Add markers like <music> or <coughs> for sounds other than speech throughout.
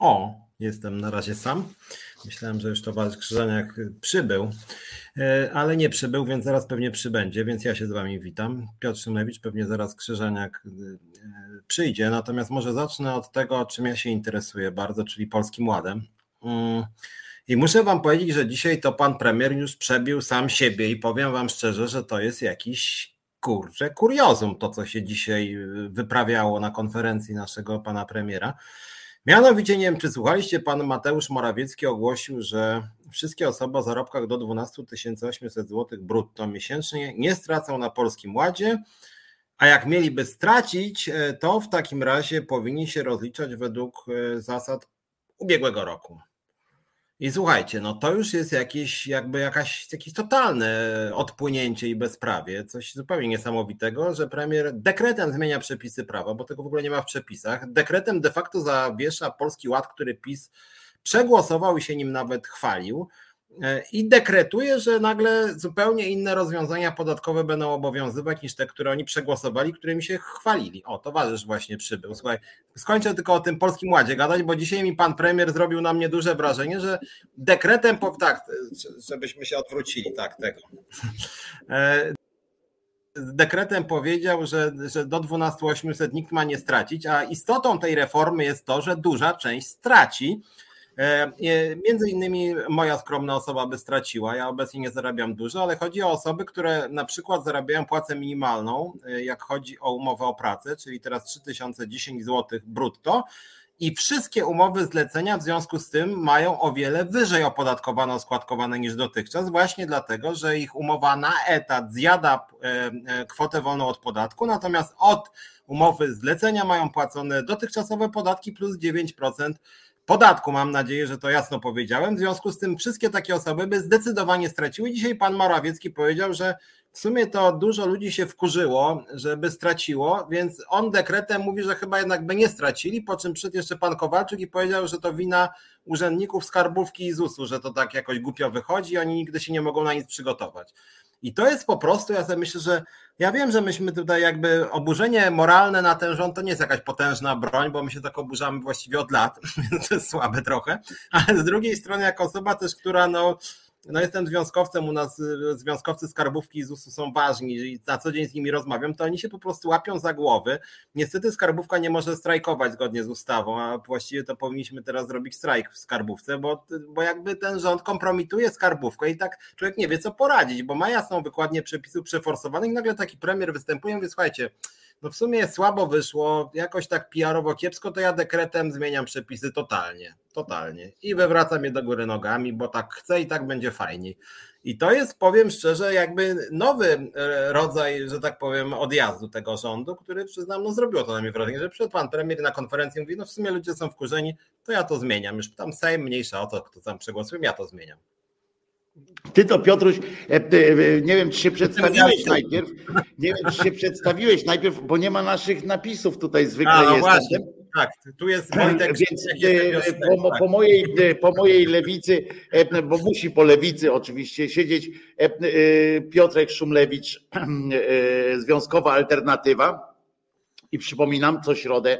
O, jestem na razie sam. Myślałem, że już towarzysz Krzyżaniak przybył, e, ale nie przybył, więc zaraz pewnie przybędzie, więc ja się z wami witam. Piotr Szymlewicz, pewnie zaraz Krzyżaniak e, przyjdzie, natomiast może zacznę od tego, czym ja się interesuję bardzo, czyli Polskim Ładem. Mm, I muszę wam powiedzieć, że dzisiaj to pan premier już przebił sam siebie i powiem wam szczerze, że to jest jakiś kurczę kuriozum to, co się dzisiaj wyprawiało na konferencji naszego pana premiera. Mianowicie, nie wiem, czy słuchaliście, pan Mateusz Morawiecki ogłosił, że wszystkie osoby o zarobkach do 12 800 zł brutto miesięcznie nie stracą na Polskim Ładzie, a jak mieliby stracić, e, to w takim razie powinni się rozliczać według e, zasad ubiegłego roku. I słuchajcie, no to już jest jakieś, jakby jakaś, jakieś totalne odpłynięcie i bezprawie, coś zupełnie niesamowitego, że premier dekretem zmienia przepisy prawa, bo tego w ogóle nie ma w przepisach. Dekretem de facto zawiesza Polski Ład, który PiS przegłosował i się nim nawet chwalił. E, i dekretuje, że nagle zupełnie inne rozwiązania podatkowe będą obowiązywać niż te, które oni przegłosowali, którymi się chwalili. O, towarzysz właśnie przybył. Słuchaj, skończę tylko o tym Polskim Ładzie gadać, bo dzisiaj mi pan premier zrobił na mnie duże wrażenie, że dekretem, po, tak, żebyśmy się odwrócili, tak, tego. E, dekretem powiedział, że, że do 12800 nikt ma nie stracić, a istotą tej reformy jest to, że duża część straci między innymi moja skromna osoba by straciła. Ja obecnie nie zarabiam dużo, ale chodzi o osoby, które na przykład zarabiają płacę minimalną, e, jak chodzi o umowę o pracę, czyli teraz 3010 zł brutto. I wszystkie umowy zlecenia w związku z tym mają o wiele wyżej opodatkowane, składkowane niż dotychczas, właśnie dlatego, że ich umowa na etat zjada kwotę wolną od podatku, natomiast od umowy zlecenia mają płacone dotychczasowe podatki plus 9% podatku. Mam nadzieję, że to jasno powiedziałem. W związku z tym wszystkie takie osoby by zdecydowanie straciły. Dzisiaj pan Morawiecki powiedział, że w sumie to dużo ludzi się wkurzyło, żeby straciło, więc on dekretem mówi, że chyba jednak by nie stracili, po czym przyszedł jeszcze pan Kowalczyk i powiedział, że to wina urzędników skarbówki i ZUS-u, że to tak jakoś głupio wychodzi oni nigdy się nie mogą na nic przygotować. I to jest po prostu, ja sobie myślę, że ja wiem, że myśmy tutaj jakby oburzenie moralne na ten rząd to nie jest jakaś potężna broń, bo my się tak oburzamy właściwie od lat, <laughs> więc to jest słabe trochę, ale z drugiej strony jako osoba też, która no no jestem związkowcem, u nas y, związkowcy skarbówki i ZUS-u są ważni i na co dzień z nimi rozmawiam, to oni się po prostu łapią za głowy. Niestety skarbówka nie może strajkować zgodnie z ustawą, a właściwie to powinniśmy teraz zrobić strajk w skarbówce, bo, bo jakby ten rząd kompromituje skarbówkę i tak człowiek nie wie co poradzić, bo ma jasną wykładnię przepisów przeforsowanych i nagle taki premier występuje i mówi, słuchajcie, no w sumie słabo wyszło, jakoś tak PR-owo kiepsko, to ja dekretem zmieniam przepisy totalnie, totalnie i wywracam je do góry nogami, bo tak chcę i tak będzie fajniej. I to jest, powiem szczerze, jakby nowy e, rodzaj, że tak powiem, odjazdu tego rządu, który przyznam, no zrobiło to na mnie wrażenie, że przed pan premier na konferencji mówi, no w sumie ludzie są wkurzeni, to ja to zmieniam. Już tam Sejm mniejsza o to, kto tam przegłosuje, ja to zmieniam. Ty to Piotruś, e, e, nie wiem czy się przedstawiłeś najpierw, nie wiem czy się przedstawiłeś najpierw, bo nie ma naszych napisów tutaj zwykle A, jest. Właśnie. Tak, tu jest Wojtek. Więc e, po, po, mojej, po mojej lewicy, bo musi po lewicy oczywiście siedzieć Piotrek Szumlewicz, <clears throat> Związkowa Alternatywa. I przypominam, co środę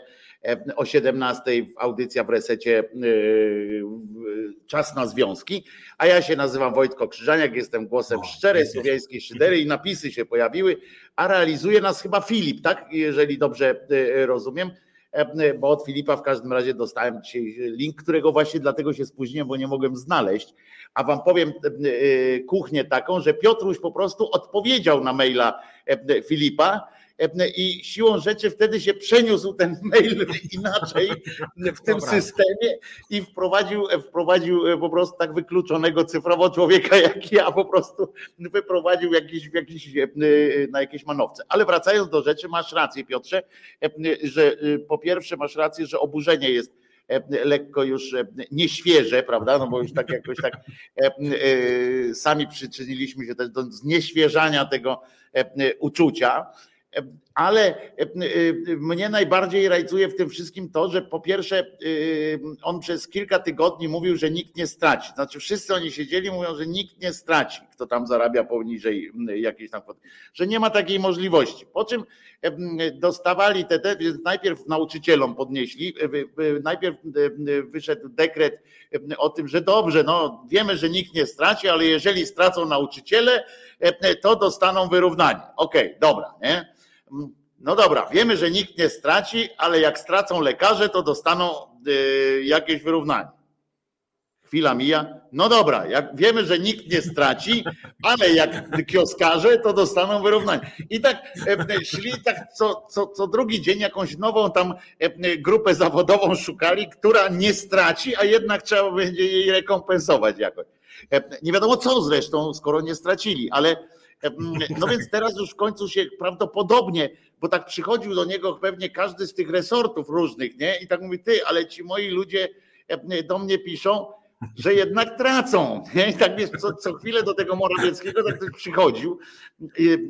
o 17 audycja w resecie Czas na Związki, a ja się nazywam Wojtko Krzyżaniak, jestem głosem szczerej słowiańskiej szydery i napisy się pojawiły, a realizuje nas chyba Filip, tak? Jeżeli dobrze e, rozumiem e, bo od Filipa w każdym razie dostałem dzisiaj link, którego właśnie dlatego się spóźniłem, bo nie mogłem znaleźć. A wam powiem e, kuchnię taką, że Piotruś po prostu odpowiedział na maila Filipa i siłą rzeczy wtedy się przeniósł ten mail <laughs> inaczej w tym systemie i wprowadził, wprowadził po prostu tak wykluczonego cyfrowo człowieka <laughs> jak ja, po prostu wyprowadził jakiś, jakiś, na jakieś manowce. Ale wracając do rzeczy, masz rację Piotrze, że po pierwsze masz rację, że oburzenie jest lekko już nieświeże, prawda? No bo już tak jakoś tak sami przyczyniliśmy się też do znieświeżania tego uczucia. Ale e, e, mnie najbardziej rajcuje w tym wszystkim to, że po pierwsze e, on przez kilka tygodni mówił, że nikt nie straci. Znaczy wszyscy oni siedzieli, mówią, że nikt nie straci, kto tam zarabia poniżej jakiejś tam kwoty, że nie ma takiej możliwości. Po czym dostawali te, te więc najpierw nauczycielom podnieśli, najpierw wyszedł dekret o tym, że dobrze, no wiemy, że nikt nie straci, ale jeżeli stracą nauczyciele, to dostaną wyrównanie. Okej, okay, dobra, nie? No dobra, wiemy, że nikt nie straci, ale jak stracą lekarze, to dostaną y, jakieś wyrównanie. Chwila mija. No dobra, jak wiemy, że nikt nie straci, ale jak kioskarze, to dostaną wyrównanie. I tak e, e, szli tak co, co, co drugi dzień jakąś nową tam e, grupę zawodową szukali, która nie straci, a jednak trzeba będzie jej rekompensować jakoś. Nie wiadomo co zresztą, skoro nie stracili, ale <laughs> no więc teraz już w końcu się prawdopodobnie, bo tak przychodził do niego pewnie każdy z tych resortów różnych, nie? I tak mówi, ty, ale ci moi ludzie do mnie piszą, że jednak tracą. Nie? I tak wiesz, co, co chwilę do tego Morawieckiego tak ktoś przychodził.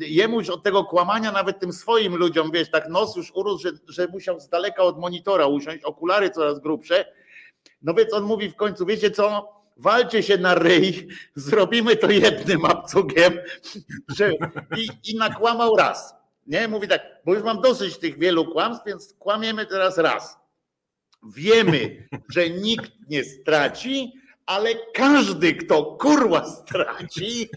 Jemu już od tego kłamania nawet tym swoim ludziom, wiesz, tak nos już urósł, że, że musiał z daleka od monitora usiąść, okulary coraz grubsze. No więc on mówi w końcu, wiecie co? Walcie się na ryj, <laughs> zrobimy to jednym abcugiem, <laughs> że i, i nakłamał raz. Nie, mówi tak, bo już mam dosyć tych wielu kłamstw, więc kłamiemy teraz raz. Wiemy, <laughs> że nikt nie straci, ale każdy, kto kurwa straci,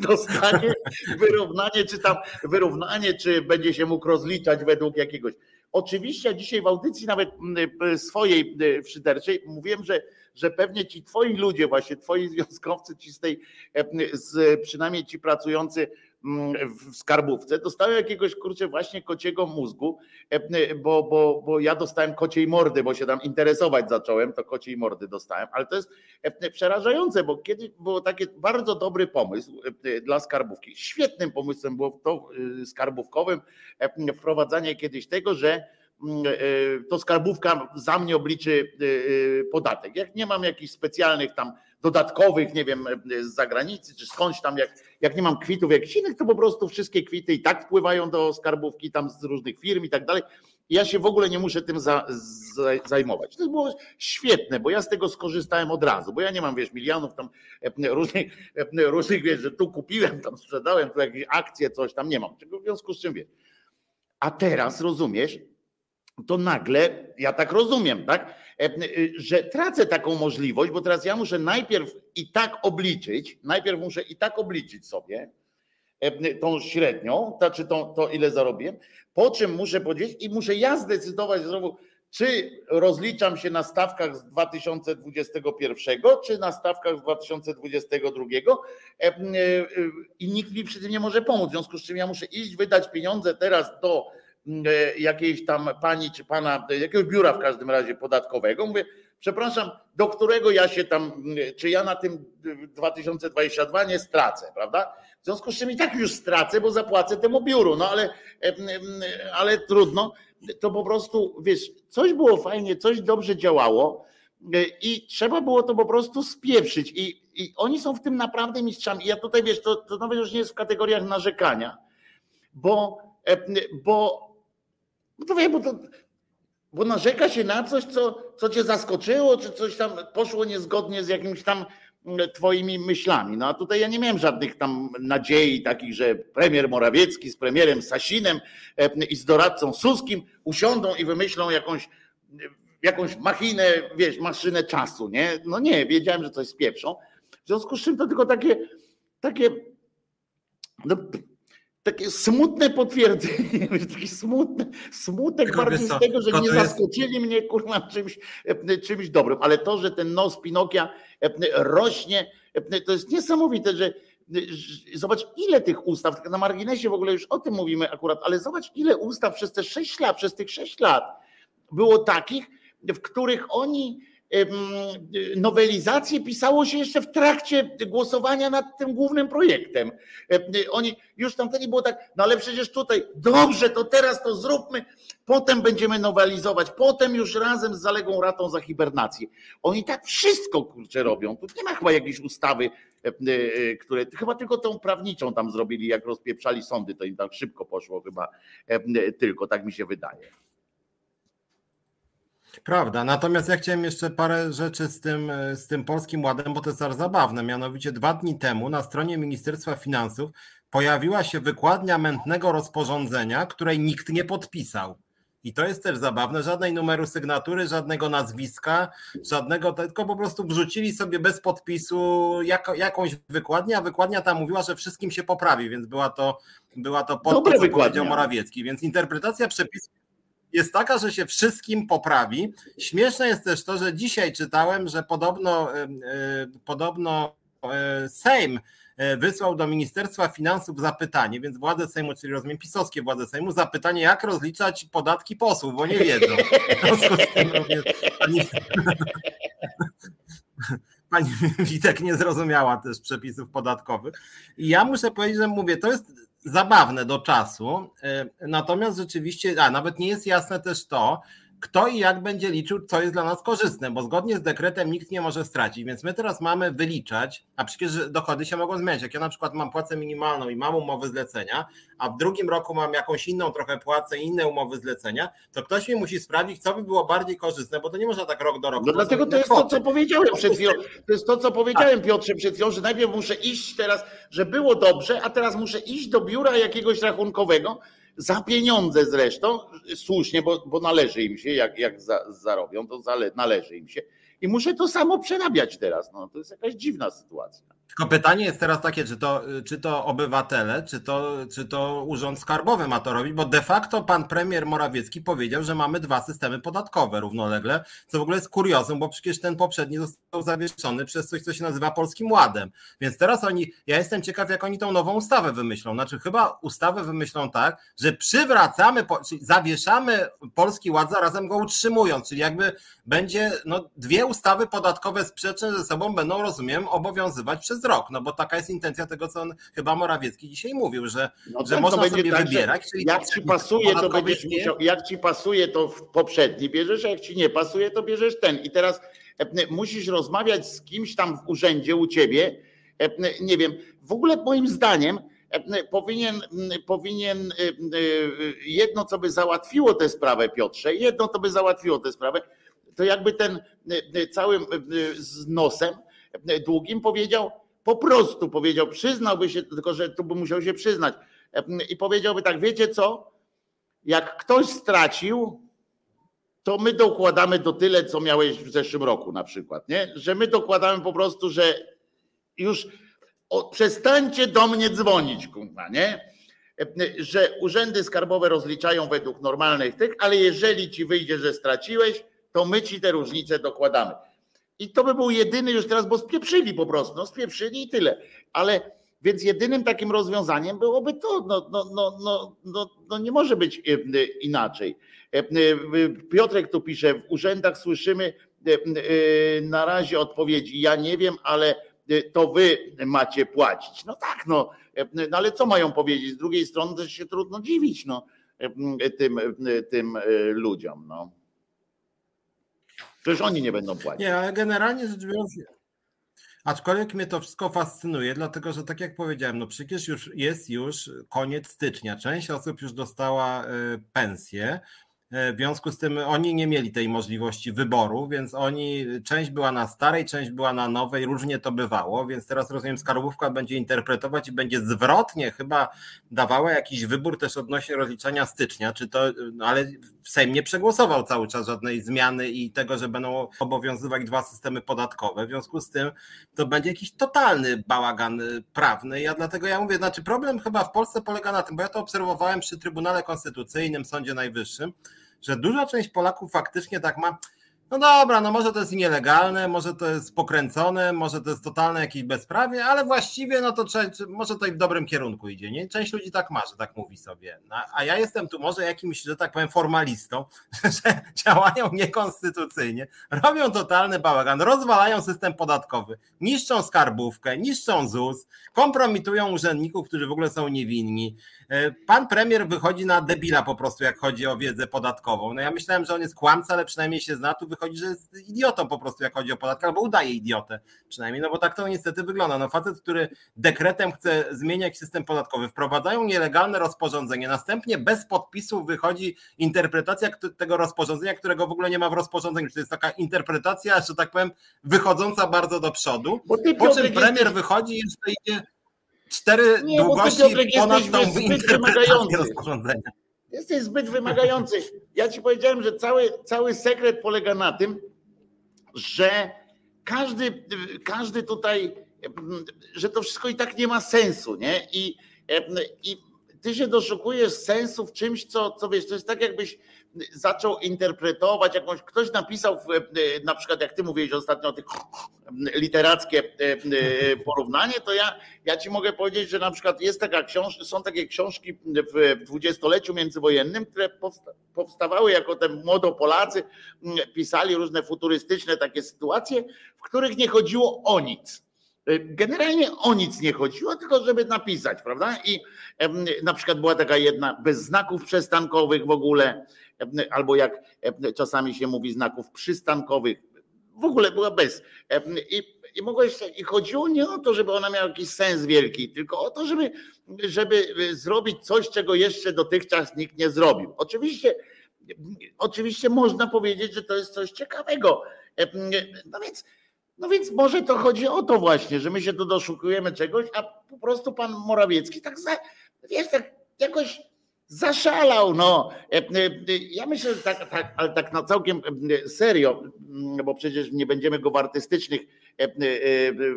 dostanie wyrównanie, czy tam wyrównanie, czy będzie się mógł rozliczać według jakiegoś. Oczywiście dzisiaj w audycji nawet mm, swojej y, szyderczej mówiłem, że że pewnie ci twoi ludzie, właśnie twoi związkowcy, ci z tej, e, z, przynajmniej ci pracujący mm, w skarbówce, dostają jakiegoś kurczę właśnie kociego mózgu, e, bo, bo, bo ja dostałem kociej mordy, bo się tam interesować zacząłem, to kociej mordy dostałem, ale to jest e, przerażające, bo kiedyś było taki bardzo dobry pomysł dla skarbówki. Świetnym pomysłem było to skarbówkowym wprowadzanie kiedyś tego, że to skarbówka za mnie obliczy e, e, podatek. Jak nie mam jakichś specjalnych tam dodatkowych, nie wiem, z zagranicy czy skądś tam, jak, jak nie mam kwitów jakichś innych, to po prostu wszystkie kwity i tak wpływają do skarbówki tam z różnych firm i tak dalej. Ja się w ogóle nie muszę tym za, za, zajmować. To było świetne, bo ja z tego skorzystałem od razu, bo ja nie mam, wiesz, milionów tam różnych, różnych wiesz, że tu kupiłem, tam sprzedałem, tu jakieś akcje, coś tam nie mam. W związku z czym wiesz. A teraz rozumiesz, to nagle, ja tak rozumiem, tak, e, e, że tracę taką możliwość, bo teraz ja muszę najpierw i tak obliczyć, najpierw muszę i tak obliczyć sobie e, tą średnią, to, czy tą, to ile zarobiłem, po czym muszę powiedzieć i muszę ja zdecydować znowu, czy rozliczam się na stawkach z 2021, czy na stawkach z 2022 i nikt mi przy tym nie może pomóc, w związku z czym ja muszę iść, wydać pieniądze teraz do jakiejś tam pani czy pana, jakiegoś biura w każdym razie podatkowego. Mówię, przepraszam, do którego ja się tam, czy ja na tym 2022 nie stracę, prawda? W związku z czym i tak już stracę, bo zapłacę temu biuru, no ale, ale trudno. To po prostu, wiesz, coś było fajnie, coś dobrze działało e, i trzeba było to po prostu spieprzyć i, i oni są w tym naprawdę mistrzami. Ja tutaj, wiesz, to, to nawet już nie jest w kategoriach narzekania, bo, e, bo no to wiem, bo, to, bo narzeka się na coś, co, co cię zaskoczyło, czy coś tam poszło niezgodnie z jakimiś tam mm, twoimi myślami. No a tutaj ja nie miałem żadnych tam nadziei takich, że premier Morawiecki z premierem Sasinem e, i z doradcą Suskim usiądą i wymyślą jakąś jakąś machinę, wiesz, maszynę czasu, nie? No nie, wiedziałem, że coś spieprzą. W związku z czym to tylko takie, takie no, takie smutne potwierdzenie, <laughs> taki smutny, smutek bardziej z tego, że nie zaskoczyli mnie kurwa czymś, e, czymś dobrym, ale to, że ten nos Pinokia e, rośnie, e, to jest niesamowite, że zobacz ile tych ustaw, tak na marginesie w ogóle już o tym mówimy akurat, ale zobacz ile ustaw przez te sześć lat, przez tych sześć lat było takich, w których oni nowelizację pisało się jeszcze w trakcie głosowania nad tym głównym projektem. Oni już tam wtedy było tak, no ale przecież tutaj, dobrze, to teraz to zróbmy, potem będziemy nowelizować, potem już razem z zaległą ratą za hibernację. Oni tak wszystko kurczę robią. Tu nie ma chyba jakiejś ustawy, które chyba tylko tą prawniczą tam zrobili, jak rozpieprzali sądy, to im tak szybko poszło chyba tylko, tak mi się wydaje. Prawda, natomiast ja chciałem jeszcze parę rzeczy z tym, z tym polskim ładem, bo to jest zabawne. Mianowicie dwa dni temu na stronie Ministerstwa Finansów pojawiła się wykładnia mętnego rozporządzenia, której nikt nie podpisał. I to jest też zabawne, żadnej numeru sygnatury, żadnego nazwiska, żadnego, tylko po prostu wrzucili sobie bez podpisu jak, jakąś wykładnię, a wykładnia ta mówiła, że wszystkim się poprawi, więc była to, była to pod to, co powiedział Morawiecki. Więc interpretacja przepisów jest taka, że się wszystkim poprawi. Śmieszne jest też to, że dzisiaj czytałem, że podobno, podobno e, Sejm e, wysłał do Ministerstwa Finansów zapytanie, więc władze Sejmu, czyli rozumiem pisowskie władze Sejmu, zapytanie, jak rozliczać podatki posłów, bo nie wiedzą. <laughs> W związku z tym również pani, <laughs> pani Witek nie zrozumiała też przepisów podatkowych. I ja muszę powiedzieć, że mówię, to jest zabawne do czasu. E, natomiast rzeczywiście, a nawet nie jest jasne też to, kto i jak będzie liczył, co jest dla nas korzystne, bo zgodnie z dekretem nikt nie może stracić, więc my teraz mamy wyliczać, a przecież dochody się mogą zmieniać. Jak ja na przykład mam płacę minimalną i mam umowy zlecenia, a w drugim roku mam jakąś inną trochę płacę i inne umowy zlecenia, to ktoś mi musi sprawdzić, co by było bardziej korzystne, bo to nie można tak rok do roku. No dlatego to jest kwoty. to, co powiedziałem przed chwilą. To jest to, co powiedziałem Piotrze przed chwilą, że najpierw muszę iść teraz, że było dobrze, a teraz muszę iść do biura jakiegoś rachunkowego, za pieniądze zresztą, słusznie, bo, bo należy im się, jak, jak za, zarobią, to zale, należy im się. I muszę to samo przerabiać teraz. No, to jest jakaś dziwna sytuacja. Tylko pytanie jest teraz takie, czy to, czy to obywatele, czy to, czy to Urząd Skarbowy ma to robić, bo de facto pan premier Morawiecki powiedział, że mamy dwa systemy podatkowe równolegle, co w ogóle jest kuriozum, bo przecież ten poprzedni został zawieszony przez coś, co się nazywa Polskim Ładem. Więc teraz oni, ja jestem ciekaw, jak oni tą nową ustawę wymyślą. Znaczy chyba ustawę wymyślą tak, że przywracamy, czyli zawieszamy Polski Ład, zarazem go utrzymując, czyli jakby będzie, no dwie ustawy podatkowe sprzeczne ze sobą będą, rozumiem, obowiązywać przez rok, no bo taka jest intencja tego, co on chyba Morawiecki dzisiaj mówił, że, no że tak, można sobie tak, wybierać. jak ci pasuje, to będziesz musiał, jak ci pasuje, to w poprzedni bierzesz, a jak ci nie pasuje, to bierzesz ten. I teraz e, musisz rozmawiać z kimś tam w urzędzie u ciebie, e, nie wiem, w ogóle moim zdaniem e, powinien, powinien jedno, co by załatwiło tę sprawę, Piotrze, jedno, to by załatwiło tę sprawę, to jakby ten całym z nosem długim powiedział, po prostu powiedział, przyznałby się, tylko że tu by musiał się przyznać i powiedziałby tak, wiecie co, jak ktoś stracił, to my dokładamy do tyle, co miałeś w zeszłym roku na przykład, nie? Że my dokładamy po prostu, że już o, przestańcie do mnie dzwonić, kurwa, nie? Że urzędy skarbowe rozliczają według normalnych tych, ale jeżeli ci wyjdzie, że straciłeś, to my ci te różnice dokładamy. I to by był jedyny już teraz, bo spieprzyli po prostu, no spieprzyli i tyle. Ale więc jedynym takim rozwiązaniem byłoby to, no, no, no, no, no, no nie może być e, inaczej. E, e, Piotrek tu pisze, w urzędach słyszymy na razie odpowiedzi, ja nie wiem, ale to wy macie płacić. No tak, no, no ale co mają powiedzieć? Z drugiej strony też się trudno dziwić no, tym, tym ludziom. No. Przecież oni nie będą płacić. Nie, ale generalnie rzecz biorąc, aczkolwiek mnie to wszystko fascynuje, dlatego że tak jak powiedziałem, no przecież już jest już koniec stycznia. Część osób już dostała y, pensję. E, w związku z tym oni nie mieli tej możliwości wyboru, więc oni, część była na starej, część była na nowej, różnie to bywało, więc teraz rozumiem, skarbówka będzie interpretować i będzie zwrotnie chyba dawała jakiś wybór też odnośnie rozliczania stycznia, czy to, no ale Sejm nie przegłosował cały czas żadnej zmiany i tego, że będą obowiązywać dwa systemy podatkowe, w związku z tym to będzie jakiś totalny bałagan y, prawny, ja dlatego ja mówię, znaczy problem chyba w Polsce polega na tym, bo ja to obserwowałem przy Trybunale Konstytucyjnym, Sądzie Najwyższym, że duża część Polaków faktycznie tak ma. No dobra, no może to jest nielegalne, może to jest pokręcone, może to jest totalne jakieś bezprawie, ale właściwie no to może to i w dobrym kierunku idzie. Nie? Część ludzi tak ma, że tak mówi sobie. No, a ja jestem tu może jakimś, że tak powiem, formalistą, <laughs> że działają niekonstytucyjnie, robią totalny bałagan, rozwalają system podatkowy, niszczą skarbówkę, niszczą ZUS, kompromitują urzędników, którzy w ogóle są niewinni. E, pan premier wychodzi na debila po prostu, jak chodzi o wiedzę podatkową. No ja myślałem, że on jest kłamca, ale przynajmniej się zna, tu wychodzi, że jest idiotą po prostu, jak chodzi o podatki, albo udaje idiotę przynajmniej, no bo tak to niestety wygląda. No facet, który dekretem chce zmieniać system podatkowy, wprowadzają nielegalne rozporządzenie, następnie bez podpisu wychodzi interpretacja tego rozporządzenia, którego w ogóle nie ma w rozporządzeniu. To jest taka interpretacja, że tak powiem, wychodząca bardzo do przodu, po czym premier wychodzi i jeszcze idzie cztery nie, długości ponad tą interpretację rozporządzenia. Jesteś zbyt wymagający. Ja ci powiedziałem, że cały, cały sekret polega na tym, że każdy, każdy tutaj, że to wszystko i tak nie ma sensu, nie? I, i ty się doszukujesz sensu w czymś, co, co wiesz, to jest tak jakbyś zaczął interpretować jakąś, ktoś napisał na przykład jak ty mówiłeś ostatnio o tych <laughs> literackie porównanie, to ja, ja ci mogę powiedzieć, że na przykład jest taka książka, są takie książki w dwudziestoleciu międzywojennym, które powstawały jako te młodopolacy, pisali różne futurystyczne takie sytuacje, w których nie chodziło o nic Generalnie o nic nie chodziło, tylko żeby napisać, prawda? I na przykład była taka jedna bez znaków przestankowych w ogóle, albo jak czasami się mówi znaków przystankowych, w ogóle była bez. I, i mogłeś, i chodziło nie o to, żeby ona miała jakiś sens wielki, tylko o to, żeby, żeby zrobić coś, czego jeszcze dotychczas nikt nie zrobił. Oczywiście, oczywiście można powiedzieć, że to jest coś ciekawego. No więc no więc może to chodzi o to właśnie, że my się tu doszukujemy czegoś, a po prostu pan Morawiecki tak, za, wiesz, tak jakoś zaszalał, no. E, e, ja myślę, że tak, tak, ale tak na całkiem e, serio, mm, bo przecież nie będziemy go w artystycznych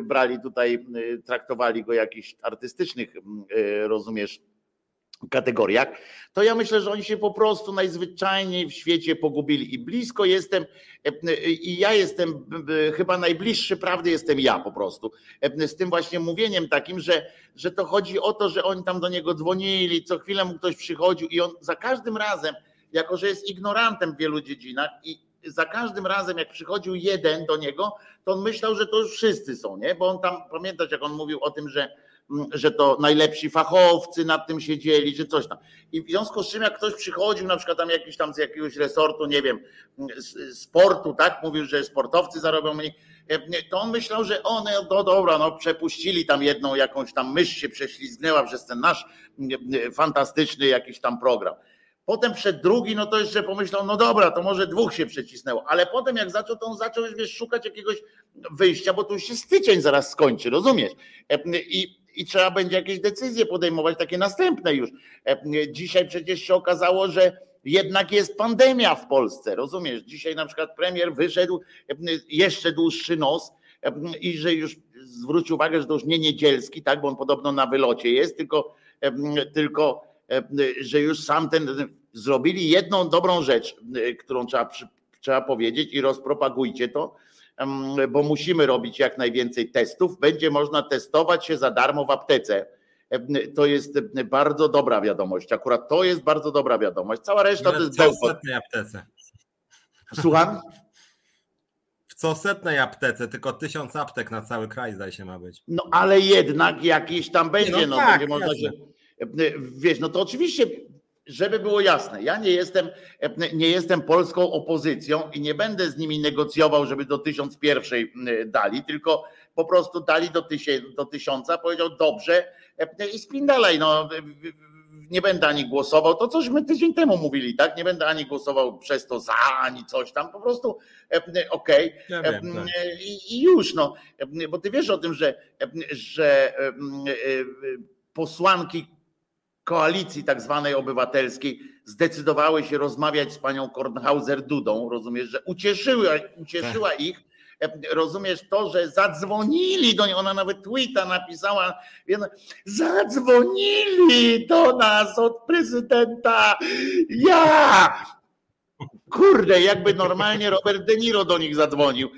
brali tutaj, traktowali go jakichś artystycznych, mm, rozumiesz, kategoriach, to ja myślę, że oni się po prostu najzwyczajniej w świecie pogubili i blisko jestem i ja jestem chyba najbliższy prawdy jestem ja po prostu z tym właśnie mówieniem takim, że, że to chodzi o to, że oni tam do niego dzwonili, co chwilę mu ktoś przychodził i on za każdym razem, jako że jest ignorantem w wielu dziedzinach i za każdym razem jak przychodził jeden do niego, to on myślał, że to już wszyscy są, nie? Bo on tam, pamiętasz jak on mówił o tym, że że to najlepsi fachowcy nad tym siedzieli, czy coś tam. I w związku z czym, jak ktoś przychodził, na przykład tam jakiś tam z jakiegoś resortu, nie wiem, sportu, tak, mówił, że sportowcy zarobią mniej, to on myślał, że one, no dobra, no przepuścili tam jedną jakąś tam mysz się prześlizgnęła przez ten nasz fantastyczny jakiś tam program. Potem przed drugi, no to jeszcze pomyślał, no dobra, to może dwóch się przecisnęło, ale potem jak zaczął, to on zaczął wiesz, szukać jakiegoś wyjścia, bo tu się styczeń zaraz skończy, rozumiesz? I i trzeba będzie jakieś decyzje podejmować, takie następne już. E, dzisiaj przecież się okazało, że jednak jest pandemia w Polsce, rozumiesz? Dzisiaj na przykład premier wyszedł e, jeszcze dłuższy nos e, i że już zwrócił uwagę, że to już nie niedzielski, tak, bo on podobno na wylocie jest, tylko, tylko że już sam ten zrobili jedną dobrą rzecz, którą trzeba, trzeba powiedzieć i rozpropagujcie to, bo musimy robić jak najwięcej testów. Będzie można testować się za darmo w aptece. To jest bardzo dobra wiadomość. Akurat to jest bardzo dobra wiadomość. Cała reszta to jest bełkot. aptece. Słucham? W co setnej aptece, tylko tysiąc aptek na cały kraj zdaje się ma być. No ale jednak jakiś tam będzie, no, no tak, będzie można się. Wiesz, no to oczywiście żeby było jasne, ja nie jestem, nie jestem polską opozycją i nie będę z nimi negocjował, żeby do tysiąc pierwszej dali, tylko po prostu dali do, tysię, do tysiąca, powiedział dobrze i spin dalej. No, nie będę ani głosował, to cośmy tydzień temu mówili, tak? Nie będę ani głosował przez to za, ani coś tam, po prostu okej. Okay. Ja tak. I, I już, no, bo ty wiesz o tym, że, że posłanki koalicji tak zwanej obywatelskiej zdecydowały się rozmawiać z panią Kornhauser-Dudą, rozumiesz, że ucieszyła, ucieszyła tak. ich, rozumiesz to, że zadzwonili do niej, ona nawet tweeta napisała, zadzwonili do nas od prezydenta, ja! Kurde, jakby normalnie Robert De Niro do nich zadzwonił.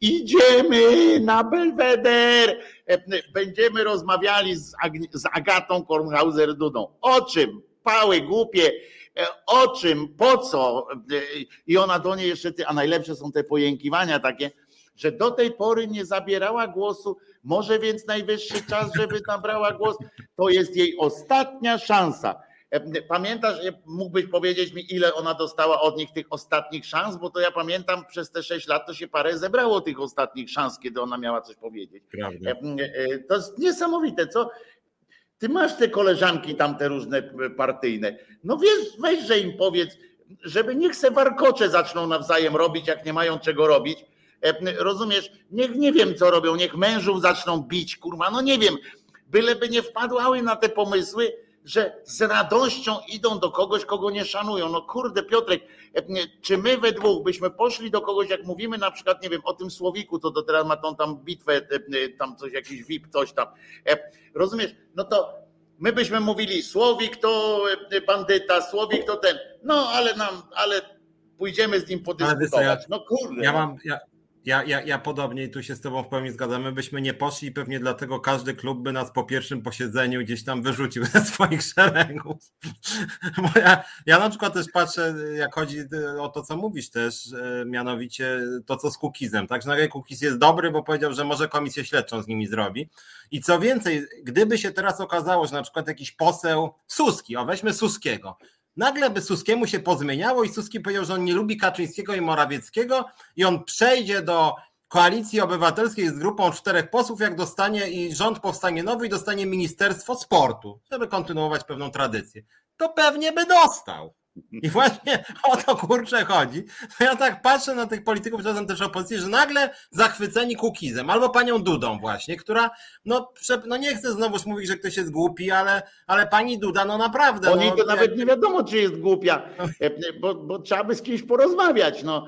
Idziemy na Belweder. Będziemy rozmawiali z, Ag- z Agatą Kornhauser-Dudą. O czym? Pały głupie. O czym? Po co? I ona do niej jeszcze, a najlepsze są te pojękiwania takie, że do tej pory nie zabierała głosu, może więc najwyższy czas, żeby nabrała głos. To jest jej ostatnia szansa. Pamiętasz, mógłbyś powiedzieć mi, ile ona dostała od nich tych ostatnich szans? Bo to ja pamiętam, przez te sześć lat to się parę zebrało tych ostatnich szans, kiedy ona miała coś powiedzieć. Prawda. To jest niesamowite, co? Ty masz te koleżanki tam te różne partyjne. No wiesz, weź, że im powiedz, żeby niech se warkocze zaczną nawzajem robić, jak nie mają czego robić. Rozumiesz? Niech nie wiem, co robią, niech mężów zaczną bić, kurwa, no nie wiem, byleby nie wpadłały na te pomysły, że z radością idą do kogoś, kogo nie szanują. No kurde, Piotrek, czy my we dwóch byśmy poszli do kogoś, jak mówimy na przykład, nie wiem, o tym Słowiku, to do teraz ma tą tam bitwę, tam coś, jakiś VIP, coś tam. Rozumiesz? No to my byśmy mówili, Słowik to bandyta, Słowik to ten. No ale nam, ale pójdziemy z nim podyskutować. No kurde. Ja mam, ja, ja, ja, ja podobnie i tu się z Tobą w pełni zgadzamy, byśmy nie poszli pewnie dlatego każdy klub by nas po pierwszym posiedzeniu gdzieś tam wyrzucił ze swoich szeregów. <laughs> Bo ja, ja na przykład też patrzę, jak chodzi o to, co mówisz też, mianowicie to, co z Kukizem. Tak, że nagle Kukiz jest dobry, bo powiedział, że może komisję śledczą z nimi zrobi. I co więcej, gdyby się teraz okazało, że na przykład jakiś poseł Suski, o weźmy Suskiego, Nagle by Suskiemu się pozmieniało i Suski powiedział, że on nie lubi Kaczyńskiego i Morawieckiego i on przejdzie do koalicji obywatelskiej z grupą czterech posłów, jak dostanie i rząd powstanie nowy i dostanie Ministerstwo Sportu, żeby kontynuować pewną tradycję. To pewnie by dostał. I właśnie o to kurczę chodzi. Ja tak patrzę na tych polityków, czasem też opozycji, że nagle zachwyceni Kukizem albo panią Dudą właśnie, która, no, no nie chcę znowuż mówić, że ktoś jest głupi, ale, ale pani Duda, no naprawdę. Oni no, to nawet nie wiadomo, czy jest głupia, bo, bo trzeba by z kimś porozmawiać. No.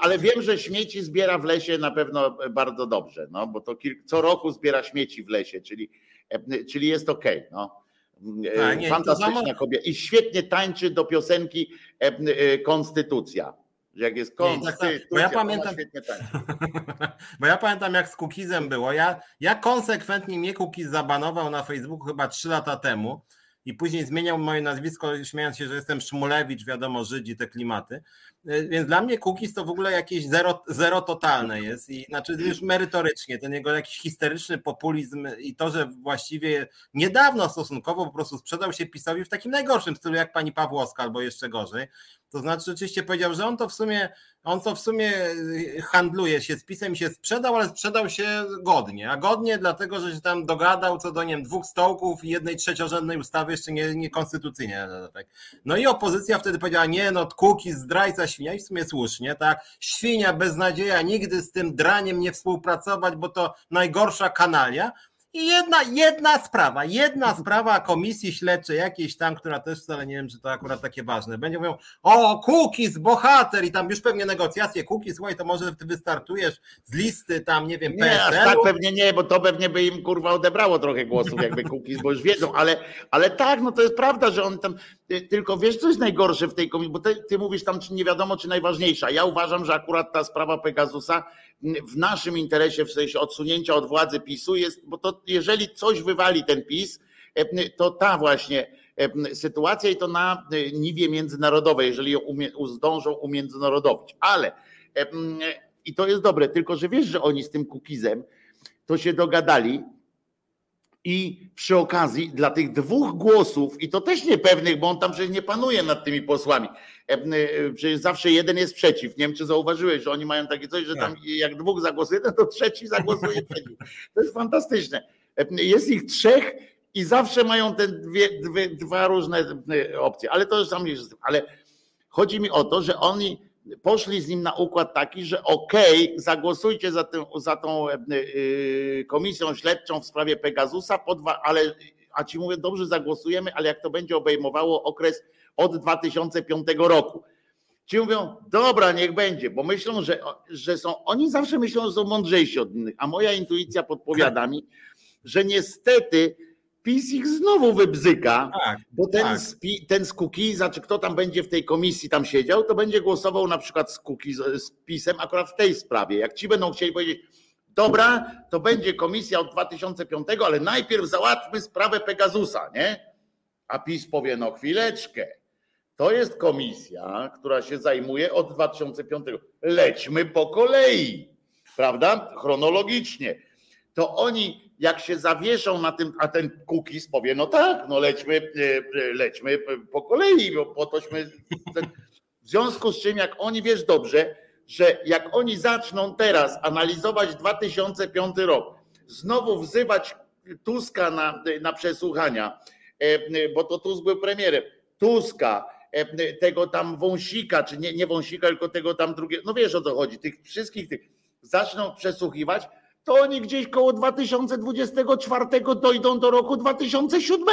Ale wiem, że śmieci zbiera w lesie na pewno bardzo dobrze, no, bo to co roku zbiera śmieci w lesie, czyli, czyli jest okej. Okay, no. Tak, nie, Fantastyczna kobieta. I świetnie tańczy do piosenki e, e, Konstytucja. Jak jest konstytucja, nie, tak, tak. bo ja pamiętam, <laughs> bo ja pamiętam jak z Kukizem było. Ja, ja konsekwentnie mnie Kukiz zabanował na Facebooku chyba trzy lata temu i później zmieniał moje nazwisko, śmiejąc się, że jestem Szmulewicz, wiadomo, Żydzi, te klimaty. E, więc dla mnie Cookies to w ogóle jakieś zero, zero totalne jest i znaczy już merytorycznie ten jego jakiś historyczny populizm i to, że właściwie niedawno stosunkowo po prostu sprzedał się PiSowi w takim najgorszym stylu jak pani Pawłowska albo jeszcze gorzej. To znaczy rzeczywiście powiedział, że on to w sumie on to w sumie handluje się z pisem i się sprzedał, ale sprzedał się godnie. A godnie dlatego, że się tam dogadał co do nie dwóch stołków i jednej trzeciorzędnej ustawy jeszcze nie, niekonstytucyjnie. No i opozycja wtedy powiedziała, nie no, Kukiz, zdrajca świnia i w sumie słusznie, tak? Świnia beznadzieja, nigdy z tym draniem nie współpracować, bo to najgorsza kanalia. I jedna, jedna sprawa, jedna sprawa komisji śledczej jakiejś tam, która też wcale nie wiem, czy to akurat takie ważne. Będzie mówią, o, Cookies, bohater i tam już pewnie negocjacje, Cookies, słuchaj, to może ty wystartujesz z listy tam, nie wiem, Nie, aż tak pewnie nie, bo to pewnie by im kurwa odebrało trochę głosów, jakby Cookies, bo już wiedzą, ale, ale tak, no to jest prawda, że on tam, tylko wiesz, co jest najgorsze w tej komisji, bo ty, ty mówisz tam, czy nie wiadomo, czy najważniejsza. Ja uważam, że akurat ta sprawa Pegasusa w naszym interesie, w sensie odsunięcia od władzy PiSu jest, bo to jeżeli coś wywali ten PiS, e, to ta właśnie e, sytuacja i to na e, niwie międzynarodowej, jeżeli ją zdążą umiędzynarodowić. Ale i to jest dobre, tylko że wiesz, że oni z tym Kukizem to się dogadali i przy okazji dla tych dwóch głosów, i to też niepewnych, bo on tam przecież nie panuje nad tymi posłami, e, e, przecież zawsze jeden jest przeciw. Nie wiem, czy zauważyłeś, że oni mają takie coś, że tam tak. jak dwóch zagłosuje, to trzeci zagłosuje przeciw. To jest fantastyczne. E, jest ich trzech i zawsze mają te dwie, dwie, dwa różne opcje, ale to już sam jest. Ale chodzi mi o to, że oni poszli z nim na układ taki, że okej, okay, zagłosujcie za, tę, za tą e, e, komisją śledczą w sprawie Pegasusa, ale a ci mówię, dobrze zagłosujemy, ale jak to będzie obejmowało okres od 2005 roku. Ci mówią, dobra, niech będzie, bo myślą, że, że są, oni zawsze myślą, że są mądrzejsi od innych, a moja intuicja podpowiada mi, że niestety PiS ich znowu wybzyka, Tak, bo ten, tak. z, ten z Kukiza, czy kto tam będzie w tej komisji tam siedział, to będzie głosował na przykład z, Kukiz, z PiSem akurat w tej sprawie. Jak ci będą chcieli powiedzieć, dobra, to będzie komisja od 2005, ale najpierw załatwmy sprawę Pegasusa, nie? A PiS powie, no chwileczkę, to jest komisja, która się zajmuje od 2005. Lećmy po kolei, prawda? Chronologicznie. To oni, jak się zawieszą na tym, a ten Kukiz powie, no tak, no lećmy, e, e, lećmy po kolei, bo po tośmy. W związku z czym, jak oni wiesz dobrze, że jak oni zaczną teraz analizować 2005 rok, znowu wzywać Tuska na, na przesłuchania, e, bo to Tusk był premierem, Tuska, tego tam Wąsika, czy nie, nie Wąsika, tylko tego tam drugiego, no wiesz o co chodzi, tych wszystkich tych zaczną przesłuchiwać, to oni gdzieś koło 2024 dojdą do roku 2007.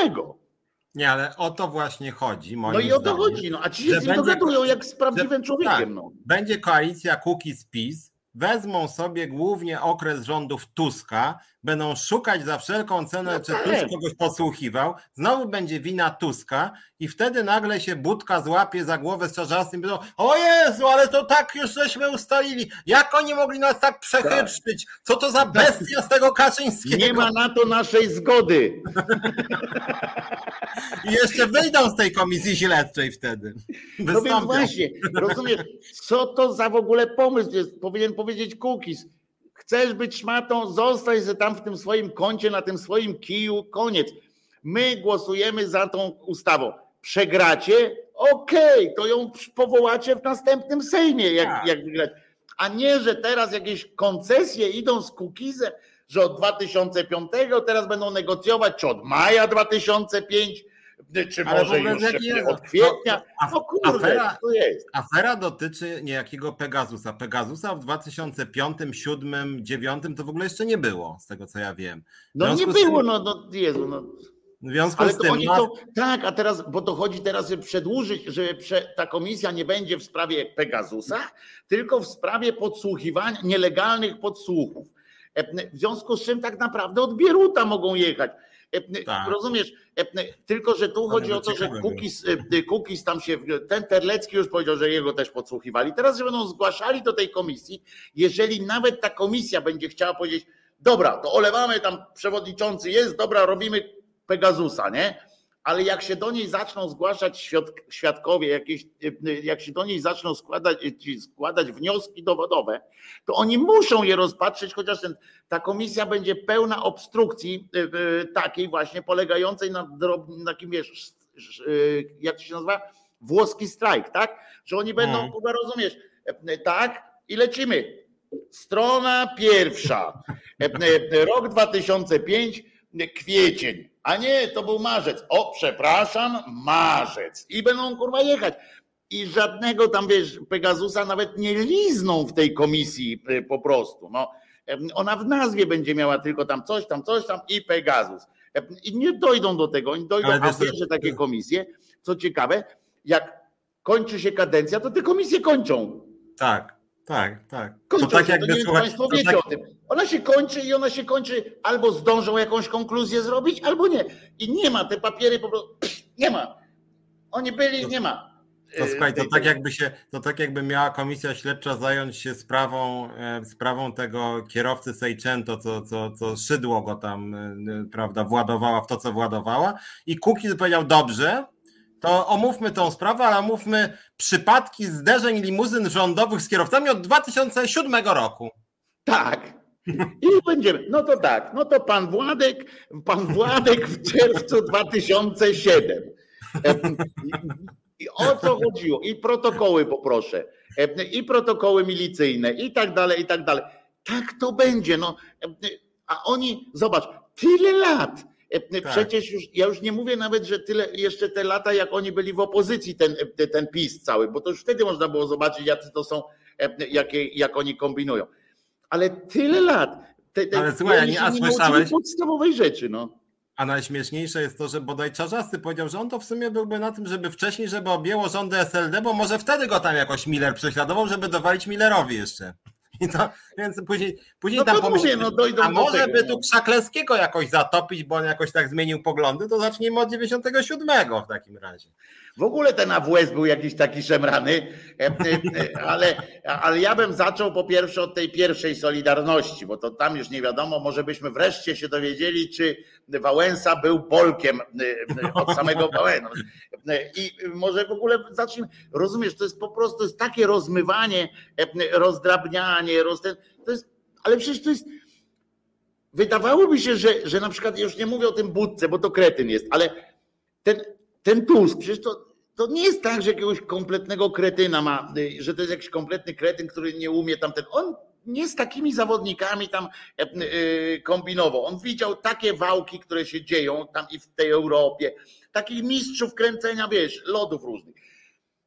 Nie, ale o to właśnie chodzi. Moim No i o to zdaniem, chodzi, no, a ci się z nim dogadują jak z prawdziwym że- człowiekiem. tak. No. Będzie koalicja Kukiz PiS, wezmą sobie głównie okres rządów Tuska, będą szukać za wszelką cenę, No czy tak. Tusk kogoś podsłuchiwał, znowu będzie wina Tuska i wtedy nagle się Budka złapie za głowę z czarzastym i będą, o Jezu, ale to tak już żeśmy ustalili, jak oni mogli nas tak przechytrzyć, co to za bestia z tego Kaczyńskiego Nie ma na to naszej zgody. i jeszcze wyjdą z tej komisji śledczej wtedy. No więc Wystąpią. właśnie, rozumiesz, co to za w ogóle pomysł jest, powinien powiedzieć Kukis. Chcesz być szmatą, zostań se tam w tym swoim kącie, na tym swoim kiju, koniec. My głosujemy za tą ustawą. Przegracie? Okej, to ją powołacie w następnym Sejmie, jak, Tak. jak wygrać. A nie, że teraz jakieś koncesje idą z Kukizem, że od 2005 teraz będą negocjować, czy od maja 2005, czy Ale w może ogóle już jest- od kwietnia. to- No kurde, afera- to jest. Afera dotyczy niejakiego Pegasusa. Pegasusa w 2005, 2007, 2009 to w ogóle jeszcze nie było, z tego co ja wiem. No nie było, tym- no, no Jezu, no. W związku Ale z tym, oni no, to, tak, a teraz, bo to chodzi teraz, żeby przedłużyć, że prze, ta komisja nie będzie w sprawie Pegasusa, tylko w sprawie podsłuchiwania, nielegalnych podsłuchów. E, W związku z czym tak naprawdę od Bieruta mogą jechać. Tak. Rozumiesz? Tylko, że tu chodzi o to, że. Kukis, Kukis tam się, ten Terlecki już powiedział, że jego też podsłuchiwali. Teraz, że będą zgłaszali do tej komisji, jeżeli nawet ta komisja będzie chciała powiedzieć, dobra, to olewamy tam, przewodniczący jest, dobra, robimy Pegasusa, nie? Ale jak się do niej zaczną zgłaszać świad- świadkowie, jakieś, jak się do niej zaczną składać, składać wnioski dowodowe, to oni muszą je rozpatrzeć, chociaż ten, ta komisja będzie pełna obstrukcji y, y, takiej właśnie polegającej na, takim, wiesz, sz- sz- y, jak to się nazywa? Włoski strajk, tak? Że oni będą, Mhm. chyba rozumiesz, e, tak? I lecimy. Strona pierwsza. E, e, Rok 2005, kwiecień. A nie, to był marzec. O, przepraszam, marzec. I będą kurwa jechać. I żadnego tam, wiesz, Pegasusa nawet nie lizną w tej komisji e, po prostu. No, ona w nazwie będzie miała tylko tam coś, tam coś, tam i Pegasus. I nie dojdą do tego. Oni dojdą, a że takie komisje, co ciekawe, jak kończy się kadencja, to te komisje kończą. tak, tak, tak. Kończą to tak się, jakby to nie słuchaj, Państwo wiecie tak, o tym. Ona się kończy i ona się kończy, albo zdążą jakąś konkluzję zrobić, albo nie. I nie ma, te papiery po prostu pff, <clears throat> nie ma. Oni byli, nie ma. To E, słuchaj, to tej- tak tej- jakby się, to tak jakby miała komisja śledcza zająć się sprawą, e, sprawą tego kierowcy Seicento, co, co, co szydło go tam, e, prawda, władowała w to, co władowała. I Kukiz powiedział, dobrze, to omówmy tą sprawę, ale omówmy przypadki zderzeń limuzyn rządowych z kierowcami od 2007 roku. Tak. I będziemy. No to tak, no to pan Władek, pan Władek w czerwcu 2007. E, I o co chodziło? I protokoły poproszę. I protokoły milicyjne, i tak dalej, i tak dalej. Tak to będzie. No. A oni, zobacz, tyle lat. E, Przecież już, ja już nie mówię nawet, że tyle, jeszcze te lata, jak oni byli w opozycji, ten, ten PiS cały, bo to już wtedy można było zobaczyć, jacy to są, e, jakie, jak oni kombinują. Ale tyle lat. Te, te, Ale słuchaj, oni a się nie- a słyszałeś? podstawowej rzeczy, no. A najśmieszniejsze jest to, że bodaj Czarzasty powiedział, że on to w sumie byłby na tym, żeby wcześniej, żeby objęło rządy SLD, bo może wtedy go tam jakoś Miller prześladował, żeby dowalić Millerowi jeszcze. I to, więc później, później no tam pomyślimy, no dojdą a może tego, by tu Krzaklewskiego jakoś zatopić, bo on jakoś tak zmienił poglądy, to zacznijmy od 97 w takim razie. W ogóle ten AWS był jakiś taki szemrany, e, e, ale, ale ja bym zaczął po pierwsze od tej pierwszej Solidarności, bo to tam już nie wiadomo, może byśmy wreszcie się dowiedzieli, czy Wałęsa był Polkiem e, od samego Wałęsa. I może w ogóle zacznijmy, rozumiesz, to jest po prostu jest takie rozmywanie, rozdrabnianie, roz, to jest, ale przecież to jest, wydawałoby się, że, że na przykład, już nie mówię o tym budce, bo to kretyn jest, ale ten, ten Tusk, przecież to, to nie jest tak, że jakiegoś kompletnego kretyna ma, że to jest jakiś kompletny kretyn, który nie umie tam ten. On nie z takimi zawodnikami tam e, e, kombinował. On widział takie wałki, które się dzieją tam i w tej Europie, takich mistrzów kręcenia, wiesz, lodów różnych.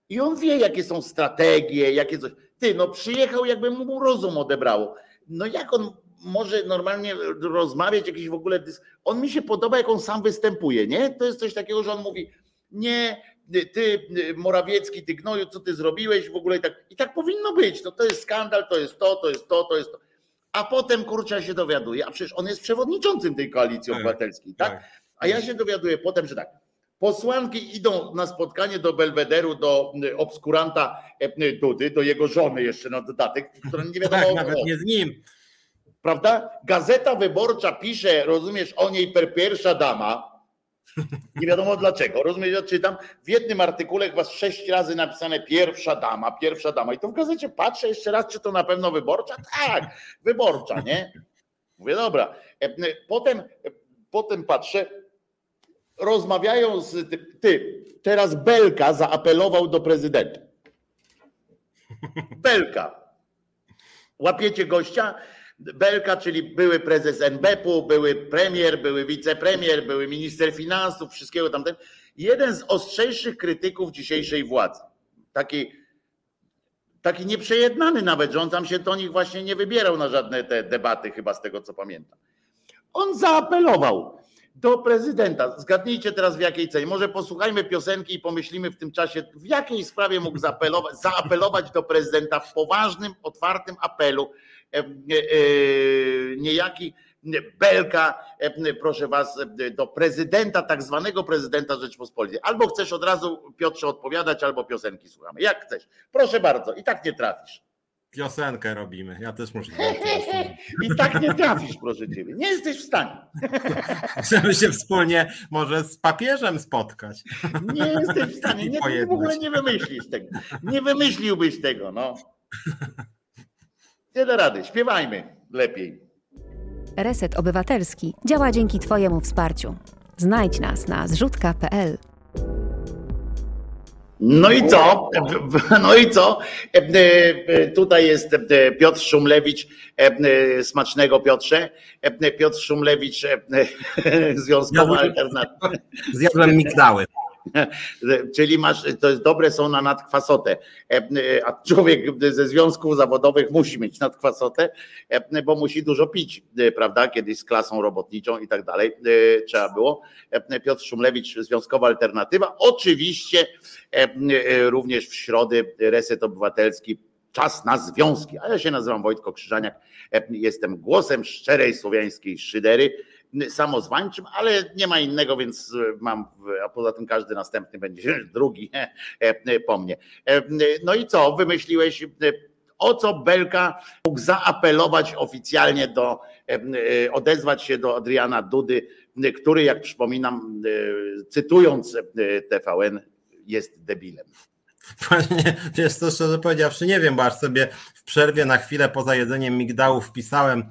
I on wie, jakie są strategie, jakie coś. Ty, no przyjechał, jakby mu rozum odebrało. No jak on może normalnie rozmawiać, jakiś w ogóle. On mi się podoba, jak on sam występuje, nie? To jest coś takiego, że on mówi nie, ty Morawiecki, ty gnoju, co ty zrobiłeś w ogóle i tak, i tak powinno być, no to jest skandal, to jest to, to jest to, to jest to. A potem kurczę się dowiaduje, a przecież on jest przewodniczącym tej koalicji tak, obywatelskiej, tak? tak? A ja się dowiaduję potem, że tak, posłanki idą na spotkanie do Belwederu, do obskuranta e, Dudy, do jego żony jeszcze na dodatek, która nie wiadomo... <laughs> Tak, nawet nie z nim. Prawda? Gazeta Wyborcza pisze, rozumiesz, o niej per pierwsza dama, nie wiadomo dlaczego. Rozumiecie, ja czytam w jednym artykule chyba sześć razy napisane pierwsza dama, pierwsza dama. I to w gazecie patrzę jeszcze raz, czy to na pewno wyborcza? Tak, wyborcza, nie? Mówię, dobra. E, potem, potem patrzę, rozmawiają z. Ty, teraz Belka zaapelował do prezydenta. Belka. Łapiecie gościa? Belka, czyli były prezes NBP-u, były premier, były wicepremier, były minister finansów, wszystkiego tamten. Jeden z ostrzejszych krytyków dzisiejszej władzy. Taki, taki nieprzejednany nawet, że on tam się do nich właśnie nie wybierał na żadne te debaty, chyba z tego co pamiętam. On zaapelował do prezydenta. Zgadnijcie teraz w jakiej cenie. Może posłuchajmy piosenki i pomyślimy w tym czasie, w jakiej sprawie mógł zaapelować, zaapelować do prezydenta w poważnym, otwartym apelu niejaki Belka, e, proszę was, do prezydenta, tak zwanego prezydenta Rzeczpospolitej. Albo chcesz od razu, Piotrze, odpowiadać, albo piosenki słuchamy. Jak chcesz. Proszę bardzo, i tak nie trafisz. Piosenkę robimy. Ja też muszę. <laughs> I tak nie trafisz, proszę ciebie. Nie jesteś w stanie. <laughs> Chcemy się wspólnie może z papieżem spotkać. Nie jesteś w stanie. <laughs> Nie, w ogóle nie wymyślisz tego. Nie wymyśliłbyś tego, no. Tyle rady, śpiewajmy lepiej. Reset Obywatelski działa dzięki Twojemu wsparciu. Znajdź nas na zrzutka.pl. No i co? <laughs> No i co? E, e, tutaj jest e, Piotr Szumlewicz, smacznego Piotrze. Piotr Szumlewicz, <laughs> związkowa alternatywa. Zjadłem migdały. <laughs> Czyli masz, to jest dobre są na nadkwasotę. A człowiek ze związków zawodowych musi mieć nadkwasotę, bo musi dużo pić, prawda? Kiedyś z klasą robotniczą i tak dalej trzeba było. Piotr Szumlewicz, Związkowa Alternatywa. Oczywiście również w środę Reset Obywatelski czas na związki. A ja się nazywam Wojtko Krzyżaniak, jestem głosem szczerej słowiańskiej szydery samozwańczym, ale nie ma innego, więc mam, a poza tym każdy następny będzie <laughs> drugi e, po mnie. E, no i co, wymyśliłeś, o co Belka mógł zaapelować oficjalnie do, e, odezwać się do Adriana Dudy, który, jak przypominam, cytując TVN, jest debilem. Panie, wiesz to szczerze powiedziawszy, nie wiem, bo aż sobie w przerwie na chwilę poza jedzeniem migdałów wpisałem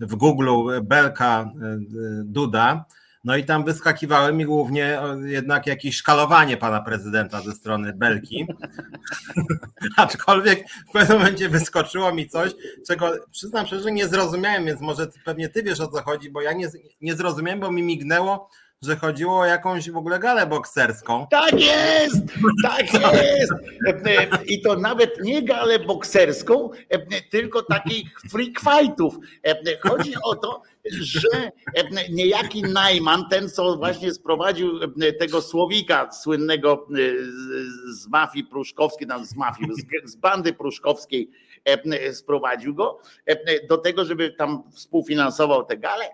w Google Belka e, Duda, no i tam wyskakiwały mi głównie jednak jakieś szkalowanie pana prezydenta ze strony Belki. <laughs> Aczkolwiek w pewnym momencie wyskoczyło mi coś, czego przyznam szczerze nie zrozumiałem, więc może pewnie ty wiesz o co chodzi, bo ja nie, nie zrozumiałem, bo mi mignęło, że chodziło o jakąś w ogóle galę bokserską. Tak jest, tak <laughs> jest. I to nawet nie galę bokserską, tylko takich freak fightów. Chodzi o to, że niejaki Najman, ten co właśnie sprowadził tego słowika słynnego z mafii pruszkowskiej, tam z mafii, z bandy pruszkowskiej, sprowadził go do tego, żeby tam współfinansował tę galę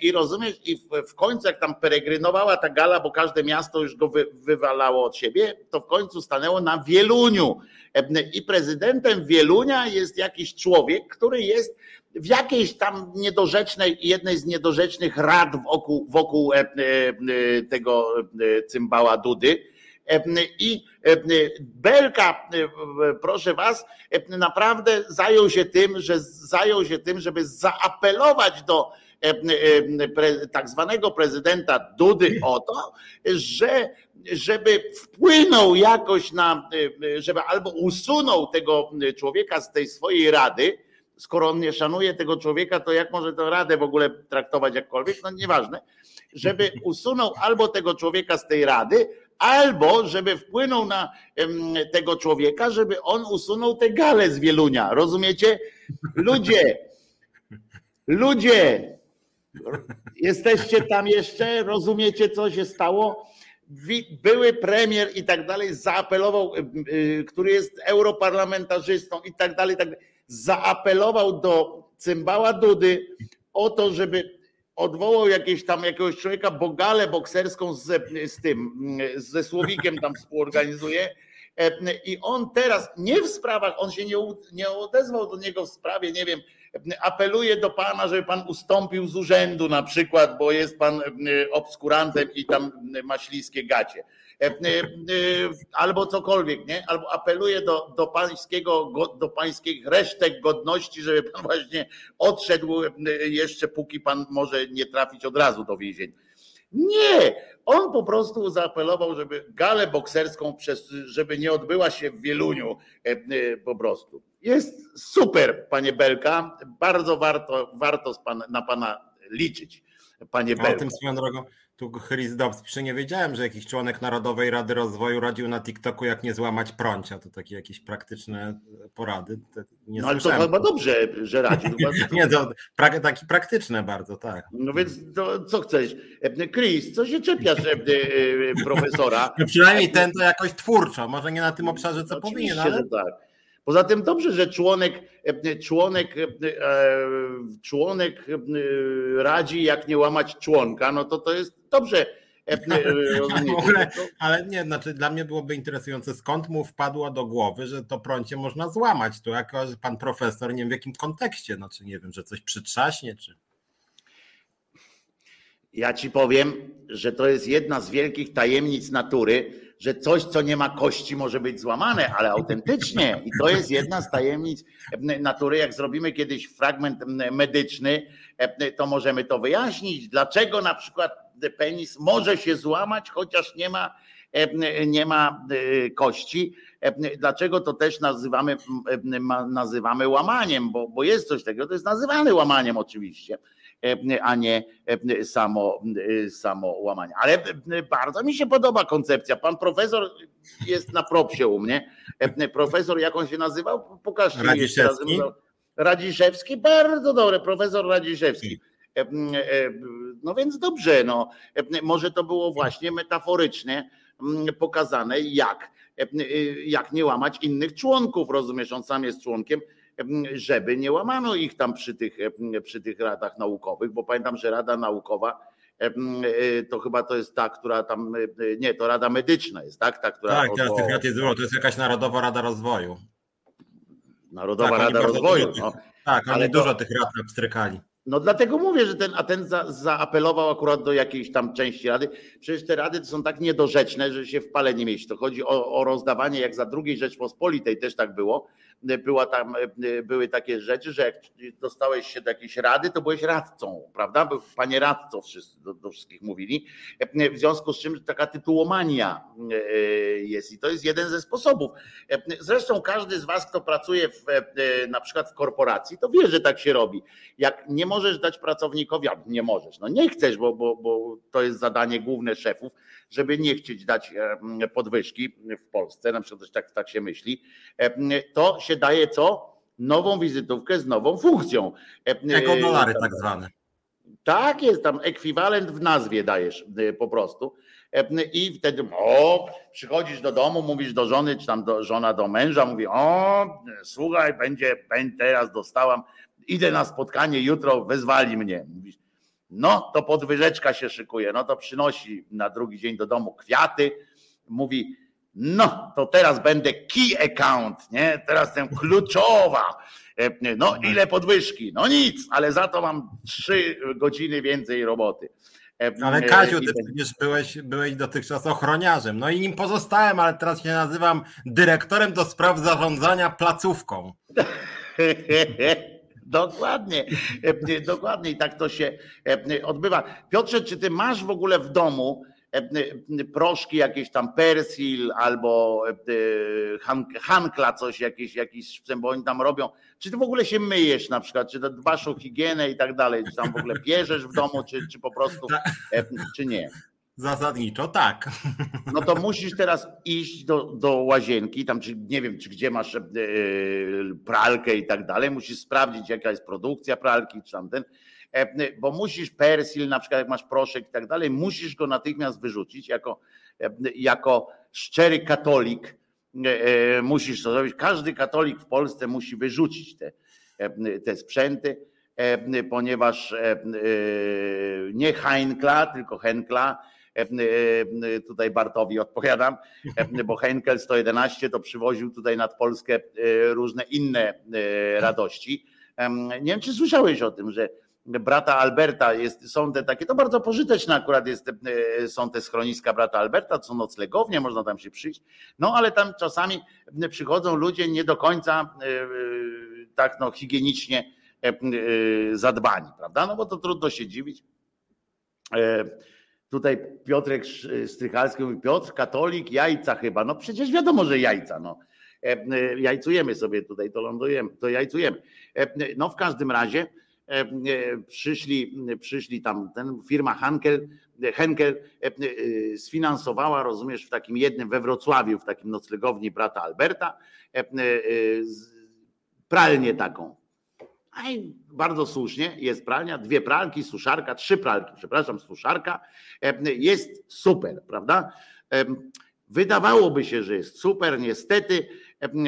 i rozumiesz, i w końcu jak tam peregrynowała ta gala, bo każde miasto już go wy, wywalało od siebie, to w końcu stanęło na Wieluniu. I prezydentem Wielunia jest jakiś człowiek, który jest w jakiejś tam niedorzecznej, jednej z niedorzecznych rad wokół, wokół tego cymbała Dudy, i Belka, proszę was, naprawdę zajął się tym, że zajął się tym, żeby zaapelować do tak zwanego prezydenta Dudy o to, że żeby wpłynął jakoś na, żeby albo usunął tego człowieka z tej swojej rady, skoro on nie szanuje tego człowieka, to jak może tę radę w ogóle traktować jakkolwiek, no nieważne, żeby usunął albo tego człowieka z tej rady, albo żeby wpłynął na tego człowieka, żeby on usunął tę galę z Wielunia. Rozumiecie? Ludzie, ludzie, jesteście tam jeszcze? Rozumiecie, co się stało? Były premier i tak dalej zaapelował, który jest europarlamentarzystą i tak dalej, tak zaapelował do cymbała Dudy o to, żeby odwołał jakieś tam jakiegoś człowieka, bo galę bokserską z, z tym, ze Słowikiem tam współorganizuje. I on teraz nie w sprawach, on się nie, nie odezwał do niego w sprawie, nie wiem, apeluje do pana, żeby pan ustąpił z urzędu na przykład, bo jest pan obskurantem i tam ma śliskie gacie. E, e, albo cokolwiek, nie? Albo apeluje do, do pańskiego, do pańskich resztek godności, żeby pan właśnie odszedł e, jeszcze, póki pan może nie trafić od razu do więzienia. Nie, on po prostu zaapelował, żeby galę bokserską, przez, żeby nie odbyła się w Wieluniu po prostu. Jest super, panie Belka, bardzo warto, warto pan, na pana liczyć, panie Belka. A tym swoją drogą, tu Chris Dobbs pisze, nie wiedziałem, że jakiś członek Narodowej Rady Rozwoju radził na TikToku, jak nie złamać prącia. To takie jakieś praktyczne porady. Nie no ale to chyba dobrze, że radził. <laughs> nie, to taki praktyczne bardzo, tak. No więc to, co chcesz? Chris, co się czepiasz e, e, profesora? <laughs> No przynajmniej ten to jakoś twórczo, może nie na tym obszarze, co powinien, ale... tak. Poza tym dobrze, że członek, członek, członek radzi, jak nie łamać członka, no to to jest dobrze. <laughs> Ale nie, znaczy dla mnie byłoby interesujące, skąd mu wpadło do głowy, że to prącie można złamać. Tu jako pan profesor, nie wiem w jakim kontekście, znaczy nie wiem, że coś przytrzaśnie, czy. Ja ci powiem, że to jest jedna z wielkich tajemnic natury, że coś, co nie ma kości, może być złamane, ale autentycznie. I to jest jedna z tajemnic natury. Jak zrobimy kiedyś fragment medyczny, to możemy to wyjaśnić. Dlaczego na przykład penis może się złamać, chociaż nie ma, nie ma kości. Dlaczego to też nazywamy, nazywamy łamaniem, bo, bo jest coś takiego, to jest nazywane łamaniem oczywiście a nie samo, samo łamanie. Ale bardzo mi się podoba koncepcja. Pan profesor jest na propsie u mnie. Profesor, jak on się nazywał? Pokażcie mi jeszcze raz. Radziszewski, bardzo dobry, profesor Radziszewski. No więc dobrze, no. Może to było właśnie metaforycznie pokazane, jak, jak nie łamać innych członków, rozumiesz, on sam jest członkiem żeby nie łamano ich tam przy tych, przy tych radach naukowych, bo pamiętam, że Rada Naukowa e, to chyba to jest ta, która tam, e, nie, to Rada Medyczna jest, tak? Ta, która tak, teraz tych rad jest dużo, to jest jakaś Narodowa Rada Rozwoju. Narodowa tak, Rada Rozwoju. no. Tak, ale dużo tych rad abstrykali. No dlatego mówię, że ten, a ten za, zaapelował akurat do jakiejś tam części rady. Przecież te rady to są tak niedorzeczne, że się w pale nie mieści. To chodzi o, o rozdawanie, jak za drugiej Rzeczpospolitej też tak było, była tam, były takie rzeczy, że jak dostałeś się do jakiejś rady, to byłeś radcą, prawda? Panie radco, wszyscy, do, do wszystkich mówili. W związku z czym taka tytułomania e, jest i to jest jeden ze sposobów. Zresztą każdy z was, kto pracuje w, e, na przykład w korporacji, to wie, że tak się robi. Jak nie możesz dać pracownikowi, nie możesz, no nie chcesz, bo, bo, bo to jest zadanie główne szefów, żeby nie chcieć dać podwyżki w Polsce, na przykład tak, tak się myśli, to się daje co? Nową wizytówkę z nową funkcją. Jako dolary tak zwane. Tak jest, tam ekwiwalent w nazwie dajesz po prostu. I wtedy, o, przychodzisz do domu, mówisz do żony, czy tam do, żona do męża, mówi, o, słuchaj, będzie, teraz dostałam, idę na spotkanie jutro, wezwali mnie. Mówisz, no to podwyżeczka się szykuje, no to przynosi na drugi dzień do domu kwiaty, mówi, no to teraz będę key account, nie? Teraz jestem kluczowa. E, no ile podwyżki? No nic, ale za to mam trzy godziny więcej roboty. E, ale Kaziu, ty przecież byłeś, byłeś dotychczas ochroniarzem. No i nim pozostałem, ale teraz się nazywam dyrektorem do spraw zarządzania placówką. <laughs> Dokładnie, e, dokładnie i tak to się odbywa. Piotrze, czy ty masz w ogóle w domu proszki, jakieś tam persil albo hankla, coś, jakieś, jakiś, bo oni tam robią. Czy ty w ogóle się myjesz na przykład, czy dbasz o higienę i tak dalej, czy tam w ogóle pierzesz w domu, czy, czy po prostu, czy nie? Zasadniczo tak. <laughs> No to musisz teraz iść do, do łazienki, tam czy nie wiem, czy gdzie masz pralkę i tak dalej, musisz sprawdzić, jaka jest produkcja pralki, czy tam ten bo musisz persil, na przykład jak masz proszek i tak dalej, musisz go natychmiast wyrzucić jako, e, jako szczery katolik. E, musisz to zrobić. Każdy katolik w Polsce musi wyrzucić te, te sprzęty, ponieważ nie Heinkla, tylko Henkla. Tutaj Bartowi odpowiadam, bo Henkel 111 to przywoził tutaj nad Polskę różne inne radości. Nie wiem, czy słyszałeś o tym, że brata Alberta jest, są te takie, to bardzo pożyteczne akurat jest, e, są te schroniska brata Alberta, to są noclegownie, można tam się przyjść, no ale tam czasami przychodzą ludzie nie do końca e, e, tak no higienicznie zadbani, prawda? No bo to trudno się dziwić. Tutaj Piotrek Strychalski mówi, Piotr, katolik, jajca chyba. No przecież wiadomo, że jajca. No. Jajcujemy sobie tutaj, to lądujemy, to jajcujemy. No w każdym razie E, e, przyszli, przyszli tam, ten firma Henkel, Henkel e, sfinansowała, rozumiesz, w takim jednym we Wrocławiu, w takim noclegowni brata Alberta, pralnię taką. I bardzo słusznie, jest pralnia, dwie pralki, suszarka, trzy pralki, przepraszam, suszarka, jest super, prawda? Wydawałoby się, że jest super, niestety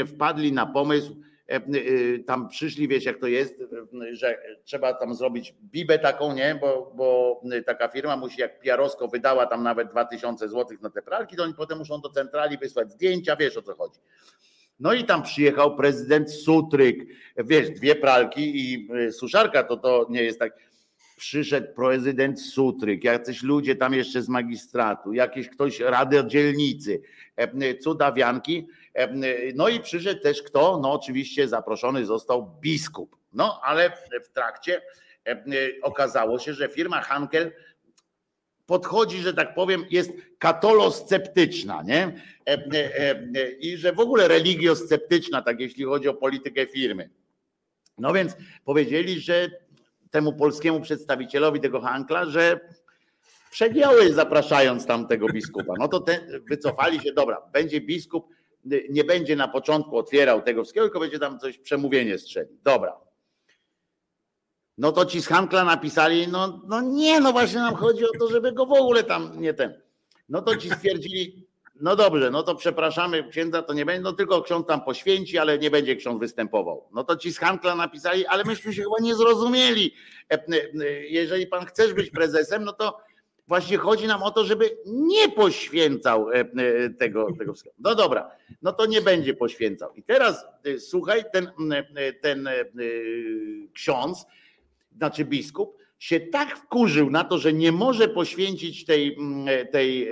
wpadli na pomysł, E, e, tam przyszli, wiesz jak to jest, e, że trzeba tam zrobić bibę taką, nie, bo, bo taka firma musi, jak Piarosko wydała tam nawet 2000 złotych na te pralki, to oni potem muszą do centrali wysłać zdjęcia, wiesz o co chodzi. No i tam przyjechał prezydent Sutryk, wiesz, dwie pralki i suszarka, to to nie jest tak. Przyszedł prezydent Sutryk, jacyś ludzie tam jeszcze z magistratu, jakiś ktoś rady dzielnicy, cudawianki, no i przyszedł też kto? No oczywiście zaproszony został biskup. No ale w trakcie okazało się, że firma Hankel podchodzi, że tak powiem, jest katolosceptyczna, nie? I że w ogóle religiosceptyczna, tak jeśli chodzi o politykę firmy. No więc powiedzieli, że temu polskiemu przedstawicielowi tego Hankla, że przegiąłeś zapraszając tam tego biskupa. No to wycofali się, dobra, będzie biskup, nie będzie na początku otwierał tego wszystkiego, tylko będzie tam coś przemówienie strzeli. Dobra. No to ci z Hankla napisali, no, no nie, no właśnie nam chodzi o to, żeby go w ogóle tam nie ten. No to ci stwierdzili, no dobrze, no to przepraszamy księdza, to nie będzie, no tylko ksiądz tam poświęci, ale nie będzie ksiądz występował. No to ci z Hankla napisali, ale myśmy się chyba nie zrozumieli. E, e, jeżeli pan chcesz być prezesem, no to Właśnie chodzi nam o to, żeby nie poświęcał e, e, tego, tego wszystkiego. No dobra, no to nie będzie poświęcał. I teraz e, słuchaj, ten, ten ksiądz, znaczy biskup, się tak wkurzył na to, że nie może poświęcić tej, tej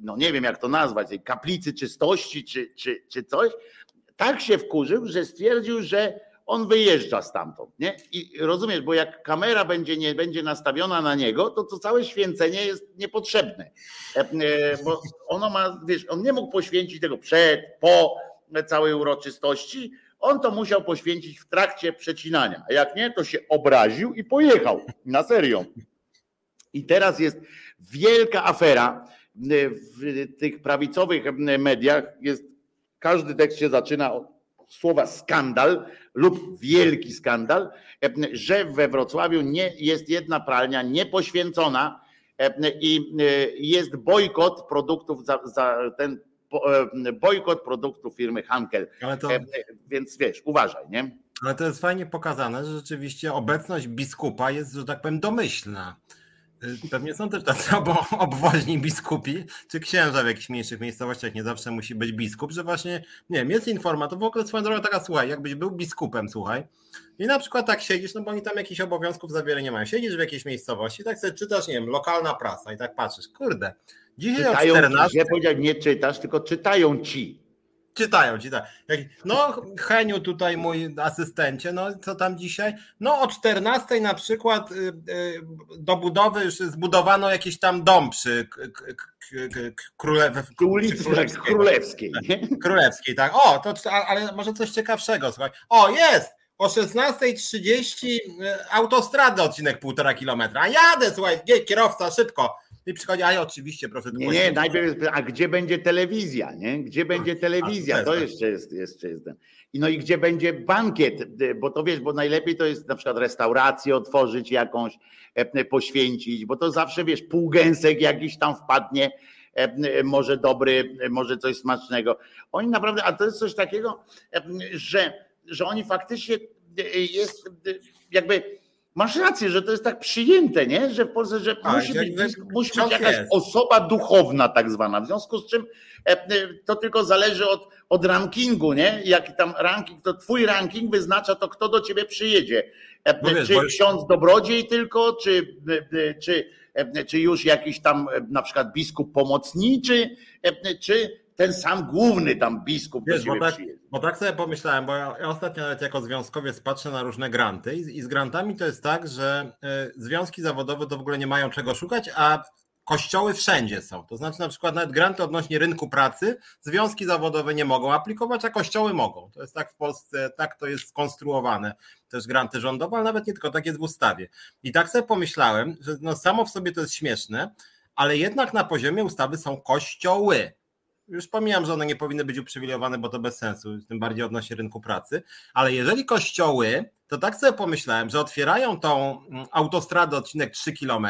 no nie wiem jak to nazwać, tej kaplicy czystości czy, czy, czy coś, tak się wkurzył, że stwierdził, że on wyjeżdża stamtąd, nie? I rozumiesz, bo jak kamera będzie, nie będzie nastawiona na niego, to to całe święcenie jest niepotrzebne. E, e, bo ono ma, wiesz, on nie mógł poświęcić tego przed, po całej uroczystości, on to musiał poświęcić w trakcie przecinania. A jak nie, to się obraził i pojechał. Na serio. I teraz jest wielka afera w tych prawicowych mediach. Jest, każdy tekst się zaczyna od słowa skandal lub wielki skandal, że we Wrocławiu nie jest jedna pralnia niepoświęcona i jest bojkot produktów za, za ten bojkot produktów firmy Hankel. To... Więc wiesz, uważaj, nie? Ale to jest fajnie pokazane, że rzeczywiście obecność biskupa jest, że tak powiem, domyślna. Y, pewnie są też tacy <laughs> obwoźni biskupi, czy księża w jakichś mniejszych miejscowościach, nie zawsze musi być biskup, że właśnie, nie wiem, jest informa, to w ogóle swoją drogą taka, słuchaj, jakbyś był biskupem, słuchaj, i na przykład tak siedzisz, no bo oni tam jakichś obowiązków za wiele nie mają, siedzisz w jakiejś miejscowości, tak sobie czytasz, nie wiem, lokalna prasa i tak patrzysz, kurde, dzisiaj czytają o 14... Ci, nie czytasz, tylko czytają ci. Czytają ci, tak. No, Heniu, tutaj mój asystencie, no co tam dzisiaj? No, o 14 na przykład y, y, do budowy już zbudowano jakiś tam dom przy Królew, ulicy Królewskiej. <laughs> Królewskiej, tak. O, to, ale może coś ciekawszego, słuchaj. O, jest! O 16.30 y, autostrady odcinek półtora kilometra. A jadę, słuchaj, kierowca, szybko i przychodzi, a oczywiście, proszę. Nie, nie, najpierw jest, a gdzie będzie telewizja, nie? Gdzie będzie telewizja? To jeszcze jest, jeszcze jest ten. I no i gdzie będzie bankiet, bo to wiesz, bo najlepiej to jest na przykład restaurację otworzyć jakąś, e, poświęcić, bo to zawsze wiesz, półgęsek jakiś tam wpadnie, e, może dobry, może coś smacznego. Oni naprawdę, a to jest coś takiego, e, że, że oni faktycznie jest jakby Masz rację, że to jest tak przyjęte, nie? że w Polsce, że A, musi, być, musi być jakaś jest. osoba duchowna tak zwana, w związku z czym e, e, to tylko zależy od, od rankingu, nie? Jaki tam ranking, to twój ranking wyznacza to, kto do ciebie przyjedzie. E, no wiesz, czy bo... ksiądz dobrodziej tylko, czy, czy, czy już jakiś tam na przykład biskup pomocniczy, czy ten sam główny tam biskup Wiesz, bo tak, bo tak sobie pomyślałem, bo ja, ja, ostatnio nawet jako związkowiec patrzę na różne granty i, i z grantami to jest tak, że y, związki zawodowe to w ogóle nie mają czego szukać, a kościoły wszędzie są. To znaczy na przykład nawet granty odnośnie rynku pracy, związki zawodowe nie mogą aplikować, a kościoły mogą. To jest tak w Polsce, tak to jest skonstruowane. Też granty rządowe, ale nawet nie tylko, tak jest w ustawie. I tak sobie pomyślałem, że no samo w sobie to jest śmieszne, ale jednak na poziomie ustawy są kościoły już pomijam, że one nie powinny być uprzywilejowane, bo to bez sensu, tym bardziej odnośnie rynku pracy, ale jeżeli kościoły, to tak sobie pomyślałem, że otwierają tą mm, autostradę odcinek 3 km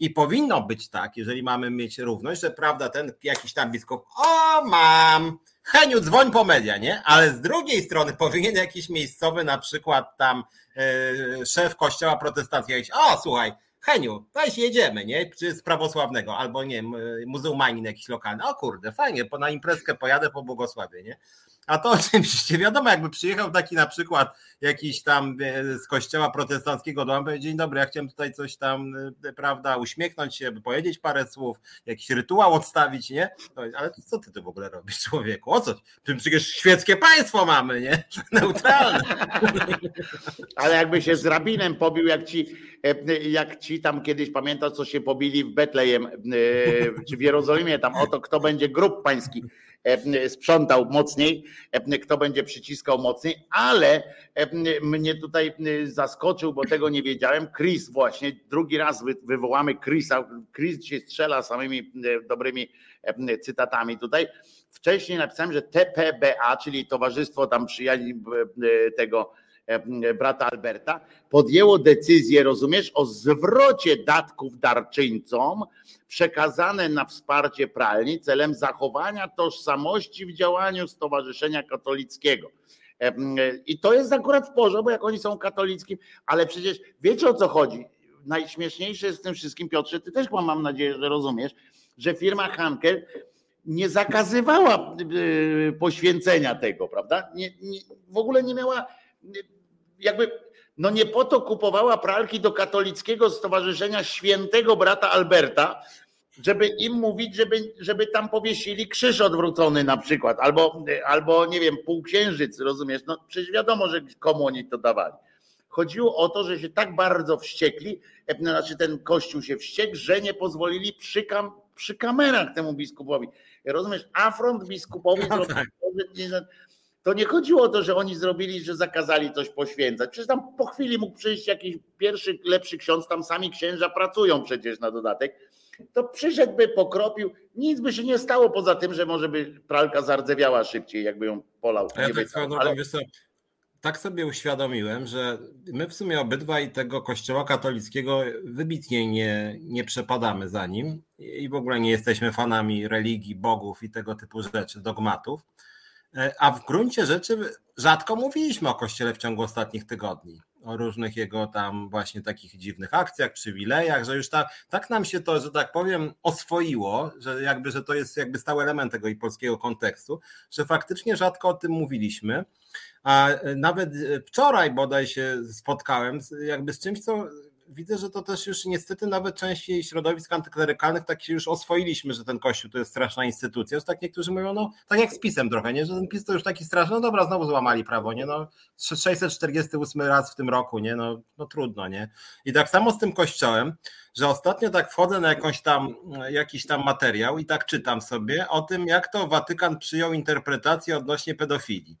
i powinno być tak, jeżeli mamy mieć równość, że prawda, ten jakiś tam biskup, o mam, Heniu, dzwoń po media, nie? Ale z drugiej strony powinien jakiś miejscowy, na przykład tam yy, szef kościoła protestanckiego, o słuchaj, Heniu, weź jedziemy, nie? Czy z prawosławnego, albo nie muzułmanin jakiś lokalny. O kurde, fajnie, po na imprezkę pojadę po błogosławie, nie? A to <laughs> oczywiście wiadomo, jakby przyjechał taki na przykład jakiś tam e, z kościoła protestanckiego do powiedzieć, dzień dobry, ja chciałem tutaj coś tam, e, prawda, uśmiechnąć się, powiedzieć parę słów, jakiś rytuał odstawić, nie? ale co ty tu w ogóle robisz, człowieku? O co? Tym przecież świeckie państwo mamy, nie? <laughs> Neutralne. <laughs> Ale jakby się z rabinem pobił, jak ci, e, jak ci tam kiedyś, pamiętasz, co się pobili w Betlejem, czy w Jerozolimie, tam o to, kto będzie grób pański sprzątał mocniej, e, kto będzie przyciskał mocniej, ale e, mnie tutaj zaskoczył, bo tego nie wiedziałem. Chris właśnie, drugi raz wywołamy Chrisa. Chris się strzela samymi dobrymi cytatami tutaj. Wcześniej napisałem, że TPBA, czyli Towarzystwo tam Przyjaźni tego brata Alberta, podjęło decyzję, rozumiesz, o zwrocie datków darczyńcom przekazane na wsparcie pralni celem zachowania tożsamości w działaniu Stowarzyszenia Katolickiego. I to jest akurat w porządku, bo jak oni są katolickim, ale przecież wiecie o co chodzi. Najśmieszniejsze jest z tym wszystkim, Piotrze, ty też mam nadzieję, że rozumiesz, że firma Hankel nie zakazywała y, poświęcenia tego, prawda? Nie, nie, w ogóle nie miała jakby no nie po to kupowała pralki do katolickiego stowarzyszenia świętego brata Alberta, żeby im mówić, żeby, żeby tam powiesili krzyż odwrócony na przykład, albo, albo nie wiem, półksiężyc, rozumiesz? No przecież wiadomo, że komu oni to dawali. Chodziło o to, że się tak bardzo wściekli, e, znaczy ten kościół się wściekł, że nie pozwolili przy, kam, przy kamerach temu biskupowi. Rozumiesz, afront biskupowi, no tak to nie chodziło o to, że oni zrobili, że zakazali coś poświęcać. Przecież tam po chwili mógł przyjść jakiś pierwszy, lepszy ksiądz, tam sami księża pracują przecież na dodatek. to przyszedłby, pokropił, nic by się nie stało poza tym, że może by pralka zardzewiała szybciej, jakby ją polał. Ja tak, swoją ale... wiesz co, tak sobie uświadomiłem, że my w sumie obydwaj tego kościoła katolickiego wybitnie nie, nie przepadamy za nim i w ogóle nie jesteśmy fanami religii, bogów i tego typu rzeczy, dogmatów. E, a w gruncie rzeczy rzadko mówiliśmy o kościele w ciągu ostatnich tygodni o różnych jego tam właśnie takich dziwnych akcjach, przywilejach, że już tak, tak nam się to, że tak powiem, oswoiło, że jakby, że to jest jakby stały element tego i polskiego kontekstu, że faktycznie rzadko o tym mówiliśmy. A nawet wczoraj bodaj się spotkałem jakby z czymś, co widzę, że to też już niestety nawet częściej środowisk antyklerykalnych tak się już oswoiliśmy, że ten kościół to jest straszna instytucja, że tak niektórzy mówią, no tak jak z pisem trochę, nie, że ten PiS to już taki straszny, no dobra, znowu złamali prawo, nie, no 648 raz w tym roku, nie, no, no trudno, nie. I tak samo z tym kościołem, że ostatnio tak wchodzę na jakąś tam, jakiś tam materiał i tak czytam sobie o tym, jak to Watykan przyjął interpretację odnośnie pedofilii.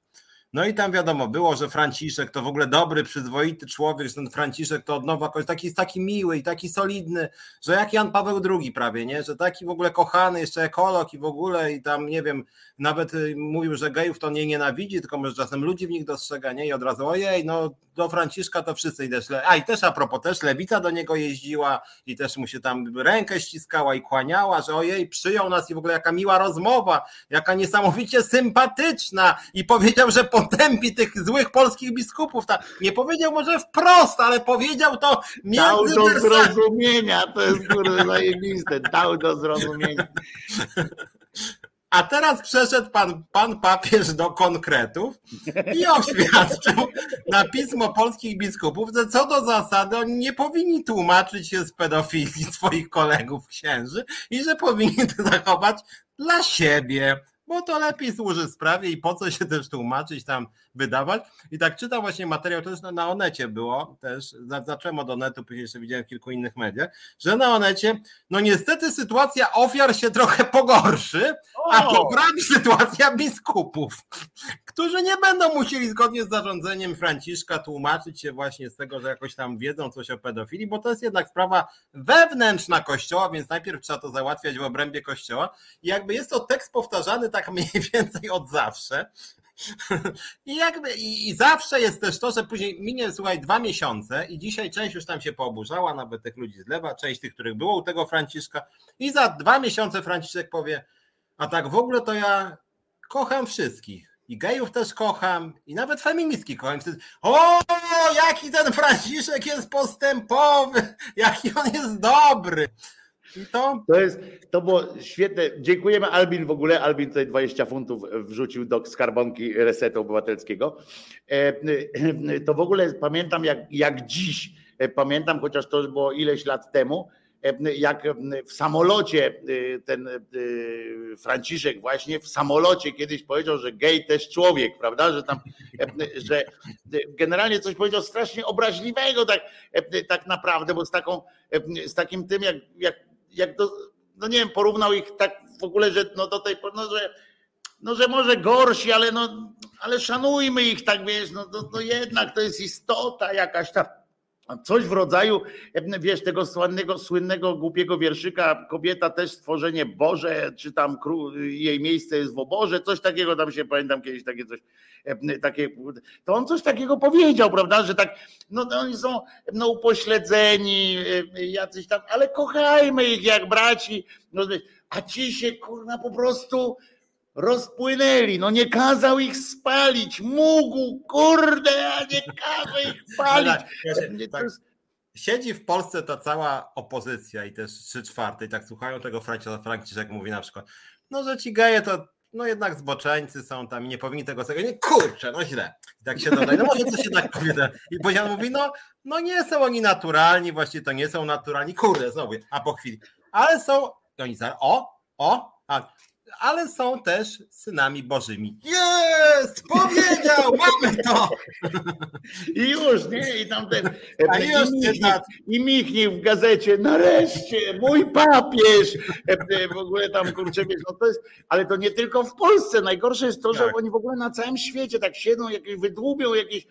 No i tam wiadomo było, że Franciszek to w ogóle dobry, przyzwoity człowiek, że ten Franciszek to od nowa taki taki miły i taki solidny, że jak Jan Paweł II prawie, nie? Że taki w ogóle kochany, jeszcze ekolog i w ogóle i tam nie wiem, nawet y, mówił, że gejów to nie nienawidzi, tylko może czasem ludzi w nich dostrzega, nie? I od razu ojej, no do Franciszka to wszyscy idę. A i też a propos, też lewica do niego jeździła i też mu się tam rękę ściskała i kłaniała, że ojej, przyjął nas i w ogóle jaka miła rozmowa, jaka niesamowicie sympatyczna i powiedział, że potępi tych złych polskich biskupów. Ta, nie powiedział może wprost, ale powiedział to między Dał do zrozumienia, to jest kurde zajebiste, dał do zrozumienia. A teraz przeszedł pan, pan papież do konkretów i oświadczył na pismo polskich biskupów, że co do zasady oni nie powinni tłumaczyć się z pedofilii <laughs> swoich kolegów księży i że powinni to zachować dla siebie bo to lepiej służy sprawie i po co się też tłumaczyć, tam wydawać. I tak czytam właśnie materiał, to już na Onecie było też, zacząłem od Onetu, później jeszcze widziałem w kilku innych mediach, że na Onecie, no niestety sytuacja ofiar się trochę pogorszy, o! a poprawi sytuacja biskupów, którzy nie będą musieli zgodnie z zarządzeniem Franciszka tłumaczyć się właśnie z tego, że jakoś tam wiedzą coś o pedofilii, bo to jest jednak sprawa wewnętrzna Kościoła, więc najpierw trzeba to załatwiać w obrębie Kościoła i jakby jest to tekst powtarzany tak mniej więcej od zawsze, <laughs> i jakby i, i, zawsze jest też to, że później minie, słuchaj, dwa miesiące i dzisiaj część już tam się pooburzała, nawet tych ludzi z lewa, część tych, których było u tego Franciszka i za dwa miesiące Franciszek powie, a tak w ogóle to ja kocham wszystkich. I gejów też kocham, i nawet feministki kocham. O, jaki ten Franciszek jest postępowy, <laughs> jaki on jest dobry. To... to jest, to było świetne. Dziękujemy Albin w ogóle. Albin tutaj 20 funtów wrzucił do skarbonki Resetu Obywatelskiego. E, e, to w ogóle pamiętam jak, jak dziś, e, pamiętam, chociaż to było ileś lat temu, jak w samolocie ten Franciszek właśnie w samolocie kiedyś powiedział, że gej też człowiek, prawda, że tam, że generalnie coś powiedział strasznie obraźliwego tak, tak naprawdę, bo z taką, z takim tym jak, jak jak do, no nie wiem, porównał ich tak w ogóle, że no do tej pory, no, że, no, że może gorsi, ale no, ale szanujmy ich tak, wiesz, no to, to jednak to jest istota jakaś tam Coś w rodzaju, wiesz, tego słynnego, słynnego, głupiego wierszyka, kobieta też stworzenie Boże, czy tam jej miejsce jest w oborze, coś takiego tam się pamiętam kiedyś takie coś, takie, to on coś takiego powiedział, prawda, że tak, no, no oni są no, upośledzeni, jacyś tam, ale kochajmy ich jak braci, no, a ci się kurna po prostu rozpłynęli. No nie kazał ich spalić. Mógł, kurde, a nie kazał ich <laughs> palić. Tak, tak, siedzi w Polsce ta cała opozycja i też trzy czwarte i tak słuchają tego Franciszek mówi na przykład, no że ci geje to no jednak zboczeńcy są tam i nie powinni tego sobie, nie kurczę, no źle. I tak się dodaje, no może to się tak <laughs> powie. I Bozian mówi, no, no nie są oni naturalni, właściwie to nie są naturalni, kurde, znowu, a po chwili, ale są, oni za, o, o, a ale są też synami bożymi. Jest! Powiedział! Mamy to! I już, nie? I tam ten. A i, już, Michnik, I Michnik w gazecie, nareszcie, mój papież! W ogóle tam kurczę, wiesz, no to jest, ale to nie tylko w Polsce. Najgorsze jest to, że tak. oni w ogóle na całym świecie tak siedzą, jakieś wydłubią jakieś.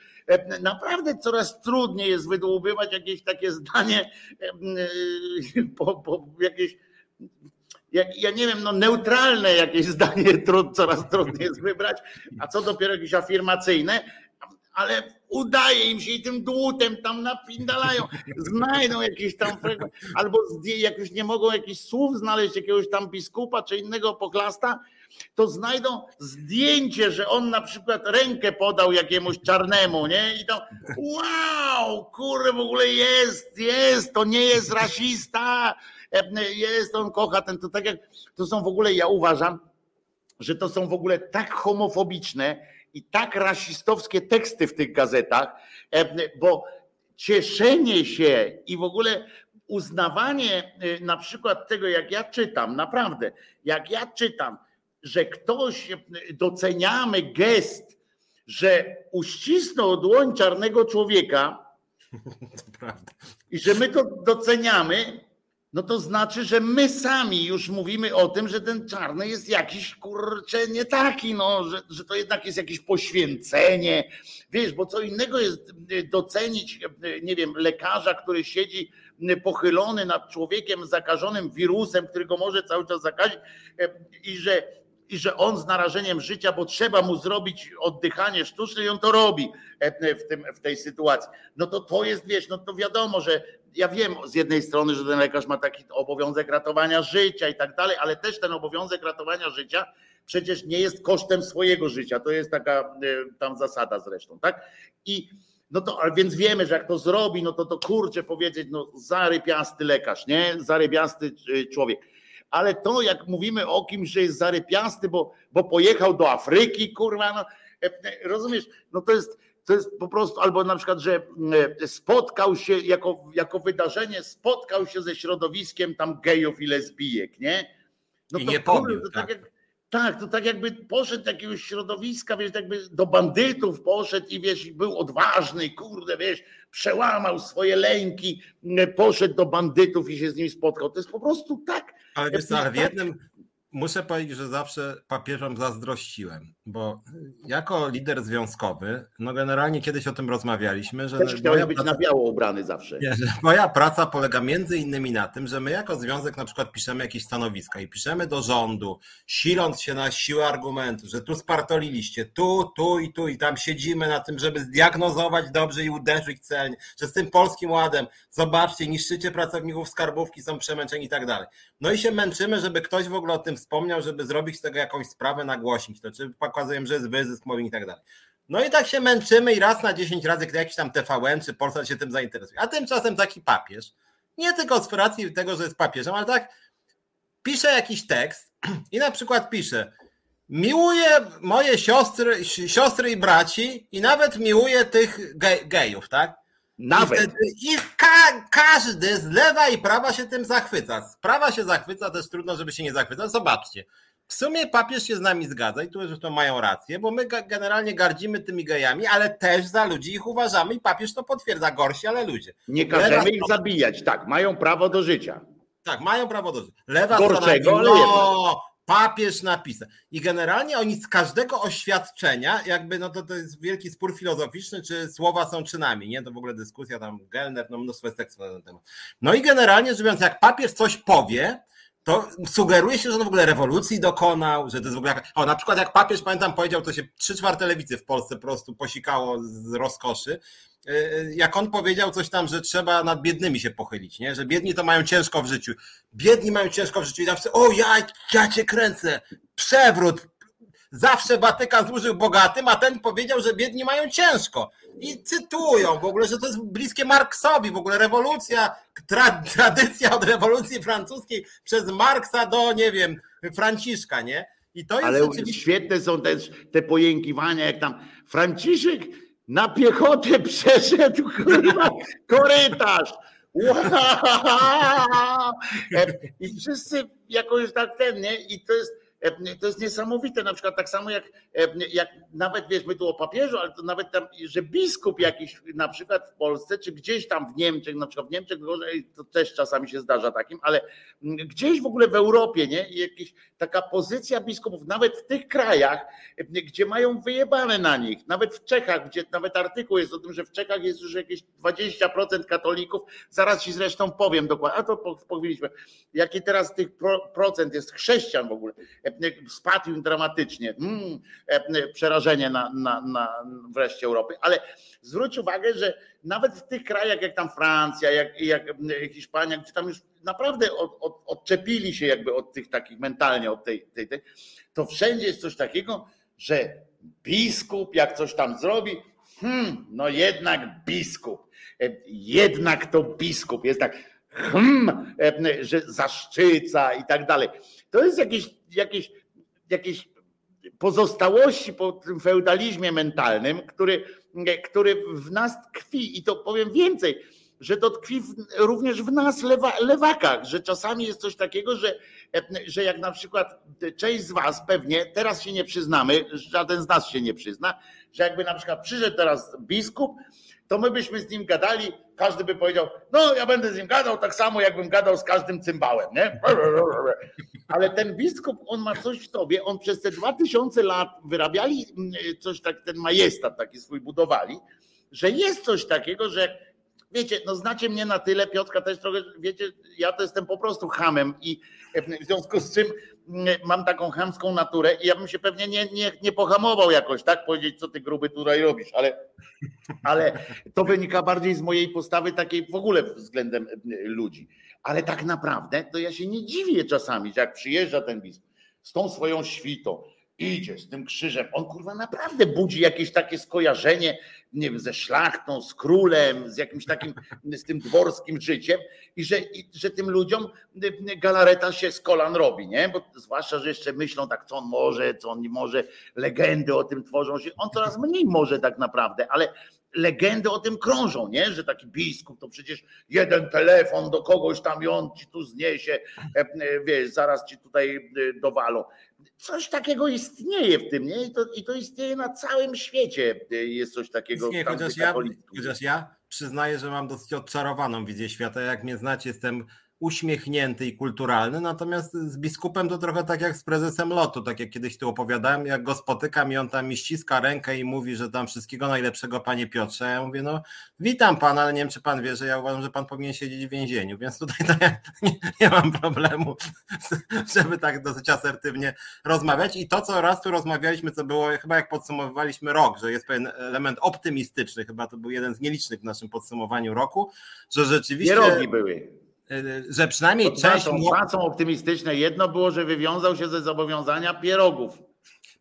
Naprawdę coraz trudniej jest wydłubywać jakieś takie zdanie po, po jakieś jak, ja nie wiem, no neutralne jakieś <laughs> zdanie trud, coraz trudniej jest wybrać, a co dopiero jakieś afirmacyjne, ale udaje im się i tym dłutem tam napindalają, znajdą jakieś tam albo jak już nie mogą jakichś słów znaleźć jakiegoś tam biskupa czy innego pochlasta, to znajdą zdjęcie, że on na przykład rękę podał jakiemuś czarnemu, nie? I to wow, kurde, w ogóle jest, jest, to nie jest rasista, jest, on kocha ten, to tak jak, to są w ogóle, ja uważam, że to są w ogóle tak homofobiczne i tak rasistowskie teksty w tych gazetach, bo cieszenie się i w ogóle uznawanie y, na przykład tego, jak ja czytam, naprawdę, jak ja czytam, że ktoś y, doceniamy gest, że uścisnął dłoń czarnego człowieka <laughs> i że my to doceniamy, no to znaczy, że my sami już mówimy o tym, że ten czarny jest jakiś kurcze nie taki, no, że, że to jednak jest jakieś poświęcenie. Wiesz, bo co innego jest y, docenić, y, nie wiem, lekarza, który siedzi y, pochylony nad człowiekiem zakażonym wirusem, który go może cały czas zakazić i że i że on z narażeniem życia, bo trzeba mu zrobić oddychanie sztuczne i on to robi w, tym, w tej sytuacji. No to to jest, wiesz, no to wiadomo, że ja wiem z jednej strony, że ten lekarz ma taki obowiązek ratowania życia i tak dalej, ale też ten obowiązek ratowania życia przecież nie jest kosztem swojego życia. To jest taka e, tam zasada zresztą, tak? I no to, więc wiemy, że jak to zrobi, no to to kurczę powiedzieć, no zarypiasty lekarz, nie? Zarypiasty e, człowiek. Ale to jak mówimy o kimś, że jest zarypiasty, bo, bo pojechał do Afryki, kurwa, no, e, rozumiesz, no to jest, to jest po prostu, albo na przykład, że e, spotkał się jako, jako wydarzenie, spotkał się ze środowiskiem tam gejów i lesbijek, nie? No I to, nie pobił, to tak. tak. Jak, tak, to tak jakby poszedł do jakiegoś środowiska, wiesz, jakby do bandytów poszedł i wiesz, był odważny, kurde, wiesz, przełamał swoje lęki, poszedł do bandytów i się z nimi spotkał. To jest po prostu tak. Ale wiesz, ale w jednym, muszę powiedzieć, że zawsze papieżom zazdrościłem, bo jako lider związkowy, no generalnie kiedyś o tym rozmawialiśmy, że. Też chciałeś być praca, na biało ubrany zawsze. Nie, moja praca polega między innymi na tym, że my jako związek na przykład piszemy jakieś stanowiska i piszemy do rządu, siląc się na siłę argumentu, że tu spartoliliście, tu, tu i tu i tam siedzimy na tym, żeby zdiagnozować dobrze i uderzyć celnie, że z tym polskim ładem, zobaczcie, niszczycie pracowników skarbówki, są przemęczeni i tak dalej. No i się męczymy, żeby ktoś w ogóle o tym wspomniał, żeby zrobić z tego jakąś sprawę, nagłośnić to, czy pokazujemy, że jest wyzysk, mobbing i tak dalej. No i tak się męczymy i raz na 10 razy, jakiś tam TVN czy Polsat się tym zainteresuje. A tymczasem taki papież, nie tylko z racji tego, że jest papieżem, ale tak pisze jakiś tekst <clears throat> i na przykład pisze miłuję moje siostry, siostry i braci i nawet miłuję tych gejów, tak? Nawet. I, wtedy, i ka każdy z lewa i prawa się tym zachwyca. Z prawa się zachwyca, też trudno, żeby się nie zachwycał. Zobaczcie. W sumie papież się z nami zgadza i tu zresztą mają rację, bo my generalnie gardzimy tymi gejami, ale też za ludzi ich uważamy i papież to potwierdza, gorsi, ale ludzie. Nie każemy ich zabijać, tak, mają prawo do życia. Tak, mają prawo do życia. Lewa Gorszego, strona, no, papież napisał. I generalnie oni z każdego oświadczenia, jakby, no to, to jest wielki spór filozoficzny, czy słowa są czynami, nie? To w ogóle dyskusja tam, Gelner, no mnóstwo jest tekstów na ten temat. No i generalnie rzecz biorąc, jak papież coś powie, to sugeruje się, że on w ogóle rewolucji dokonał, że to jest w ogóle. O, na przykład jak papież, pamiętam, powiedział, to się trzy czwarte lewicy w Polsce po prostu posikało z rozkoszy. E, e, jak on powiedział coś tam, że trzeba nad biednymi się pochylić, nie? że biedni to mają ciężko w życiu. Biedni mają ciężko w życiu i zawsze, o ja, ja cię kręcę, przewrót, zawsze Watykan służył bogatym, a ten powiedział, że biedni mają ciężko. I cytują w ogóle, że to jest bliskie Marksowi, w ogóle rewolucja, tra, tradycja od rewolucji francuskiej przez Marksa do, nie wiem, Franciszka, nie? I to jest Ale oczywiście... świetne są też te pojękiwania, jak tam Franciszek na piechotę <laughs> przeszedł kurwa, korytarz. Wow! I wszyscy jakoś tak ten, nie? I to jest to jest niesamowite, na przykład tak samo jak, jak nawet wiesz, my tu o papieżu, ale to nawet tam, że biskup jakiś na przykład w Polsce, czy gdzieś tam w Niemczech, na przykład w Niemczech, to też czasami się zdarza takim, ale gdzieś w ogóle w Europie, nie, jakiś taka pozycja biskupów, nawet w tych krajach, gdzie mają wyjebane na nich, nawet w Czechach, gdzie nawet artykuł jest o tym, że w Czechach jest już jakieś 20% katolików, zaraz ci zresztą powiem dokładnie, a to powiedzieliśmy, jaki teraz tych procent jest chrześcijan w ogóle, spadł dramatycznie, mm, przerażenie na, na, na wreszcie Europy, ale zwróć uwagę, że nawet w tych krajach jak tam Francja, jak, jak Hiszpania, gdzie tam już naprawdę od, od, odczepili się jakby od tych takich mentalnie, od tej, tej, tej, to wszędzie jest coś takiego, że biskup jak coś tam zrobi, hmm, no jednak biskup, jednak to biskup, jest tak, hmm, że zaszczyca i tak dalej. To jest jakieś, jakieś, jakieś pozostałości po tym feudalizmie mentalnym, który, który w nas tkwi i to powiem więcej, że to tkwi w, również w nas lewa, lewakach, że czasami jest coś takiego, że, że jak na przykład część z was pewnie, teraz się nie przyznamy, żaden z nas się nie przyzna, że jakby na przykład przyszedł teraz biskup, to my byśmy z nim gadali, każdy by powiedział, no ja będę z nim gadał tak samo, jakbym gadał z każdym cymbałem, nie? <laughs> Ale ten biskup, on ma coś w sobie, on przez te dwa tysiące lat wyrabiali mm, coś tak, ten majestat taki swój budowali, że jest coś takiego, że wiecie, no znacie mnie na tyle, Piotrka też trochę, wiecie, ja to jestem po prostu hamem i w związku z czym mm, mam taką hamską naturę i ja bym się pewnie nie, nie, nie pohamował jakoś, tak? Powiedzieć, co ty gruby tutaj robisz, ale, ale to wynika bardziej z mojej postawy takiej w ogóle względem ludzi. Ale tak naprawdę to ja się nie dziwię czasami, że jak przyjeżdża ten biskup z tą swoją świtą, idzie z tym krzyżem. On kurwa naprawdę budzi jakieś takie skojarzenie, nie wiem, ze szlachtą, z królem, z jakimś takim, z tym dworskim życiem i że, i, że tym ludziom galareta się z kolan robi, nie? Bo zwłaszcza, że jeszcze myślą tak, co on może, co on nie może, legendy o tym tworzą się. On coraz mniej może tak naprawdę, ale legendy o tym krążą, nie? Że taki biskup to przecież jeden telefon do kogoś tam i on ci tu zniesie, e, e, wiesz, zaraz ci tutaj e, dowalą. Coś takiego istnieje w tym, nie? I to, i to istnieje na całym świecie. Jest coś takiego. Nie, chociaż, ja, chociaż ja przyznaję, że mam dosyć odczarowaną wizję świata. Jak mnie znacie, jestem uśmiechnięty i kulturalny, natomiast z biskupem to trochę tak jak z prezesem lotu, tak jak kiedyś tu opowiadałem, jak go spotykam i on tam mi ściska rękę i mówi, że tam wszystkiego najlepszego panie Piotrze, ja mówię, no witam pana, ale nie wiem czy pan wie, że ja uważam, że pan powinien siedzieć w więzieniu, więc tutaj tak, <laughs> nie, nie mam problemu, <laughs> żeby tak dosyć asertywnie rozmawiać. I to, co raz tu rozmawialiśmy, co było chyba jak podsumowywaliśmy rok, że jest pewien element optymistyczny, chyba to był jeden z nielicznych w naszym podsumowaniu roku, że rzeczywiście... Pierogi były że przynajmniej część. Pracą optymistyczne jedno było, że wywiązał się ze zobowiązania pierogów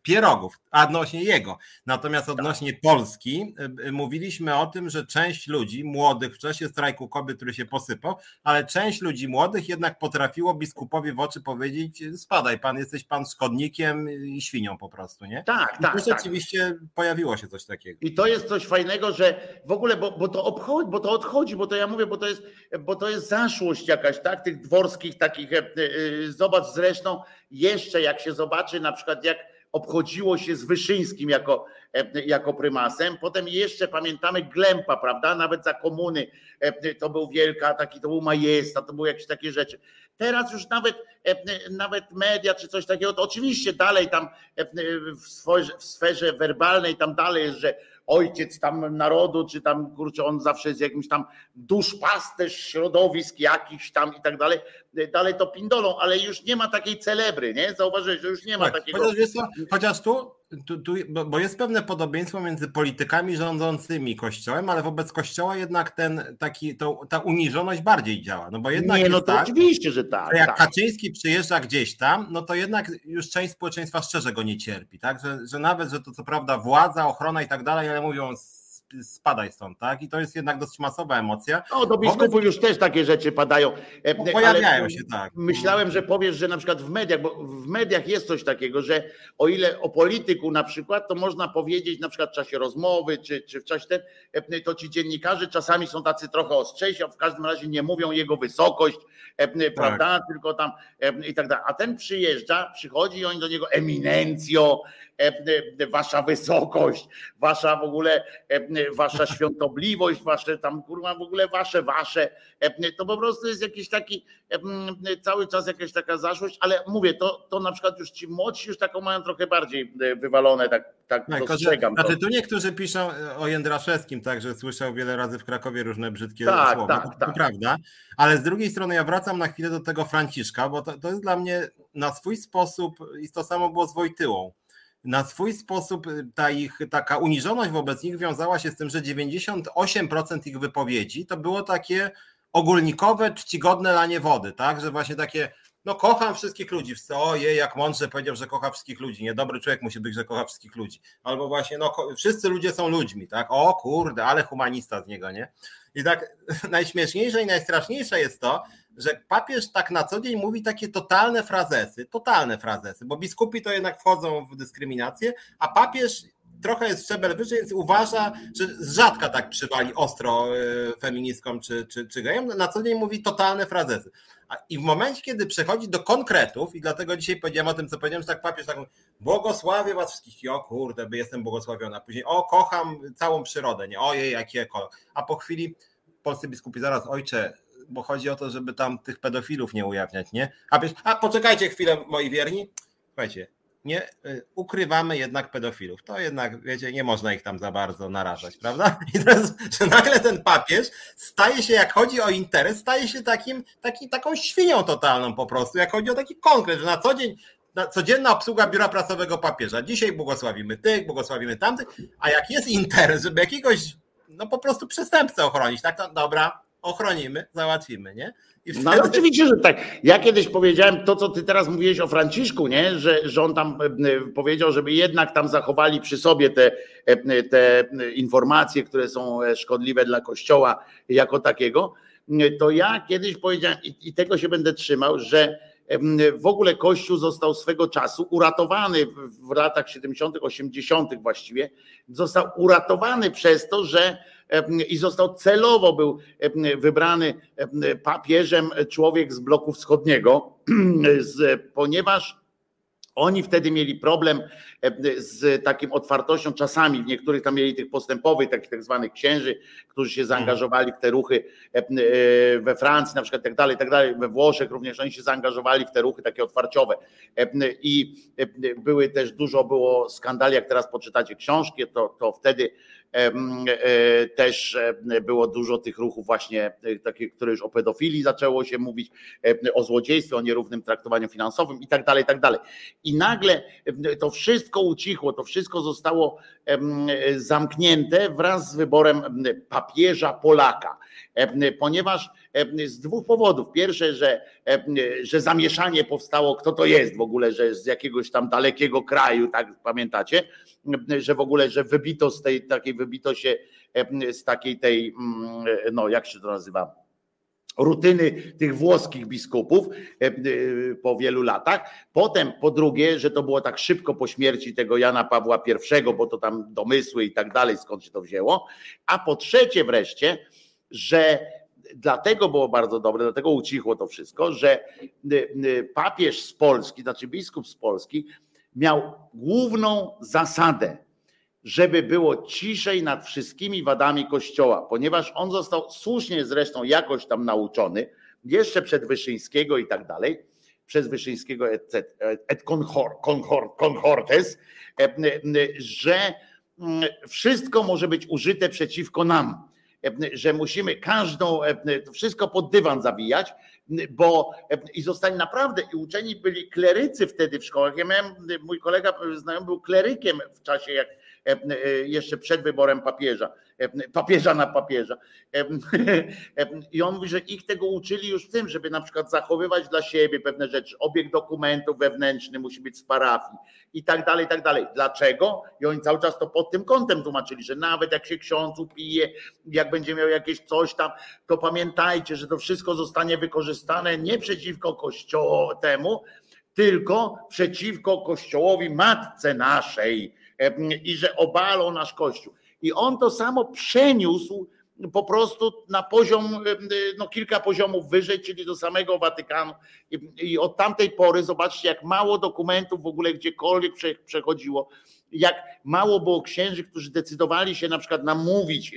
pierogów, a odnośnie jego. Natomiast odnośnie tak. Polski y, y, mówiliśmy o tym, że część ludzi młodych w czasie strajku kobiet, który się posypał, ale część ludzi młodych jednak potrafiło biskupowi w oczy powiedzieć spadaj pan, jesteś pan szkodnikiem i świnią po prostu, nie? Tak, I tak. tak. Rzeczywiście pojawiło się coś takiego. I to jest coś fajnego, że w ogóle, bo, bo to obchodzi, bo to odchodzi, bo to ja mówię, bo to jest, bo to jest zaszłość jakaś, tak? Tych dworskich takich, e, e, zobacz zresztą jeszcze jak się zobaczy na przykład jak obchodziło się z Wyszyńskim jako, e, jako prymasem. Potem jeszcze pamiętamy Glempa, prawda? Nawet za komuny e, to był wielka, taki to był majestat, to były jakieś takie rzeczy. Teraz już nawet, e, nawet media czy coś takiego, to oczywiście dalej tam w sferze, w sferze werbalnej tam dalej jest, że ojciec tam narodu, czy tam kurczę, on zawsze jest jakimś tam duszpasterz środowisk jakichś tam i tak dalej. Dalej to pindolą, ale już nie ma takiej celebry, nie? Zauważyłeś, że już nie ma tak, takiego. Chociaż, chociaż tu, tu, tu bo jest pewne podobieństwo między politykami rządzącymi kościołem, ale wobec kościoła jednak ten taki, to, ta uniżoność bardziej działa. No bo jednak nie, no to tak, oczywiście, że tak. Że jak tak. Kaczyński przyjeżdża gdzieś tam, no to jednak już część społeczeństwa szczerze go nie cierpi, tak? Że, że nawet, że to co prawda władza, ochrona i tak dalej, ale mówią spadaj stąd, tak? I to jest jednak dość masowa emocja. O, do biskupów Wobec... już też takie rzeczy padają. No, pojawiają się, tak. Myślałem, że powiesz, że na przykład w mediach, bo w mediach jest coś takiego, że o ile o polityku na przykład, to można powiedzieć na przykład w czasie rozmowy, czy, czy w czasie ten, to ci dziennikarze czasami są tacy trochę ostrzejsi, a w każdym razie nie mówią jego wysokość, tak. prawda, tylko tam i tak dalej. A ten przyjeżdża, przychodzi i oni do niego eminencjo, wasza wysokość, wasza w ogóle, wasza świątobliwość, wasze tam kurwa w ogóle wasze, wasze, to po prostu jest jakiś taki cały czas jakaś taka zaszłość, ale mówię, to, to na przykład już ci młodsi już taką mają trochę bardziej wywalone, tak, tak no, dostrzegam. Znaczy to. tu niektórzy piszą o Jędraszewskim, tak, że słyszał wiele razy w Krakowie różne brzydkie tak, słowa, tak, to, tak. prawda, ale z drugiej strony ja wracam na chwilę do tego Franciszka, bo to, to jest dla mnie na swój sposób i to samo było z Wojtyłą na swój sposób y, ta ich taka uniżoność wobec nich wiązała się z tym, że 98% ich wypowiedzi to było takie ogólnikowe, czcigodne lanie wody, tak? Że właśnie takie, no kocham wszystkich ludzi, ojej, jak mądrze powiedział, że kocha wszystkich ludzi, niedobry człowiek musi być, że kocha wszystkich ludzi. Albo właśnie, no wszyscy ludzie są ludźmi, tak? O kurde, ale humanista z niego, nie? I tak <laughs> najśmieszniejsze i najstraszniejsze jest to, że papież tak na co dzień mówi takie totalne frazesy, totalne frazesy, bo biskupi to jednak wchodzą w dyskryminację, a papież trochę jest szczebel wyżej, więc uważa, że z rzadka tak przywali ostro e, feministkom czy, czy, czy gejom, na co dzień mówi totalne frazesy. I w momencie, kiedy przechodzi do konkretów, i dlatego dzisiaj powiedziałem o tym, co powiedziałem, że tak papież tak mówi, błogosławię was wszystkich, o kurde, by jestem błogosławiona. Później, o kocham całą przyrodę, nie, ojej, jaki ekolog. A po chwili polscy biskupi zaraz, ojcze, bo chodzi o to, żeby tam tych pedofilów nie ujawniać, nie? A, a poczekajcie chwilę, moi wierni. Słuchajcie, nie y, ukrywamy jednak pedofilów. To jednak, wiecie, nie można ich tam za bardzo narażać, prawda? <laughs> I teraz, że nagle ten papież staje się, jak chodzi o interes, staje się takim, taki, taką świnią totalną po prostu, jak chodzi o taki konkret, że na co dzień codzienna obsługa biura prasowego papieża. Dzisiaj błogosławimy tych, błogosławimy tamtych, a jak jest interes, żeby jakiegoś, no po prostu przestępcę ochronić, tak, to dobra, ochronimy, załatwimy, nie? Wtedy... No ale oczywiście, że tak. Ja kiedyś powiedziałem to, co ty teraz mówiłeś o Franciszku, nie? Że, że on tam e, powiedział, żeby jednak tam zachowali przy sobie te, e, te informacje, które są e, szkodliwe dla Kościoła jako takiego. To ja kiedyś powiedziałem, i tego się będę trzymał, że w ogóle Kościół został swego czasu uratowany w latach 70., 80. właściwie, został uratowany przez to, że i został celowo był wybrany papieżem człowiek z bloku wschodniego, <clears throat> ponieważ oni wtedy mieli problem z takim otwartością czasami, w niektórych tam mieli tych postępowych, takich tak zwanych księży, którzy się zaangażowali w te ruchy e, we Francji na przykład tak dalej, tak dalej, we Włoszech również oni się zaangażowali w te ruchy takie otwarciowe. I były też dużo było skandali, jak teraz poczytacie książki, to, to wtedy E, też e, było dużo tych ruchów właśnie e, takich, które już o pedofilii zaczęło się mówić, o złodziejstwie, o nierównym traktowaniu finansowym i tak dalej, i tak dalej. I nagle to wszystko ucichło, to wszystko zostało zamknięte wraz z wyborem papieża Polaka, ponieważ z dwóch powodów. Pierwsze, że, że zamieszanie powstało, kto to jest w ogóle, że z jakiegoś tam dalekiego kraju, tak pamiętacie, że w ogóle, że wybito z tej takiej, wybito się z takiej tej, mm, no jak się to nazywa, rutyny tych włoskich biskupów po wielu latach. Potem, po drugie, że to było tak szybko po śmierci tego Jana Pawła I, bo to tam domysły i tak dalej, skąd się to wzięło. A po trzecie wreszcie, że dlatego było bardzo dobre, dlatego ucichło to wszystko, że papież z Polski, znaczy biskup z Polski, miał główną zasadę, żeby było ciszej nad wszystkimi wadami Kościoła, ponieważ on został słusznie zresztą jakoś tam nauczony, jeszcze przed Wyszyńskiego i tak dalej, przez Wyszyńskiego et, et conhortes, e, że wszystko może być użyte przeciwko nam że musimy każdą, to wszystko pod dywan zawijać, bo i zostali naprawdę, i uczeni byli klerycy wtedy w szkołach. Ja miałem, mój kolega znajomy był klerykiem w czasie, jak jeszcze przed wyborem papieża, papieża na papieża. I on mówi, że ich tego uczyli już w tym, żeby na przykład zachowywać dla siebie pewne rzeczy. Obieg dokumentów wewnętrzny musi być z parafii i tak dalej, i tak dalej. Dlaczego? I oni cały czas to pod tym kątem tłumaczyli, że nawet jak się ksiądz upije, jak będzie miał jakieś coś tam, to pamiętajcie, że to wszystko zostanie wykorzystane nie przeciwko kościołowi temu, tylko przeciwko kościołowi matce naszej i że obalą nasz kościół. I on to samo przeniósł po prostu na poziom, no kilka poziomów wyżej, czyli do samego Watykanu. I, od tamtej pory zobaczcie, jak mało dokumentów w ogóle gdziekolwiek przechodziło, jak mało było księży, którzy decydowali się na przykład namówić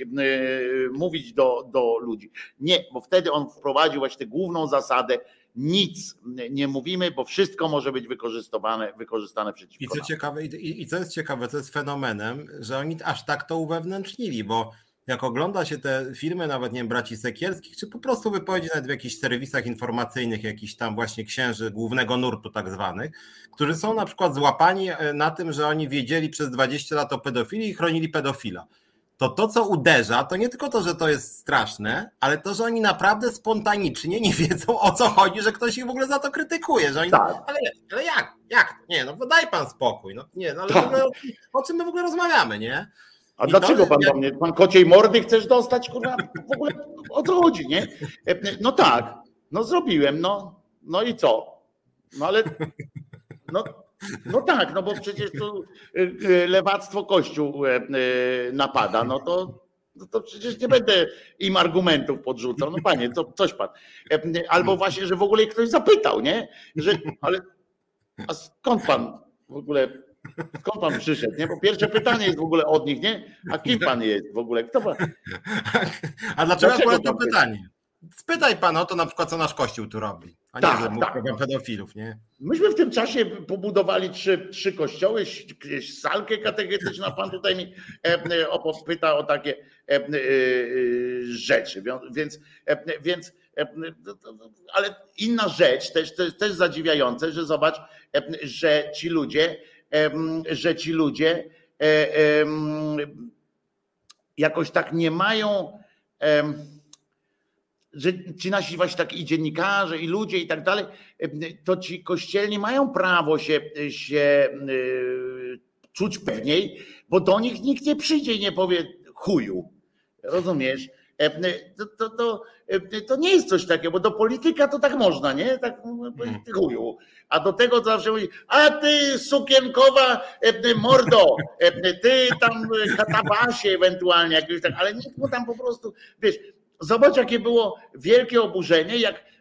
mówić do, do ludzi. Nie, bo wtedy on wprowadził właśnie tę główną zasadę, nic nie mówimy, bo wszystko może być wykorzystywane, wykorzystane przeciwko I co nam. ciekawe, i, i co jest ciekawe, co jest fenomenem, że oni aż tak to uwewnętrznili, bo jak ogląda się te filmy, nawet nie wiem, braci Sekielskich, czy po prostu wypowiedzi nawet w jakichś serwisach informacyjnych, jakichś tam właśnie księży głównego nurtu tak zwanych, którzy są na przykład złapani e, na tym, że oni wiedzieli przez 20 lat o pedofilii i chronili pedofila to to, co uderza, to nie tylko to, że to jest straszne, ale to, że oni naprawdę spontanicznie nie wiedzą o co chodzi, że ktoś ich w ogóle za to krytykuje. Że oni, tak. ale, ale jak? Jak? Nie, no daj pan spokój. No, nie, no, ale tak. ogóle, o czym my w ogóle rozmawiamy, nie? A I dlaczego to, pan do mnie, pan kociej mordy chcesz dostać, kurwa, w ogóle o co chodzi, nie? No tak, no zrobiłem, no, no i co? No ale, no no tak, no bo przecież to y, y, lewactwo Kościół e, e, napada, no to, no to przecież nie będę im argumentów podrzucał. No panie, to coś pan. E, albo właśnie, że w ogóle ktoś zapytał, nie? Że, ale a skąd pan w ogóle, skąd pan przyszedł, nie? Bo pierwsze pytanie jest w ogóle od nich, nie? A kim pan jest w ogóle? Kto pan? A dlaczego, dlaczego to pytanie? Spytaj pan o to na przykład, co nasz kościół tu robi, a nie, tak, że tak. pedofilów, nie? Myśmy w tym czasie pobudowali trzy, trzy kościoły, salkę katechetyczną, pan tutaj mi e, e, pyta o takie e, rzeczy, więc, więc ale inna rzecz, też, też, też zadziwiające, że zobacz, że ci ludzie, że ci ludzie jakoś tak nie mają że ci nasi właśnie tak i dziennikarze, i ludzie i tak dalej, to ci kościelni mają prawo się, się yy, czuć pewniej, bo do nich nikt nie przyjdzie i nie powie chuju. Rozumiesz? To, to, to, to, nie jest coś takiego, bo do polityka to tak można, nie? Tak hmm. chuju. A do tego zawsze mówi, a ty sukienkowa mordo, ty tam katabasie ewentualnie jakieś tak, ale nikt mu tam po prostu, wiesz, Zobacz, jakie było wielkie oburzenie, jak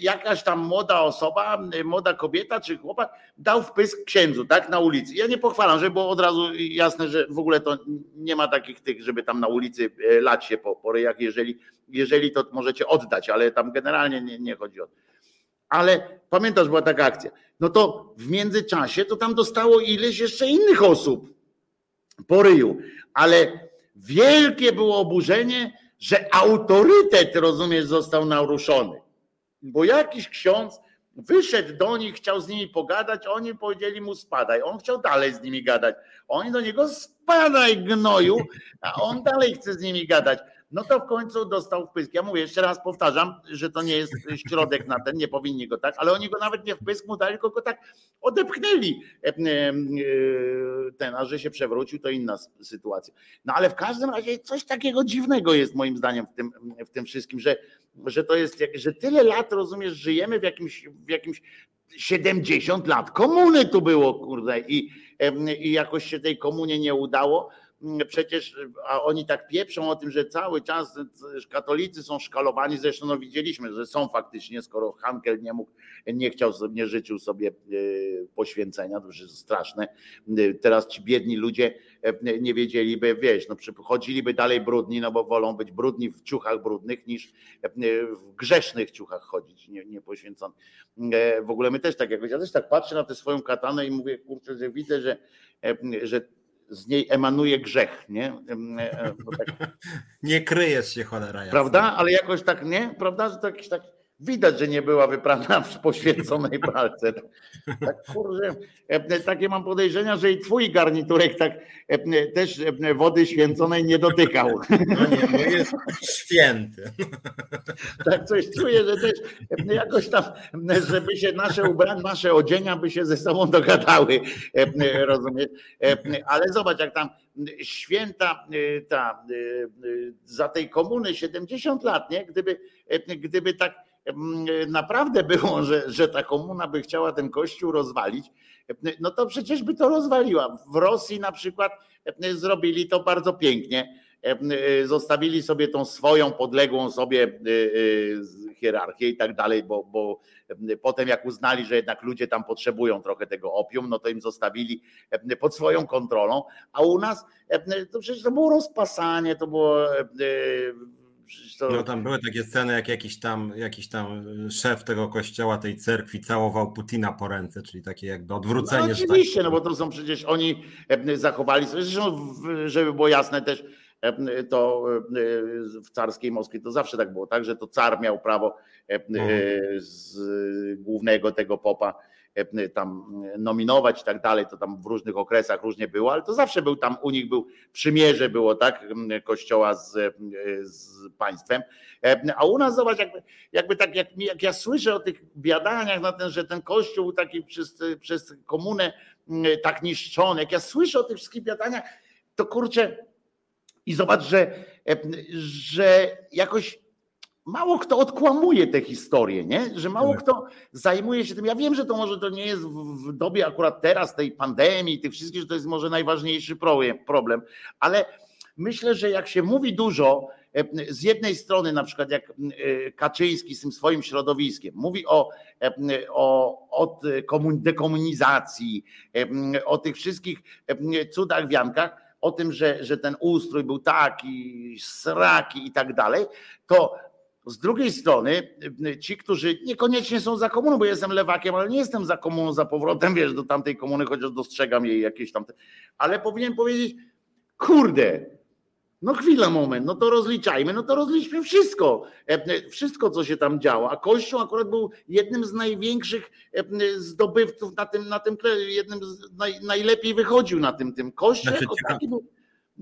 jakaś tam młoda osoba, młoda kobieta czy chłopak dał wpysk księdzu, tak, na ulicy. Ja nie pochwalam, żeby było od razu jasne, że w ogóle to nie ma takich tych, żeby tam na ulicy e, lać się po, po ryjach, jeżeli, jeżeli to możecie oddać, ale tam generalnie nie, nie chodzi o to. Ale pamiętasz, była taka akcja. No to w międzyczasie to tam dostało ileś jeszcze innych osób po ryju, ale wielkie było oburzenie, że autorytet, rozumiesz, został naruszony. Bo jakiś ksiądz wyszedł do nich, chciał z nimi pogadać, oni powiedzieli mu spadaj. On chciał dalej z nimi gadać. Oni do niego spadaj gnoju, a on dalej chce z nimi gadać no to w końcu dostał wpysk. Ja mówię, jeszcze raz powtarzam, że to nie jest środek na ten, nie powinni go tak, ale oni go nawet nie wpysk mu dali, tylko go tak odepchnęli e, e, ten, a że się przewrócił, to inna sytuacja. No ale w każdym razie coś takiego dziwnego jest moim zdaniem w tym, w tym wszystkim, że, że to jest, że tyle lat, rozumiesz, żyjemy w jakimś, w jakimś 70 lat komuny tu było, kurde, i, i jakoś się tej komunie nie udało przecież, a oni tak pieprzą o tym, że cały czas katolicy są szkalowani, zresztą no widzieliśmy, że są faktycznie, skoro Hankel nie mógł, nie chciał, nie życzył sobie e, poświęcenia, to już jest straszne. E, teraz ci biedni ludzie e, nie wiedzieliby, wiesz, no chodziliby dalej brudni, no bo wolą być brudni w ciuchach brudnych niż w grzesznych ciuchach chodzić, nie, nie poświęcony. W ogóle my też tak jakoś, ja też tak patrzę na tę swoją katanę i mówię, kurczę, że widzę, że, że z niej emanuje grzech, nie? E, e, tak, <laughs> nie kryjesz się cholera. Jasna. Prawda? Ale jakoś tak, nie? Prawda? Że to jakiś tak Widać, że nie była wyprana w poświęconej palce. Tak, kurczę, takie mam podejrzenia, że i twój garniturek tak też wody święconej nie dotykał. No nie, no jest święty. Tak coś czuję, że też jakoś tam, żeby się nasze ubrania, nasze odzienia by się ze sobą dogadały, rozumiesz? Ale zobacz, jak tam święta ta, za tej komuny 70 lat, nie? Gdyby, gdyby tak naprawdę <laughs> było, że, że ta komuna by chciała ten kościół rozwalić, no to przecież by to rozwaliła. W Rosji na przykład zrobili to bardzo pięknie. Zostawili sobie tą swoją podległą sobie e, e, hierarchię i tak dalej, bo, bo potem jak uznali, że jednak ludzie tam potrzebują trochę tego opium, no to im zostawili pod swoją kontrolą, a u nas to przecież to było rozpasanie, to było e, to... No tam były takie sceny, jak jakiś tam, jakiś tam szef tego kościoła, tej cerkwi całował Putina po ręce, czyli takie jakby odwrócenie. No oczywiście, tak... no bo to są przecież oni e, zachowali zresztą żeby było jasne też, e, to e, w carskiej Moskwie to zawsze tak było, tak, że to car miał prawo no. z głównego tego popa tam nominować i tak dalej, to tam w różnych okresach różnie było, ale to zawsze był tam, u nich był przymierze było, tak, kościoła z, e, z państwem, e, a u nas zobacz, jakby, jakby tak, jak, jak ja słyszę o tych biadaniach na ten, że ten kościół taki przez, przez komunę tak niszczony, jak ja słyszę o tych wszystkich biadaniach, to kurczę i zobacz, że, że jakoś mało kto odkłamuje te historie, nie? że mało tak. kto zajmuje się tym. Ja wiem, że to może to nie jest w dobie akurat teraz tej pandemii, tych wszystkich, że to jest może najważniejszy problem, ale myślę, że jak się mówi dużo, e, z jednej strony na przykład jak e, Kaczyński z tym swoim środowiskiem mówi o, e, o, o dekomunizacji, o tych wszystkich cudach, wiankach, o tym, że, że ten ustrój był taki, sraki i tak dalej, to z drugiej strony, ci, którzy niekoniecznie są za komuną, bo jestem lewakiem, ale nie jestem za komuną, za powrotem, wiesz, do tamtej komuny, chociaż dostrzegam jej jakieś tam. Ale powinien powiedzieć, kurde, no chwila, moment, no to rozliczajmy, no to rozliczmy wszystko, e, wszystko, co się tam działo. A Kościół akurat był jednym z największych e, zdobywców na tym, na tym jednym z naj, najlepiej wychodził na tym, tym Kościół znaczy, był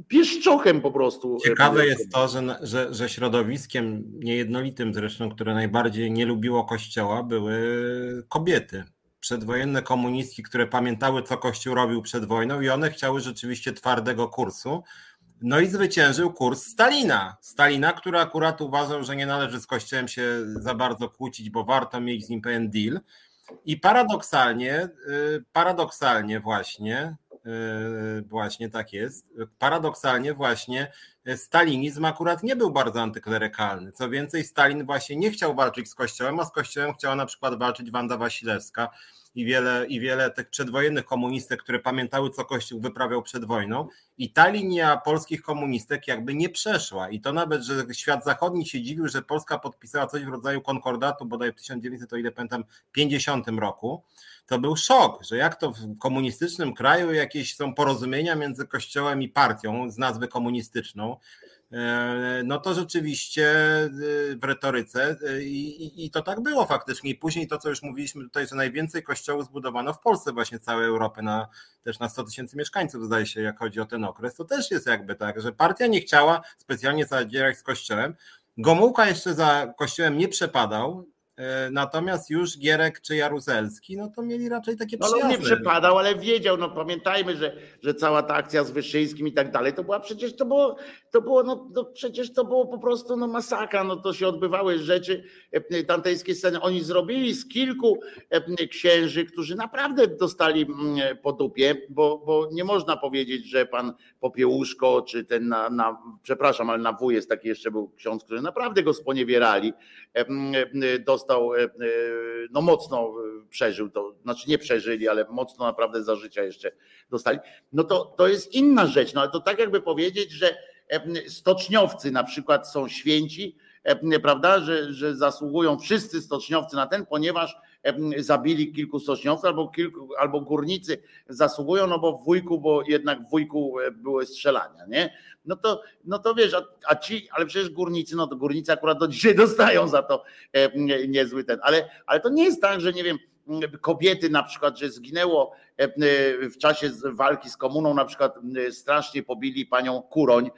pieszczochem po prostu. E, Ciekawe jest to, że, że, że środowiskiem niejednolitym zresztą, które najbardziej nie lubiło Kościoła, były kobiety. Przedwojenne komunistki, które pamiętały, co Kościół robił przed wojną, i one chciały rzeczywiście twardego kursu. No i zwyciężył kurs Stalina. Stalina, który akurat uważał, że nie należy z Kościołem się za bardzo kłócić, bo warto mieć z nim pewien deal. I paradoksalnie, y, paradoksalnie właśnie, właśnie tak jest. Paradoksalnie właśnie stalinizm akurat nie był bardzo antyklerykalny. Co więcej, Stalin właśnie nie chciał walczyć z Kościołem, a z Kościołem chciała na przykład walczyć Wanda Wasilewska i wiele, i wiele tych przedwojennych komunistek, które pamiętały, co Kościół wyprawiał przed wojną. I ta linia polskich komunistek jakby nie przeszła. I to nawet, że świat zachodni się dziwił, że Polska podpisała coś w rodzaju konkordatu bodaj w 1900, o ile pamiętam, 50 roku to był szok, że jak to w komunistycznym kraju jakieś są porozumienia między kościołem i partią z nazwy komunistyczną, e, no to rzeczywiście e, w retoryce e, i, i, to tak było faktycznie. I później to, co już mówiliśmy tutaj, że najwięcej kościołów zbudowano w Polsce, właśnie całej Europy, na, też na 100 tysięcy mieszkańców, zdaje się, jak chodzi o ten okres, to też jest jakby tak, że partia nie chciała specjalnie zadzierać z kościołem. Gomułka jeszcze za kościołem nie przepadał, natomiast już Gierek czy Jaruzelski, no to mieli raczej takie no, przyjazne. No nie przepadał, ale wiedział, no pamiętajmy, że, że cała ta akcja z Wyszyńskim i tak dalej, to była przecież, to było, to było no, no przecież to było po prostu no masakra, no to się odbywały rzeczy, e, tamtejskie sceny. Oni zrobili z kilku e, księży, którzy naprawdę dostali mm, po dupie, bo, bo nie można powiedzieć, że pan Popiełuszko, czy ten na, na przepraszam, ale na W jest taki jeszcze był ksiądz, który naprawdę go sponiewierali, dostał, e, e, no mocno e, przeżył to, znaczy nie przeżyli, ale mocno naprawdę za życia jeszcze dostali, no to, to jest inna rzecz, no ale to tak jakby powiedzieć, że stoczniowcy na przykład są święci, prawda, że, że zasługują wszyscy stoczniowcy na ten, ponieważ zabili kilku stoczniowców albo, kilku, albo górnicy zasługują, no bo w wujku, bo jednak w wujku były strzelania, nie? No to, no to wiesz, a, a ci, ale przecież górnicy, no to górnicy akurat do dzisiaj <laughs> dostają za to niezły ten, ale, ale to nie jest tak, że nie wiem, kobiety na przykład, że zginęło w czasie walki z komuną, na przykład strasznie pobili panią Kuroń,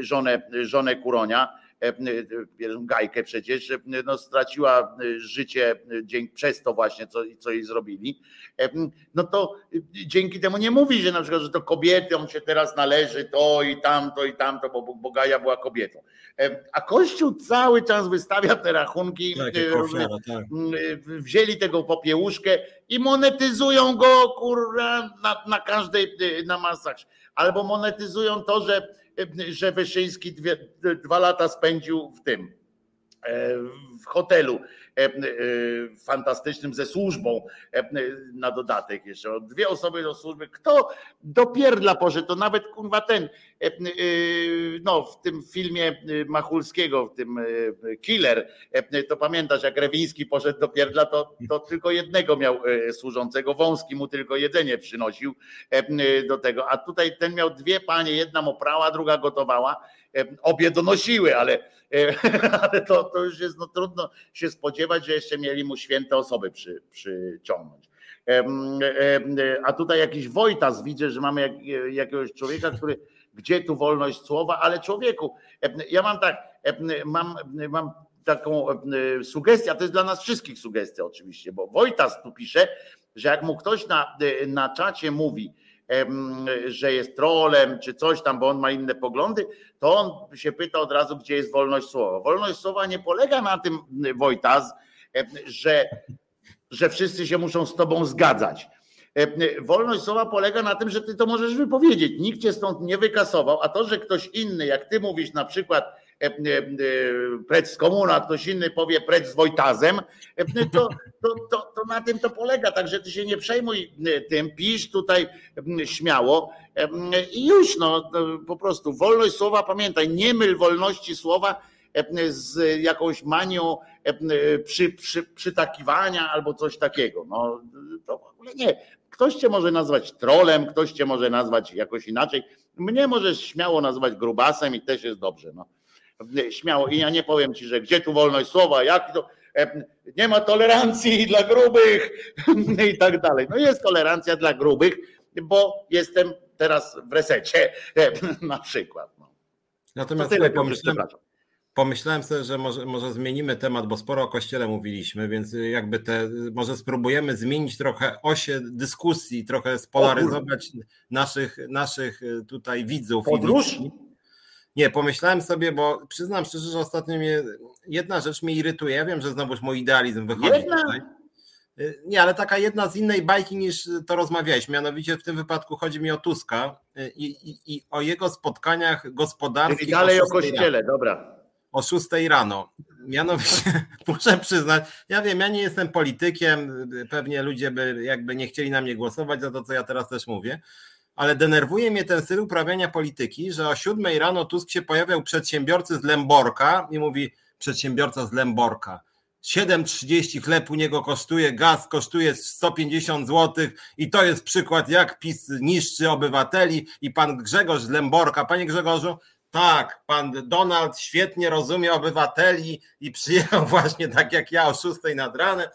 żonę, żonę Kuronia, E, e, gajkę przecież, no straciła e, życie dzięki, przez to właśnie, co, co jej zrobili, no to dzięki temu nie mówi, że na przykład, że to kobietom się teraz należy to i tamto i tamto, bo, bo Gaja była kobietą. A Kościół cały czas wystawia te rachunki, tak. wzięli tego popiełuszkę i monetyzują go kurwa na, na każdej, na masakrze. Albo monetyzują to, że że Wyszyński dwie, dwa lata spędził w tym, e, w hotelu E, e, fantastycznym ze służbą na dodatek jeszcze. Dwie osoby do służby. Kto dopierdla poszedł, to nawet kurwa ten, no w tym filmie Machulskiego, w tym Killer, to pamiętasz jak Rewiński poszedł do pierdla, to, to tylko jednego miał służącego, Wąski mu tylko jedzenie przynosił do tego, a tutaj ten miał dwie panie, jedna mu prała, druga gotowała, obie donosiły, ale <laughs> ale to, to już jest no, trudno się spodziewać, że jeszcze mieli mu święte osoby przy, przyciągnąć. A tutaj jakiś Wojtas widzę, że mamy jak, jakiegoś człowieka, który gdzie tu wolność słowa, ale człowieku, ja mam tak, mam, mam taką sugestię, a to jest dla nas wszystkich sugestia oczywiście, bo Wojtas tu pisze, że jak mu ktoś na, na czacie mówi, że jest trolem czy coś tam, bo on ma inne poglądy, to on się pyta od razu, gdzie jest wolność słowa. Wolność słowa nie polega na tym, Wojtas, że, że wszyscy się muszą z tobą zgadzać. Wolność słowa polega na tym, że ty to możesz wypowiedzieć. Nikt cię stąd nie wykasował, a to, że ktoś inny, jak ty mówisz na przykład, E, e, e, prec z komuna, ktoś inny powie prec z Wojtazem, to, to, to, to na tym to polega. Także ty się nie przejmuj tym, pisz tutaj śmiało i już, no po prostu wolność słowa, pamiętaj, nie myl wolności słowa z jakąś manią przy, przy, przytakiwania albo coś takiego. No to w ogóle nie. Ktoś cię może nazwać trolem, ktoś cię może nazwać jakoś inaczej. Mnie możesz śmiało nazwać grubasem i też jest dobrze. No śmiało. I ja nie powiem ci, że gdzie tu wolność słowa, jak to. E, nie ma tolerancji dla grubych <laughs> i tak dalej. No jest tolerancja dla grubych, bo jestem teraz w resecie e, na przykład. No. Natomiast tyle, pomyślałem, pomyślałem sobie, że może, może zmienimy temat, bo sporo o kościele mówiliśmy, więc jakby te, może spróbujemy zmienić trochę osie dyskusji, trochę spolaryzować naszych, naszych tutaj widzów. Podróż? Nie, pomyślałem sobie, bo przyznam szczerze, że ostatnio mnie jedna rzecz mnie irytuje. Ja wiem, że znowuż mój idealizm wychodzi jedna? tutaj. Y, nie, ale taka jedna z innej bajki niż to rozmawiałeś. Mianowicie w tym wypadku chodzi mi o Tuska y, i, i, i o jego spotkaniach gospodarczych. Czyli dalej o, kościele, dobra. O 6 rano. Mianowicie <laughs> muszę przyznać, ja wiem, ja nie jestem politykiem, pewnie ludzie by jakby nie chcieli na mnie głosować za to, co ja teraz też mówię ale denerwuje mnie ten styl uprawiania polityki, że o siódmej rano Tusk się pojawiał przedsiębiorcy z Lęborka i mówi przedsiębiorca z Lęborka. 7,30 chleb u niego kosztuje, gaz kosztuje 150 zł i to jest przykład, jak PiS niszczy obywateli i pan Grzegorz z Lęborka. Panie Grzegorzu, tak, pan Donald świetnie rozumie obywateli i przyjechał <laughs> właśnie tak jak ja o 6 nad ranem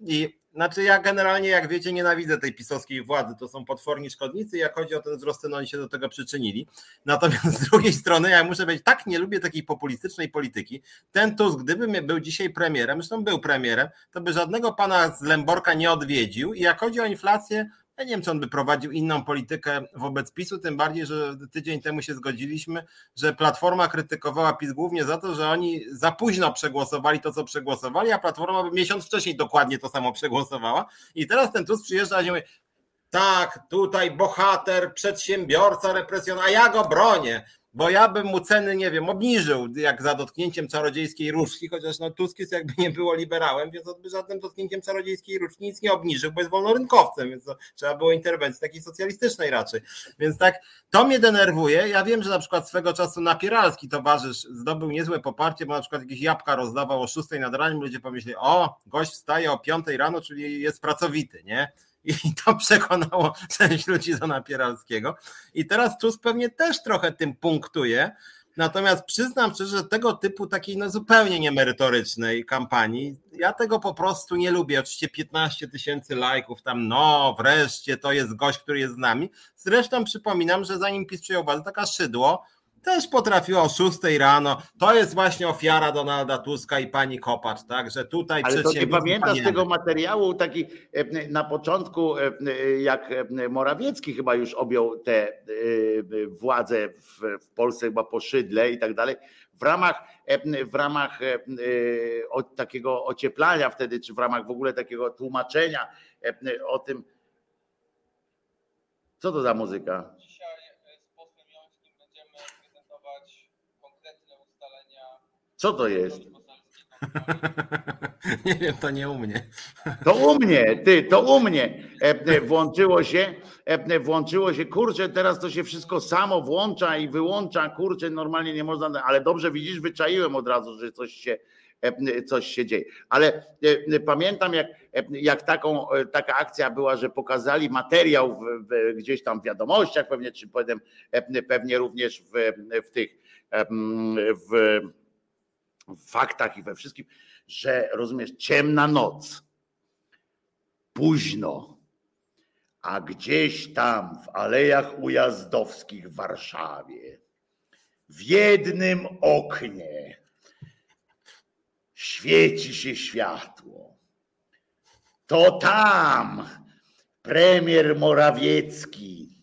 i znaczy ja generalnie, jak wiecie, nienawidzę tej pisowskiej władzy. To są potworni szkodnicy. Jak chodzi o ten wzrost cen, oni się do tego przyczynili. Natomiast <laughs> z drugiej strony, ja muszę powiedzieć, tak nie lubię takiej populistycznej polityki. Ten Tusk, gdyby był dzisiaj premierem, zresztą był premierem, to by żadnego pana z Lęborka nie odwiedził. I jak chodzi o inflację, ja nie wiem, czy on by prowadził inną politykę wobec PiSu, tym bardziej, że tydzień temu się zgodziliśmy, że Platforma krytykowała PiS głównie za to, że oni za późno przegłosowali to, co przegłosowali, a Platforma by miesiąc wcześniej dokładnie to samo przegłosowała. I teraz ten Tusk przyjeżdża i mówi, tak, tutaj bohater, przedsiębiorca represjon, a ja go bronię bo ja bym mu ceny, nie wiem, obniżył, jak za dotknięciem czarodziejskiej różki, chociaż no Tusk jest jakby nie było liberałem, więc by żadnym dotknięciem czarodziejskiej różki nic nie obniżył, bo jest wolnorynkowcem, więc trzeba było interwencji takiej socjalistycznej raczej. Więc tak, to mnie denerwuje. Ja wiem, że na przykład swego czasu napieralski towarzysz zdobył niezłe poparcie, bo na przykład jakieś jabłka rozdawał o 6 nad ranem, ludzie pomyśleli, o, gość wstaje o 5 rano, czyli jest pracowity, nie? I <laughs> to przekonało część ludzi za Napieralskiego. I teraz Tusk pewnie też trochę tym punktuje. Natomiast przyznam szczerze, że tego typu takiej no zupełnie niemerytorycznej kampanii, ja tego po prostu nie lubię. Oczywiście 15 tysięcy lajków tam, no wreszcie to jest gość, który jest z nami. Zresztą przypominam, że zanim PiS przyjął władzę, taka szydło też potrafiła o 6 rano. To jest właśnie ofiara Donalda Tuska i pani Kopacz, tak? Że tutaj Ale to nie pamiętasz tego materiału taki e, na początku, e, jak e, Morawiecki chyba już objął tę władzę w, w Polsce, chyba po szydle i tak dalej. W ramach, w ramach takiego ocieplania wtedy, czy w ramach w ogóle takiego tłumaczenia o tym, co to za muzyka? Co to jest? <laughs> Nie wiem, to nie u mnie. To u mnie, ty, to u mnie. E, e, włączyło się, e, włączyło się, kurczę, teraz to się wszystko samo włącza i wyłącza, kurczę, normalnie nie można, ale dobrze widzisz, wyczaiłem od razu, że coś się, coś się dzieje. Ale pamiętam, jak, jak taką, taka akcja była, że pokazali materiał w, w, gdzieś tam w wiadomościach, pewnie, czy powiem, pewnie również w, w tych w w faktach i we wszystkim, że rozumiesz, ciemna noc, późno, a gdzieś tam w alejach ujazdowskich w Warszawie, w jednym oknie świeci się światło. To tam premier Morawiecki,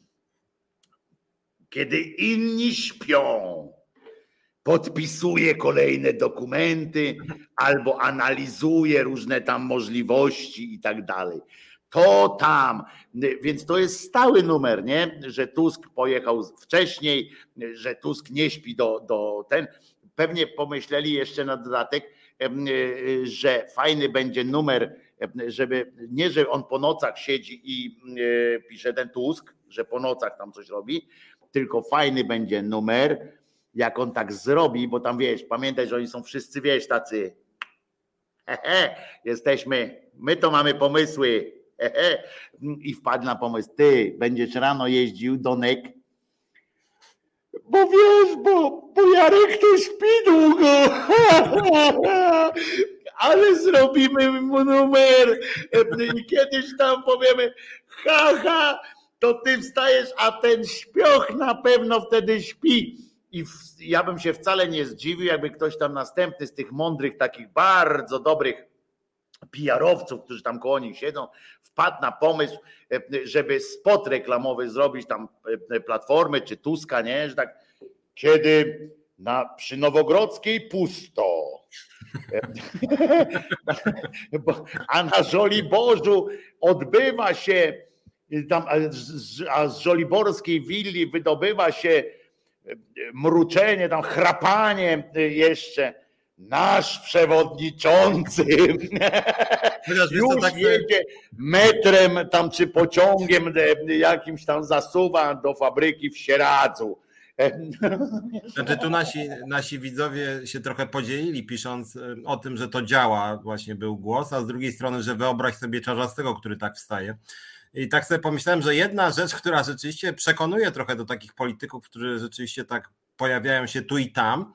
kiedy inni śpią, podpisuje kolejne dokumenty albo analizuje różne tam możliwości i tak dalej. To tam, więc to jest stały numer, nie? Że Tusk pojechał wcześniej, że Tusk nie śpi do, do ten. Pewnie pomyśleli jeszcze na dodatek, że fajny będzie numer, żeby nie, że on po nocach siedzi i e, pisze ten Tusk, że po nocach tam coś robi, tylko fajny będzie numer, jak on tak zrobi, bo tam wiesz, pamiętaj, że oni są wszyscy, wiesz, tacy. He, jesteśmy, my to mamy pomysły. He, i wpadł na pomysł, ty będziesz rano jeździł do NEK, bo wiesz, bo, bo Jarek to śpi długo, ale zrobimy mu numer. I kiedyś tam powiemy, haha, ha, to ty wstajesz, a ten śpioch na pewno wtedy śpi i w, ja bym się wcale nie zdziwił, jakby ktoś tam następny z tych mądrych, takich bardzo dobrych PR-owców, którzy tam koło nich siedzą, wpadł na pomysł, e, żeby spot reklamowy zrobić tam e, Platformy czy Tuska, nie? Że tak, kiedy na, przy Nowogrodzkiej pusto, <laughs> a na Żoliborzu odbywa się, tam, a z Żoliborskiej willi wydobywa się mruczenie, tam chrapanie jeszcze. Nasz przewodniczący <laughs> już tak jedzie metrem tam czy pociągiem jakimś tam zasuwa do fabryki w Sieradzu. <laughs> Znaczy tu nasi, nasi widzowie się trochę podzielili, pisząc o tym, że to działa, właśnie był głos, a z drugiej strony, że wyobraź sobie Czarzastego, który tak wstaje. I tak sobie pomyślałem, że jedna rzecz, która rzeczywiście przekonuje trochę do takich polityków, którzy rzeczywiście tak pojawiają się tu i tam,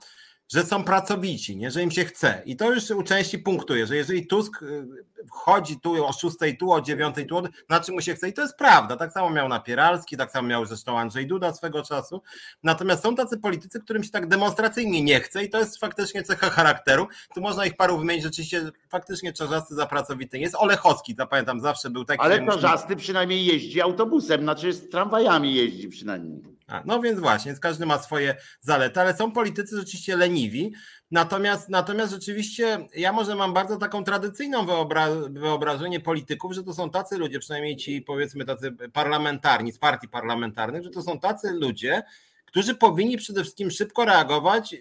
że są pracowici, nie? że im się chce. I to już u części punktuje, że jeżeli Tusk y, chodzi tu o 6, tu o 9, tu na czym mu się chce i to jest prawda. Tak samo miał Napieralski, tak samo miał zresztą Andrzej Duda swego czasu. Natomiast są tacy politycy, którym się tak demonstracyjnie nie chce i to jest faktycznie cecha charakteru. Tu można ich paru wymienić, rzeczywiście faktycznie Czarzasty za pracowity jest. Olechowski, to pamiętam, zawsze był taki... Ale Czarzasty przynajmniej jeździ autobusem, znaczy z tramwajami jeździ przynajmniej. A, no więc właśnie, każdy ma swoje zalety, ale są politycy rzeczywiście leniwi. Natomiast, natomiast rzeczywiście ja może mam bardzo taką tradycyjną wyobra wyobrażenie polityków, że to są tacy ludzie, przynajmniej ci powiedzmy tacy parlamentarni, z partii parlamentarnych, że to są tacy ludzie, którzy powinni przede wszystkim szybko reagować.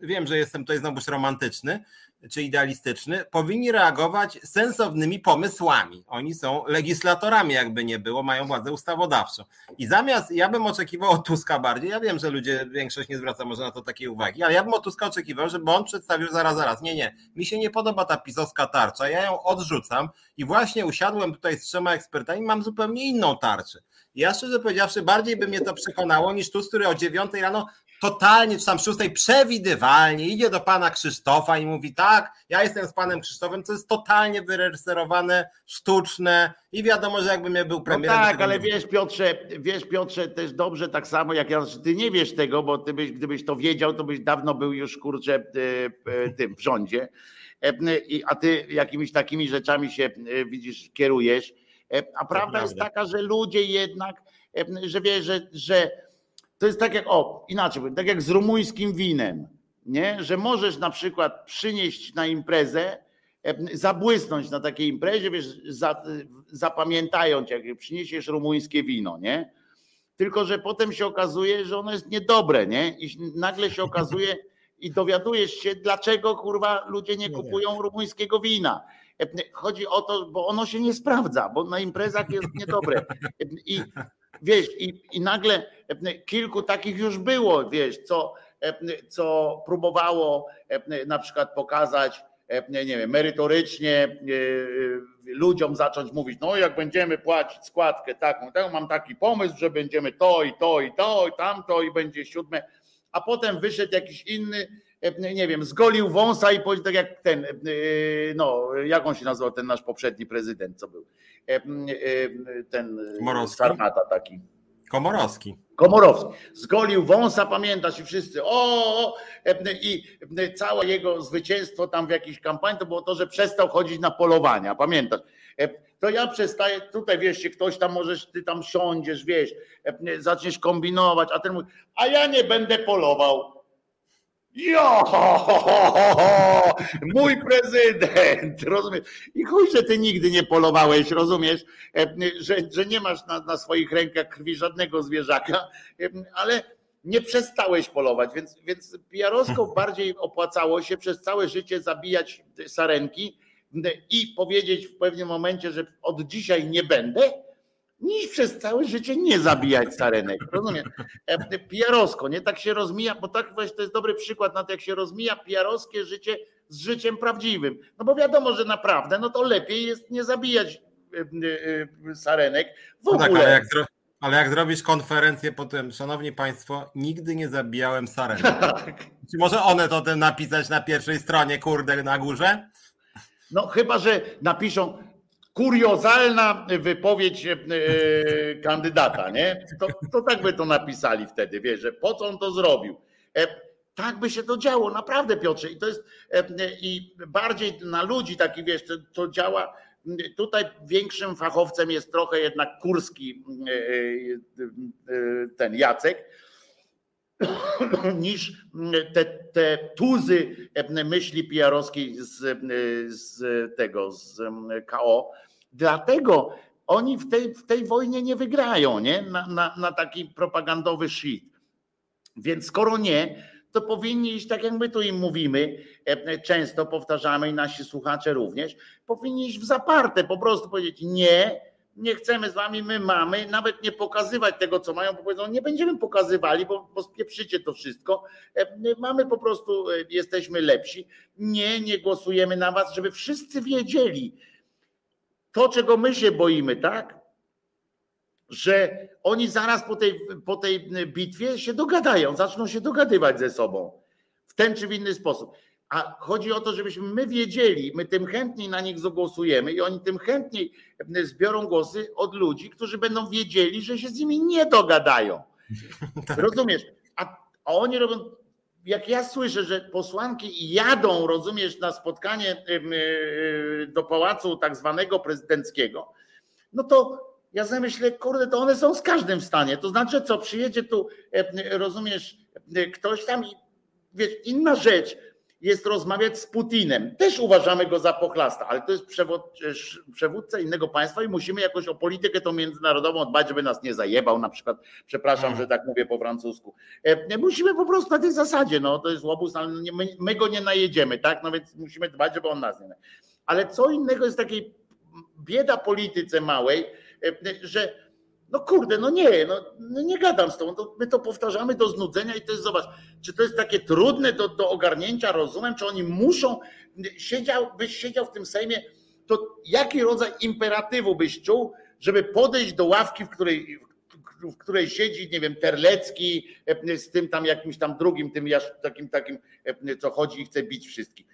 Wiem, że jestem tutaj znowuż romantyczny, czy idealistyczny, powinni reagować sensownymi pomysłami. Oni są legislatorami, jakby nie było, mają władzę ustawodawczą. I zamiast, ja bym oczekiwał od Tuska bardziej, ja wiem, że ludzie, większość nie zwraca może na to takiej uwagi, ale ja bym od Tuska oczekiwał, żeby on przedstawił zaraz, zaraz, nie, nie, mi się nie podoba ta pisowska tarcza, ja ją odrzucam i właśnie usiadłem tutaj z trzema ekspertami, mam zupełnie inną tarczę. Ja szczerze powiedziawszy, bardziej by mnie to przekonało niż tu, który o dziewiątej rano totalnie, czy tam szóstej, przewidywalnie idzie do pana Krzysztofa i mówi tak, ja jestem z panem Krzysztofem, to jest totalnie wyreżyserowane, sztuczne i wiadomo, że jakbym ja był no premierem. No tak, ale nie... wiesz Piotrze, wiesz Piotrze też dobrze tak samo jak ja, ty nie wiesz tego, bo ty byś, gdybyś to wiedział, to byś dawno był już kurczę e, e, tym w rządzie, e, a ty jakimiś takimi rzeczami się widzisz, kierujesz, a prawda jest taka, że ludzie jednak, że wiesz, że, że to jest tak jak, o, inaczej, tak jak z rumuńskim winem, nie? że możesz na przykład przynieść na imprezę, zabłysnąć na takiej imprezie, wiesz, za, zapamiętając, jak przyniesiesz rumuńskie wino, nie? Tylko, że potem się okazuje, że ono jest niedobre, nie? I nagle się okazuje i dowiadujesz się, dlaczego kurwa ludzie nie kupują rumuńskiego wina. Chodzi o to, bo ono się nie sprawdza, bo na imprezach jest niedobre. I wiesz, i, i nagle e, kilku takich już było, wiesz, co, e, co próbowało e, na przykład pokazać, nie wiem, merytorycznie ludziom zacząć mówić, no jak będziemy płacić składkę taką, mam taki pomysł, że będziemy to i to i to i tamto i będzie siódme, a potem wyszedł jakiś inny, nie wiem, zgolił wąsa i powiedział tak jak ten, no, jak on się nazywał, ten nasz poprzedni prezydent, co był, ten Sarmata taki. Komorowski. Komorowski. Zgolił wąsa, pamiętasz i wszyscy, o, i całe jego zwycięstwo tam w jakiejś kampanii to było to, że przestał chodzić na polowania, pamiętasz? To ja przestaję, tutaj wiesz, ktoś tam możesz, ty tam siądziesz, wiesz, zaczniesz kombinować, a ten mówi, a ja nie będę polował. Jo, mój prezydent, rozumiesz? I chuj, że ty nigdy nie polowałeś, rozumiesz, e, że, że nie masz na, na swoich rękach krwi żadnego zwierzaka, e, ale nie przestałeś polować, więc, więc Pijarowską <laughs> bardziej opłacało się przez całe życie zabijać sarenki i powiedzieć w pewnym momencie, że od dzisiaj nie będę, niż przez całe życie nie zabijać sarenek. Rozumiem? E, pijarowsko, nie tak się rozmija, bo tak właśnie to jest dobry przykład na to, jak się rozmija pijarowskie życie z życiem prawdziwym. No bo wiadomo, że naprawdę, no to lepiej jest nie zabijać e, e, sarenek w ogóle. No tak, ale, jak, ale jak zrobisz konferencję potem, szanowni państwo, nigdy nie zabijałem sarenek. <laughs> Tak. Czy może one to napisać na pierwszej stronie, kurde, na górze? No chyba, że napiszą kuriozalna wypowiedź e, kandydata, nie? To, to tak by to napisali wtedy, wiesz, że po co on to zrobił. E, tak by się to działo, naprawdę Piotrze. I to jest e, i bardziej na ludzi taki, wiesz, to, to działa. Tutaj większym fachowcem jest trochę jednak Kurski, ten Jacek, <coughs> niż te, te tuzy myśli PR-owskiej z, z tego, z KO. Dlatego oni w tej, w tej wojnie nie wygrają, nie? Na, na, na taki propagandowy shit. Więc skoro nie, to powinni iść, tak jak my tu im mówimy, często powtarzamy i nasi słuchacze również, powinni iść w zaparte, po prostu powiedzieć nie, nie chcemy z wami, my mamy, nawet nie pokazywać tego, co mają, bo powiedzą, nie będziemy pokazywali, bo, bo spieprzycie to wszystko. E, mamy po prostu, e, jesteśmy lepsi. Nie, nie głosujemy na was, żeby wszyscy wiedzieli to, czego my się boimy, tak? Że oni zaraz po tej, po tej bitwie się dogadają, zaczną się dogadywać ze sobą w ten czy w inny sposób. A chodzi o to, żebyśmy my wiedzieli, my tym chętniej na nich zagłosujemy i oni tym chętniej zbiorą głosy od ludzi, którzy będą wiedzieli, że się z nimi nie dogadają. <laughs> Tak. Rozumiesz? A, a oni robią. Jak ja słyszę, że posłanki jadą, rozumiesz, na spotkanie y, do pałacu tak zwanego prezydenckiego, no to ja sobie myślę, kurde, to one są z każdym w stanie. To znaczy, co przyjedzie tu, rozumiesz, ktoś tam, wiesz, inna rzecz, jest rozmawiać z Putinem. Też uważamy go za pochlasta, ale to jest przewódca innego państwa i musimy jakoś o politykę tą międzynarodową dbać, żeby nas nie zajebał na przykład. Przepraszam, że tak mówię po francusku. E, musimy po prostu na tej zasadzie, no to jest łobuz, ale my, my go nie najedziemy, tak? No więc musimy dbać, żeby on nas nie Ale co innego jest takiej bieda polityce małej, e, że no kurde, no nie, no, no nie gadam z tobą. To my to powtarzamy do znudzenia i to jest, zobacz, czy to jest takie trudne do, do ogarnięcia rozumem, czy oni muszą, siedział, byś siedział w tym Sejmie, to jaki rodzaj imperatywu byś czuł, żeby podejść do ławki, w której, w której siedzi, nie wiem, Terlecki e, z tym tam jakimś tam drugim, tym takim, takim, e, co chodzi i chce bić wszystkich.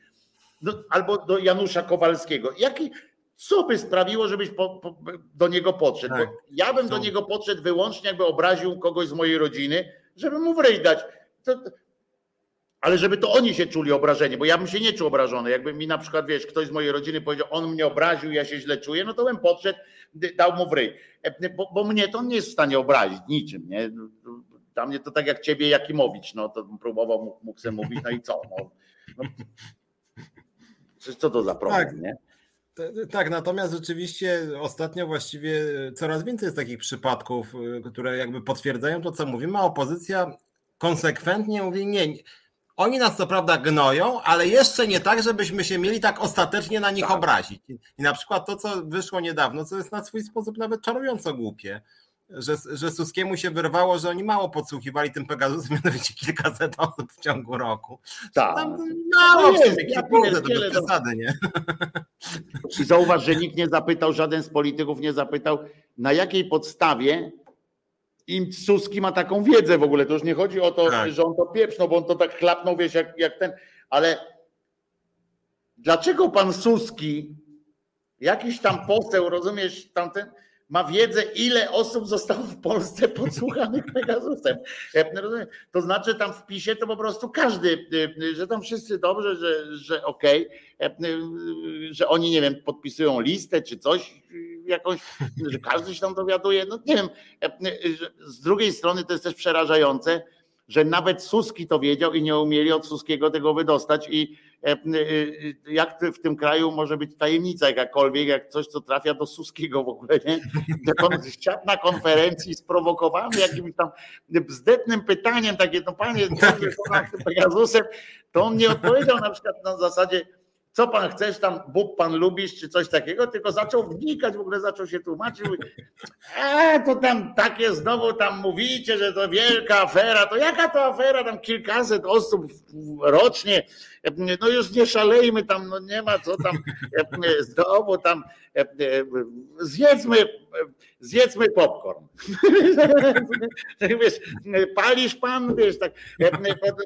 No, albo do Janusza Kowalskiego. Jaki, co by sprawiło, żebyś po, po, do niego podszedł? Tak. ja bym do niego podszedł wyłącznie, jakby obraził kogoś z mojej rodziny, żeby mu wryj dać. To, ale żeby to oni się czuli obrażeni, bo ja bym się nie czuł obrażony. Jakby mi na przykład, wiesz, ktoś z mojej rodziny powiedział, on mnie obraził, ja się źle czuję, no to bym podszedł, dał mu wryj. E, bo, bo mnie to nie jest w stanie obrazić niczym, nie? Dla mnie to tak jak ciebie Jakimowicz, no to próbował, mógł, mógł mówić, no i co? No, no. Co to za problem, tak. nie? Tak, natomiast rzeczywiście ostatnio właściwie coraz więcej jest takich przypadków, y, które jakby potwierdzają to, co mówimy, a opozycja konsekwentnie mówi, nie, oni nas co prawda gnoją, ale jeszcze nie tak, żebyśmy się mieli tak ostatecznie na nich tak. obrazić. I na przykład to, co wyszło niedawno, co jest na swój sposób nawet czarująco głupie, że, że Suskiemu się wyrwało, że oni mało podsłuchiwali tym Pegasusem, <laughs> mianowicie kilkaset osób w ciągu roku. Tak. Tam mało no jest, ja to bez przesady, nie? I zauważ, że nikt nie zapytał, żaden z polityków nie zapytał, na jakiej podstawie im Suski ma taką wiedzę w ogóle. To już nie chodzi o to, tak. że on to pieprznął, bo on to tak chlapnął, wiesz, jak, jak ten, ale dlaczego pan Suski, jakiś tam poseł, rozumiesz, tamten, ma wiedzę, ile osób zostało w Polsce <laughs> podsłuchanych Pegasusem. To znaczy tam w PiSie to po prostu każdy, że tam wszyscy dobrze, że, że okej, okay, że oni, nie wiem, podpisują listę czy coś jakąś, że każdy się tam dowiaduje. No nie wiem, z drugiej strony to jest też przerażające, że nawet Suski to wiedział i nie umieli od Suskiego tego wydostać i e, e, e, jak w tym kraju może być tajemnica jakakolwiek, jak coś, co trafia do Suskiego w ogóle, nie? Siadł na konferencji sprowokowany jakimś tam bzdetnym pytaniem, takie, no panie, tak. Pegazusem, to on nie odpowiedział na przykład na zasadzie, co pan chcesz, tam Bóg pan lubisz, czy coś takiego, tylko zaczął wnikać, w ogóle zaczął się tłumaczyć. Mówi, e, to tam takie znowu tam mówicie, że to wielka afera, to jaka to afera, tam kilkaset osób rocznie, no już nie szalejmy tam, no nie ma co tam, znowu tam, zjedzmy, zjedzmy popcorn. <laughs> wiesz, palisz pan, wiesz, tak,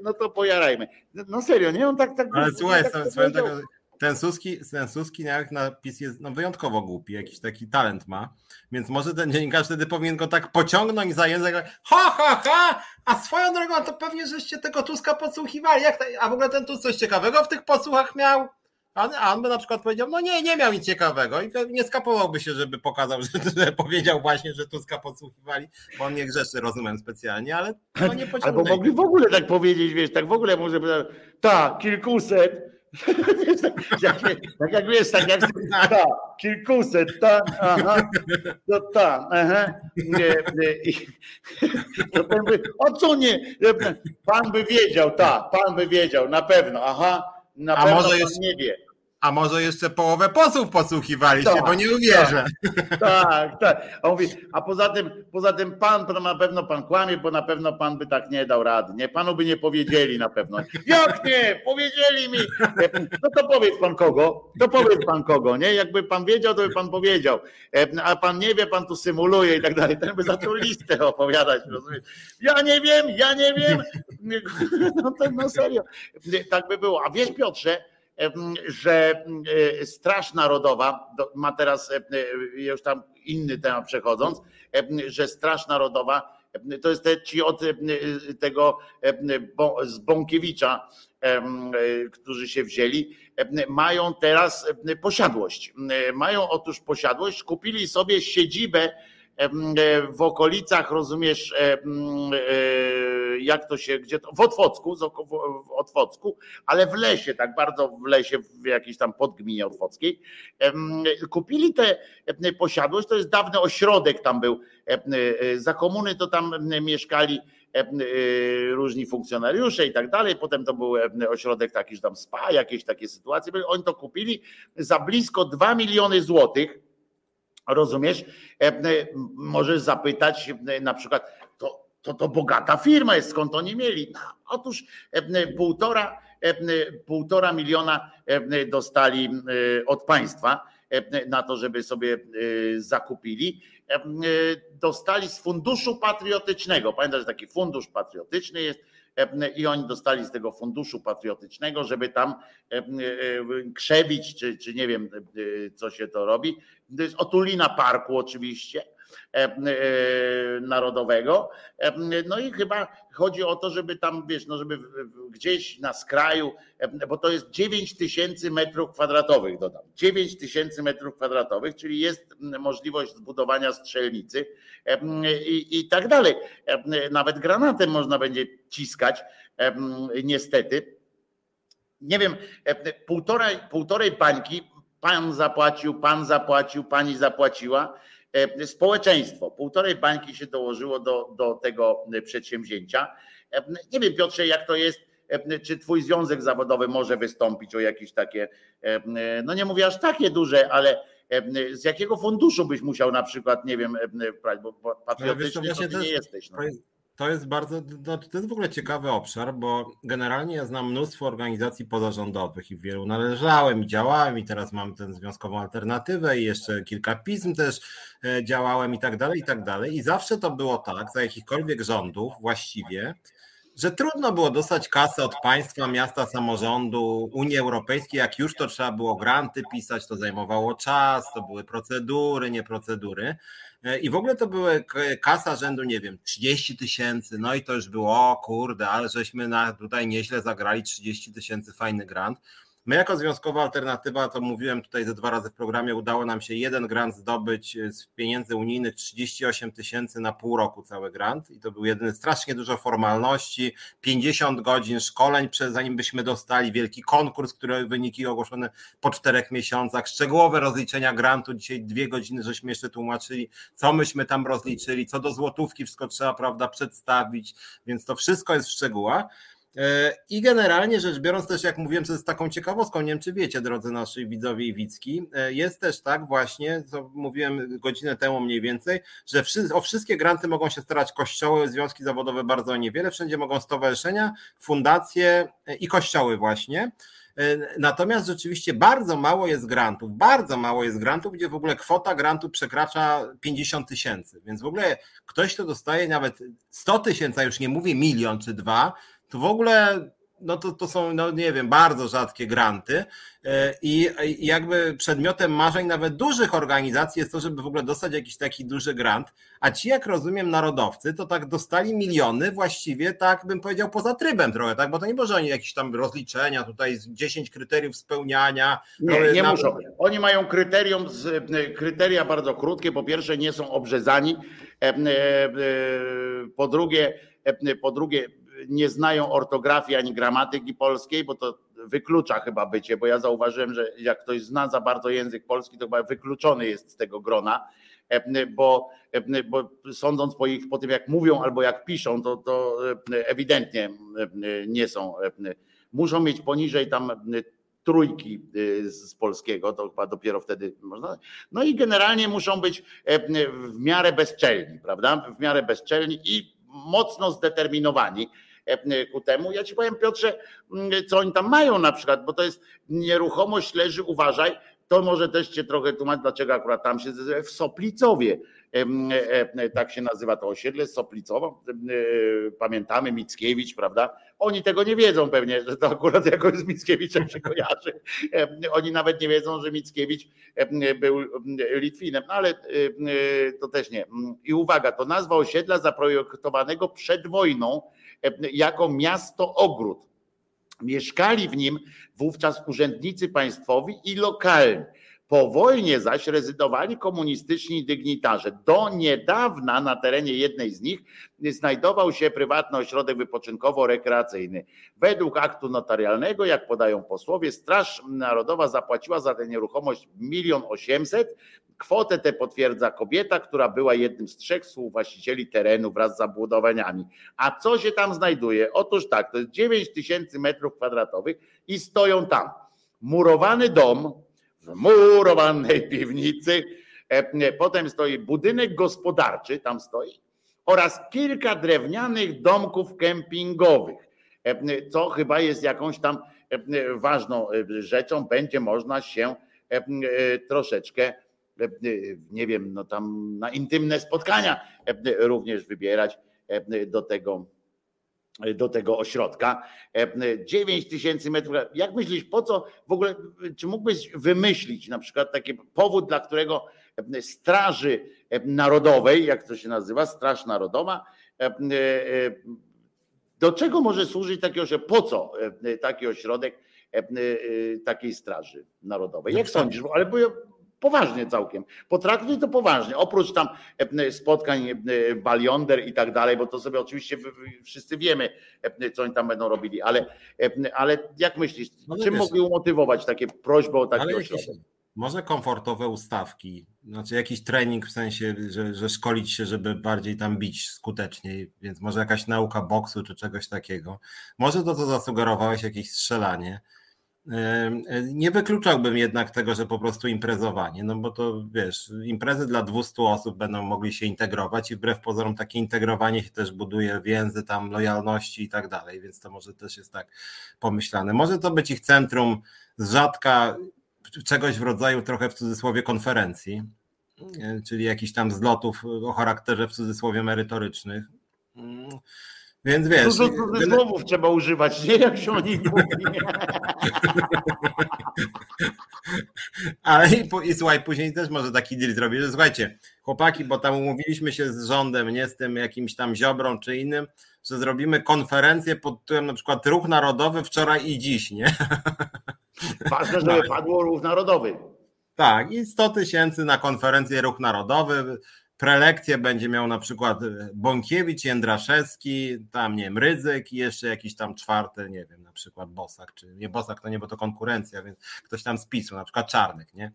no to pojarajmy. No serio, nie? On tak, tak. Ale słuchaj, tak, swoją tego ten Suski, ten Suski jak napis jest no, wyjątkowo głupi, jakiś taki talent ma, więc może ten dziennikarz wtedy powinien go tak pociągnąć za język, ha, ha, ha, a swoją drogą to pewnie żeście tego Tuska podsłuchiwali, Jak a w ogóle ten Tusk coś ciekawego w tych podsłuchach miał? A on by na przykład powiedział, no nie, nie miał nic ciekawego i nie skapowałby się, żeby pokazał, że, <laughs> że powiedział właśnie, że Tuska podsłuchiwali, bo on nie grzeszy rozumem specjalnie, ale no nie Albo mogli w ogóle tak powiedzieć, wiesz, tak w ogóle może tak, kilkuset, <laughs> tak, tak jak wiesz, tak jak ta, kilkuset, ta, aha, to ta, aha, nie, nie, to pan by, o co nie, pan by wiedział, ta, pan by wiedział, na pewno, aha, na A pewno może pan jest... nie wie. A może jeszcze połowę posłów podsłuchiwaliście, tak, bo nie uwierzę. Tak, tak. tak. A, mówi, a poza tym, poza tym pan, to na pewno pan kłamie, bo na pewno pan by tak nie dał rady. Nie? Panu by nie powiedzieli na pewno. Jak nie? Powiedzieli mi. No to powiedz pan kogo. To powiedz pan kogo, nie? Jakby pan wiedział, to by pan powiedział. A pan nie wie, pan tu symuluje i tak dalej. Ten by zaczął listę opowiadać. Rozumiesz? Ja nie wiem, ja nie wiem. <laughs> No to no serio. Tak by było. A wiesz Piotrze, że e, Straż Narodowa ma teraz, e, już tam inny temat przechodząc, że Straż Narodowa to jest te, ci od tego z Bąkiewicza, którzy się wzięli, mają teraz posiadłość. Mają otóż posiadłość, kupili sobie siedzibę w okolicach, rozumiesz, jak to się, gdzie to, w Otwocku, w Otwocku, ale w lesie, tak bardzo w lesie, w jakiejś tam podgminie otwockiej, kupili tę posiadłość, to jest dawny ośrodek tam był, za komuny to tam mieszkali różni funkcjonariusze i tak dalej. Potem to był ośrodek taki, że tam spa, jakieś takie sytuacje. Oni to kupili za blisko 2 miliony złotych. Rozumiesz? Możesz zapytać na przykład, to, to, bogata firma jest, skąd oni mieli? No, otóż półtora, półtora miliona dostali od państwa na to, żeby sobie zakupili. Dostali z funduszu patriotycznego. Pamiętasz, że taki fundusz patriotyczny jest i oni dostali z tego funduszu patriotycznego, żeby tam krzewić, czy, czy nie wiem, co się to robi. To jest otulina parku oczywiście E, e, narodowego. E, no i chyba chodzi o to, żeby tam, wiesz, no żeby gdzieś na skraju, bo to jest 9 tysięcy metrów kwadratowych, dodam. 9 tysięcy metrów kwadratowych, czyli jest możliwość zbudowania strzelnicy i, i tak dalej. Nawet granatem można będzie ciskać, niestety. Nie wiem, półtorej, półtorej bańki pan zapłacił, pan zapłacił, pani zapłaciła E, społeczeństwo. Półtorej bańki się dołożyło do, do tego przedsięwzięcia. E, nie wiem, Piotrze, jak to jest, e, czy twój związek zawodowy może wystąpić o jakieś takie, no nie mówię aż takie duże, ale z jakiego funduszu byś musiał na przykład, nie wiem, bo patriotyczny no, to nie jesteś. No. To jest bardzo, no, to jest w ogóle ciekawy obszar, bo generalnie ja znam mnóstwo organizacji pozarządowych i wielu należałem i działałem i teraz mam tę związkową alternatywę i jeszcze kilka pism też e, działałem i tak dalej, i tak dalej. I zawsze to było tak, za jakichkolwiek rządów właściwie, że trudno było dostać kasę od państwa, miasta, samorządu, Unii Europejskiej. Jak już to trzeba było granty pisać, to zajmowało czas, to były procedury, nie procedury. E, I w ogóle to były kasa rzędu, nie wiem, 30 tysięcy. No i to już było, o kurde, ale żeśmy na, tutaj nieźle zagrali 30 tysięcy, fajny grant. My jako związkowa alternatywa, to mówiłem tutaj ze dwa razy w programie, udało nam się jeden grant zdobyć z pieniędzy unijnych 38 tysięcy na pół roku cały grant i to był jedyny, strasznie dużo formalności, 50 godzin szkoleń, zanim byśmy dostali wielki konkurs, który wyniki ogłoszone po czterech miesiącach, szczegółowe rozliczenia grantu, dzisiaj dwie godziny żeśmy jeszcze tłumaczyli, co myśmy tam rozliczyli, co do złotówki wszystko trzeba, prawda, przedstawić, więc to wszystko jest w szczegółach. E, I generalnie rzecz biorąc, też jak mówiłem, to jest taką ciekawostką, nie wiem czy wiecie, drodzy nasi widzowie i widzki, e, jest też tak właśnie, co mówiłem godzinę temu mniej więcej, że o wszystkie granty mogą się starać kościoły, związki zawodowe bardzo niewiele, wszędzie mogą stowarzyszenia, fundacje e, i kościoły właśnie. Natomiast rzeczywiście bardzo mało jest grantów, bardzo mało jest grantów, gdzie w ogóle kwota grantu przekracza 50 tysięcy. Więc w ogóle ktoś, kto dostaje nawet 100 tysięcy, a już nie mówię milion czy dwa, to w ogóle no to, to są, no nie wiem, bardzo rzadkie granty e, i jakby przedmiotem marzeń nawet dużych organizacji jest to, żeby w ogóle dostać jakiś taki duży grant, a ci, jak rozumiem, narodowcy, to tak dostali miliony właściwie, tak bym powiedział, poza trybem trochę, tak, bo to nie może oni jakieś tam rozliczenia, tutaj 10 kryteriów spełniania. Nie, nie muszą. Oni mają kryterium, kryteria bardzo krótkie, po pierwsze nie są obrzezani, e, e, po drugie, po drugie nie znają ortografii ani gramatyki polskiej, bo to wyklucza chyba bycie, bo ja zauważyłem, że jak ktoś zna za bardzo język polski, to chyba wykluczony jest z tego grona, e, bo, e, bo sądząc po, ich, po tym, jak mówią albo jak piszą, to, to e, ewidentnie nie są. Muszą mieć poniżej tam trójki z polskiego, to chyba dopiero wtedy można. No i generalnie muszą być w miarę bezczelni, prawda? W miarę bezczelni i mocno zdeterminowani ku temu. Ja ci powiem, Piotrze, mm, co oni tam mają na przykład, bo to jest nieruchomość leży, uważaj, to może też cię trochę tłumaczyć, dlaczego akurat tam się w Soplicowie. E, e, tak się nazywa to osiedle Soplicowo. Pamiętamy Mickiewicz, prawda? Oni tego nie wiedzą pewnie, że to akurat jakoś z Mickiewiczem się kojarzy. Oni nawet nie wiedzą, że Mickiewicz był Litwinem, no ale to też nie. I uwaga, to nazwa osiedla zaprojektowanego przed wojną jako miasto ogród. Mieszkali w nim wówczas urzędnicy państwowi i lokalni. Po wojnie zaś rezydowali komunistyczni dygnitarze. Do niedawna na terenie jednej z nich znajdował się prywatny ośrodek wypoczynkowo-rekreacyjny. Według aktu notarialnego, jak podają posłowie, Straż Narodowa zapłaciła za tę nieruchomość milion osiemset. Kwotę tę potwierdza kobieta, która była jednym z trzech współwłaścicieli terenu wraz z zabudowaniami. A co się tam znajduje? Otóż tak, to jest 9 tysięcy metrów kwadratowych i stoją tam murowany dom, w murowanej piwnicy. E, potem stoi budynek gospodarczy, tam stoi, oraz kilka drewnianych domków kempingowych. E, co chyba jest jakąś tam e, ważną rzeczą, będzie można się troszeczkę, nie wiem, no tam na intymne spotkania również wybierać do tego do tego ośrodka. 9 tysięcy metrów. Jak myślisz, po co w ogóle, czy mógłbyś wymyślić na przykład taki powód, dla którego Straży Narodowej, jak to się nazywa, Straż Narodowa, do czego może służyć taki ośrodek? Po co taki ośrodek takiej Straży Narodowej? Jak sądzisz? Ale poważnie całkiem. Potraktuj to poważnie. Oprócz tam e, spotkań e, Balionder i tak dalej, bo to sobie oczywiście wszyscy wiemy, e, co oni tam będą robili, ale, ale jak myślisz, no czym mogli umotywować takie prośby o takie? Może komfortowe ustawki, znaczy jakiś trening w sensie, że, że szkolić się, żeby bardziej tam bić skuteczniej, więc może jakaś nauka boksu czy czegoś takiego. Może to, co zasugerowałeś, jakieś strzelanie nie wykluczałbym jednak tego, że po prostu imprezowanie, no bo to wiesz, imprezy dla 200 osób będą mogli się integrować i wbrew pozorom takie integrowanie się też buduje więzy tam lojalności i tak dalej, więc to może też jest tak pomyślane. Może to być ich centrum z rzadka czegoś w rodzaju trochę w cudzysłowie konferencji, czyli jakichś tam zlotów o charakterze w cudzysłowie merytorycznych. Więc wiesz. Dużo cudzysłowów trzeba używać, nie jak się o nich <laughs> mówi. Ale i, i, słuchaj, później też może taki deal zrobić, że słuchajcie, chłopaki, bo tam umówiliśmy się z rządem, nie z tym jakimś tam ziobrą czy innym, że zrobimy konferencję pod tytułem na przykład Ruch Narodowy wczoraj i dziś, nie? <laughs> Ważne, żeby no. padło Ruch Narodowy. Tak, i 100 tysięcy na konferencję Ruch Narodowy, prelekcję będzie miał na przykład e, Bąkiewicz, Jędraszewski, tam nie wiem, Rydzyk i jeszcze jakiś tam czwarty, nie wiem, na przykład Bosak, czy nie Bosak to nie, bo to konkurencja, więc ktoś tam z PiSu, na przykład Czarnek, nie?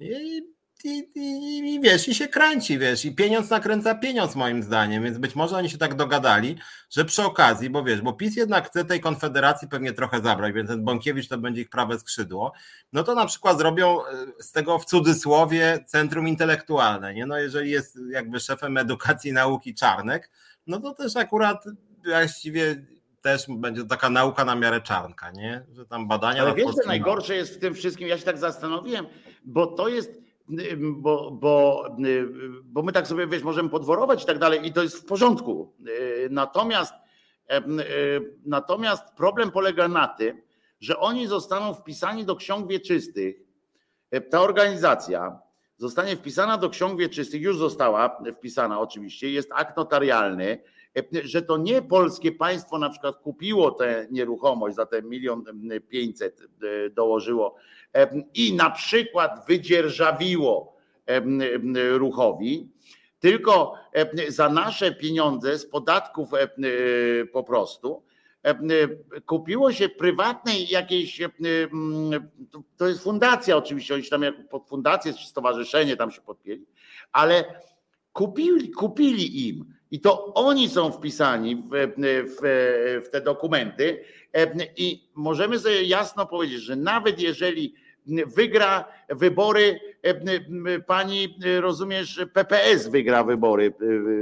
I i, i, i, wiesz, i się kręci, wiesz, i pieniądz nakręca pieniądz moim zdaniem, więc być może oni się tak dogadali, że przy okazji, bo wiesz, bo PiS jednak chce tej konfederacji pewnie trochę zabrać, więc ten Bąkiewicz to będzie ich prawe skrzydło, no to na przykład zrobią e, z tego w cudzysłowie centrum intelektualne, nie? No jeżeli jest jakby szefem edukacji i nauki Czarnek, no to też akurat właściwie też będzie taka nauka na miarę czarnka, nie? Że tam badania... Ale wiesz, co najgorsze jest w tym wszystkim, ja się tak zastanowiłem, bo to jest bo, bo, bo my tak sobie wiesz, możemy podworować i tak dalej, i to jest w porządku. Natomiast, natomiast problem polega na tym, że oni zostaną wpisani do ksiąg wieczystych. Ta organizacja zostanie wpisana do ksiąg wieczystych, już została wpisana oczywiście, jest akt notarialny, że to nie polskie państwo na przykład kupiło tę nieruchomość za ten milion pięćset dołożyło i na przykład wydzierżawiło ruchowi, tylko za nasze pieniądze z podatków po prostu kupiło się prywatnej jakiejś, to jest fundacja oczywiście, oni się tam jak pod fundację czy stowarzyszenie tam się podpięli, ale kupili, kupili im i to oni są wpisani w, w, w te dokumenty. I możemy sobie jasno powiedzieć, że nawet jeżeli wygra wybory, pani rozumiesz, PPS wygra wybory,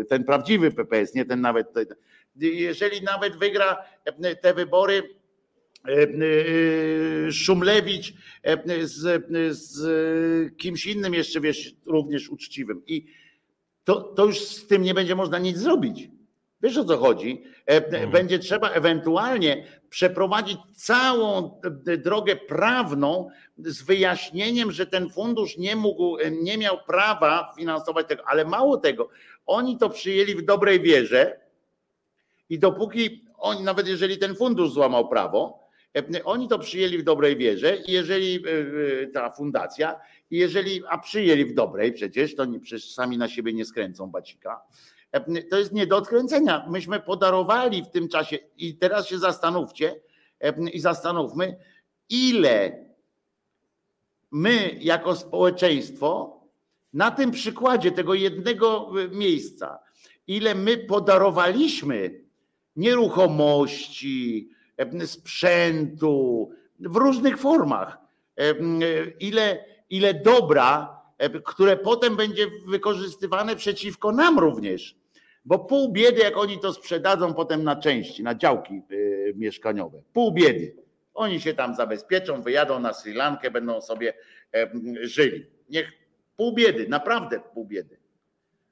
ten prawdziwy PPS, nie ten nawet, jeżeli nawet wygra te wybory Szumlewicz z, z kimś innym jeszcze, wiesz, również uczciwym. I to, to już z tym nie będzie można nic zrobić. Wiesz o co chodzi? E, mhm. Będzie trzeba ewentualnie przeprowadzić całą drogę prawną z wyjaśnieniem, że ten fundusz nie mógł, nie miał prawa finansować tego, ale mało tego, oni to przyjęli w dobrej wierze i dopóki oni, nawet jeżeli ten fundusz złamał prawo, Oni to przyjęli w dobrej wierze i jeżeli ta fundacja, jeżeli, a przyjęli w dobrej przecież, to nie, przecież sami na siebie nie skręcą bacika, to jest nie do odkręcenia. Myśmy podarowali w tym czasie i teraz się zastanówcie i zastanówmy, ile my jako społeczeństwo na tym przykładzie tego jednego miejsca, ile my podarowaliśmy nieruchomości, sprzętu w różnych formach, ile, ile dobra, które potem będzie wykorzystywane przeciwko nam również. Bo pół biedy, jak oni to sprzedadzą potem na części, na działki y, mieszkaniowe. Pół biedy. Oni się tam zabezpieczą, wyjadą na Sri Lankę, będą sobie żyli. Niech pół biedy, naprawdę pół biedy.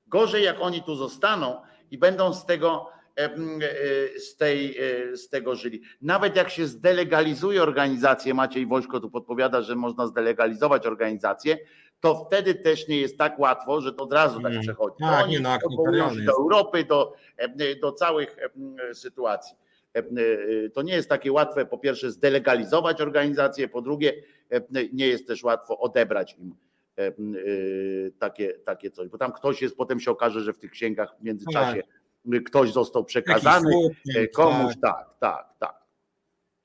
Gorzej, jak oni tu zostaną i będą z tego, e, z, tej, e, z tego żyli. Nawet jak się zdelegalizuje organizację, Maciej Woźko tu podpowiada, że można zdelegalizować organizację, to wtedy też nie jest tak łatwo, że to od razu tak mm. przechodzi. Tak, Oni no, się do Europy, do, do całych sytuacji. To nie jest takie łatwe, po pierwsze, zdelegalizować organizację, po drugie, nie jest też łatwo odebrać im takie, takie coś, bo tam ktoś jest, potem się okaże, że w tych księgach w międzyczasie tak. Ktoś został przekazany komuś, tak, tak, tak. tak.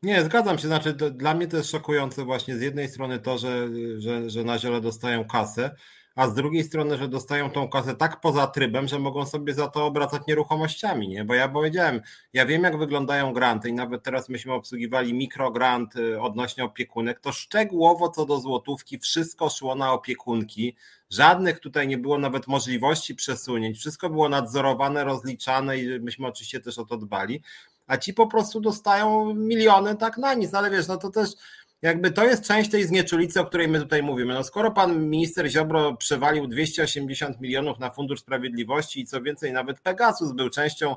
Nie, zgadzam się. Znaczy, dla mnie to jest szokujące właśnie z jednej strony to, że, że, że na ziele dostają kasę, a z drugiej strony, że dostają tą kasę tak poza trybem, że mogą sobie za to obracać nieruchomościami, nie? Bo ja powiedziałem, ja wiem jak wyglądają granty i nawet teraz myśmy obsługiwali mikrogrant y, odnośnie opiekunek, to szczegółowo co do złotówki wszystko szło na opiekunki, żadnych tutaj nie było nawet możliwości przesunięć, wszystko było nadzorowane, rozliczane i myśmy oczywiście też o to dbali. A ci po prostu dostają miliony tak na nic, no ale wiesz, no to też jakby to jest część tej znieczulicy, o której my tutaj mówimy. No skoro pan minister Ziobro przewalił 280 milionów na Fundusz Sprawiedliwości i co więcej, nawet Pegasus był częścią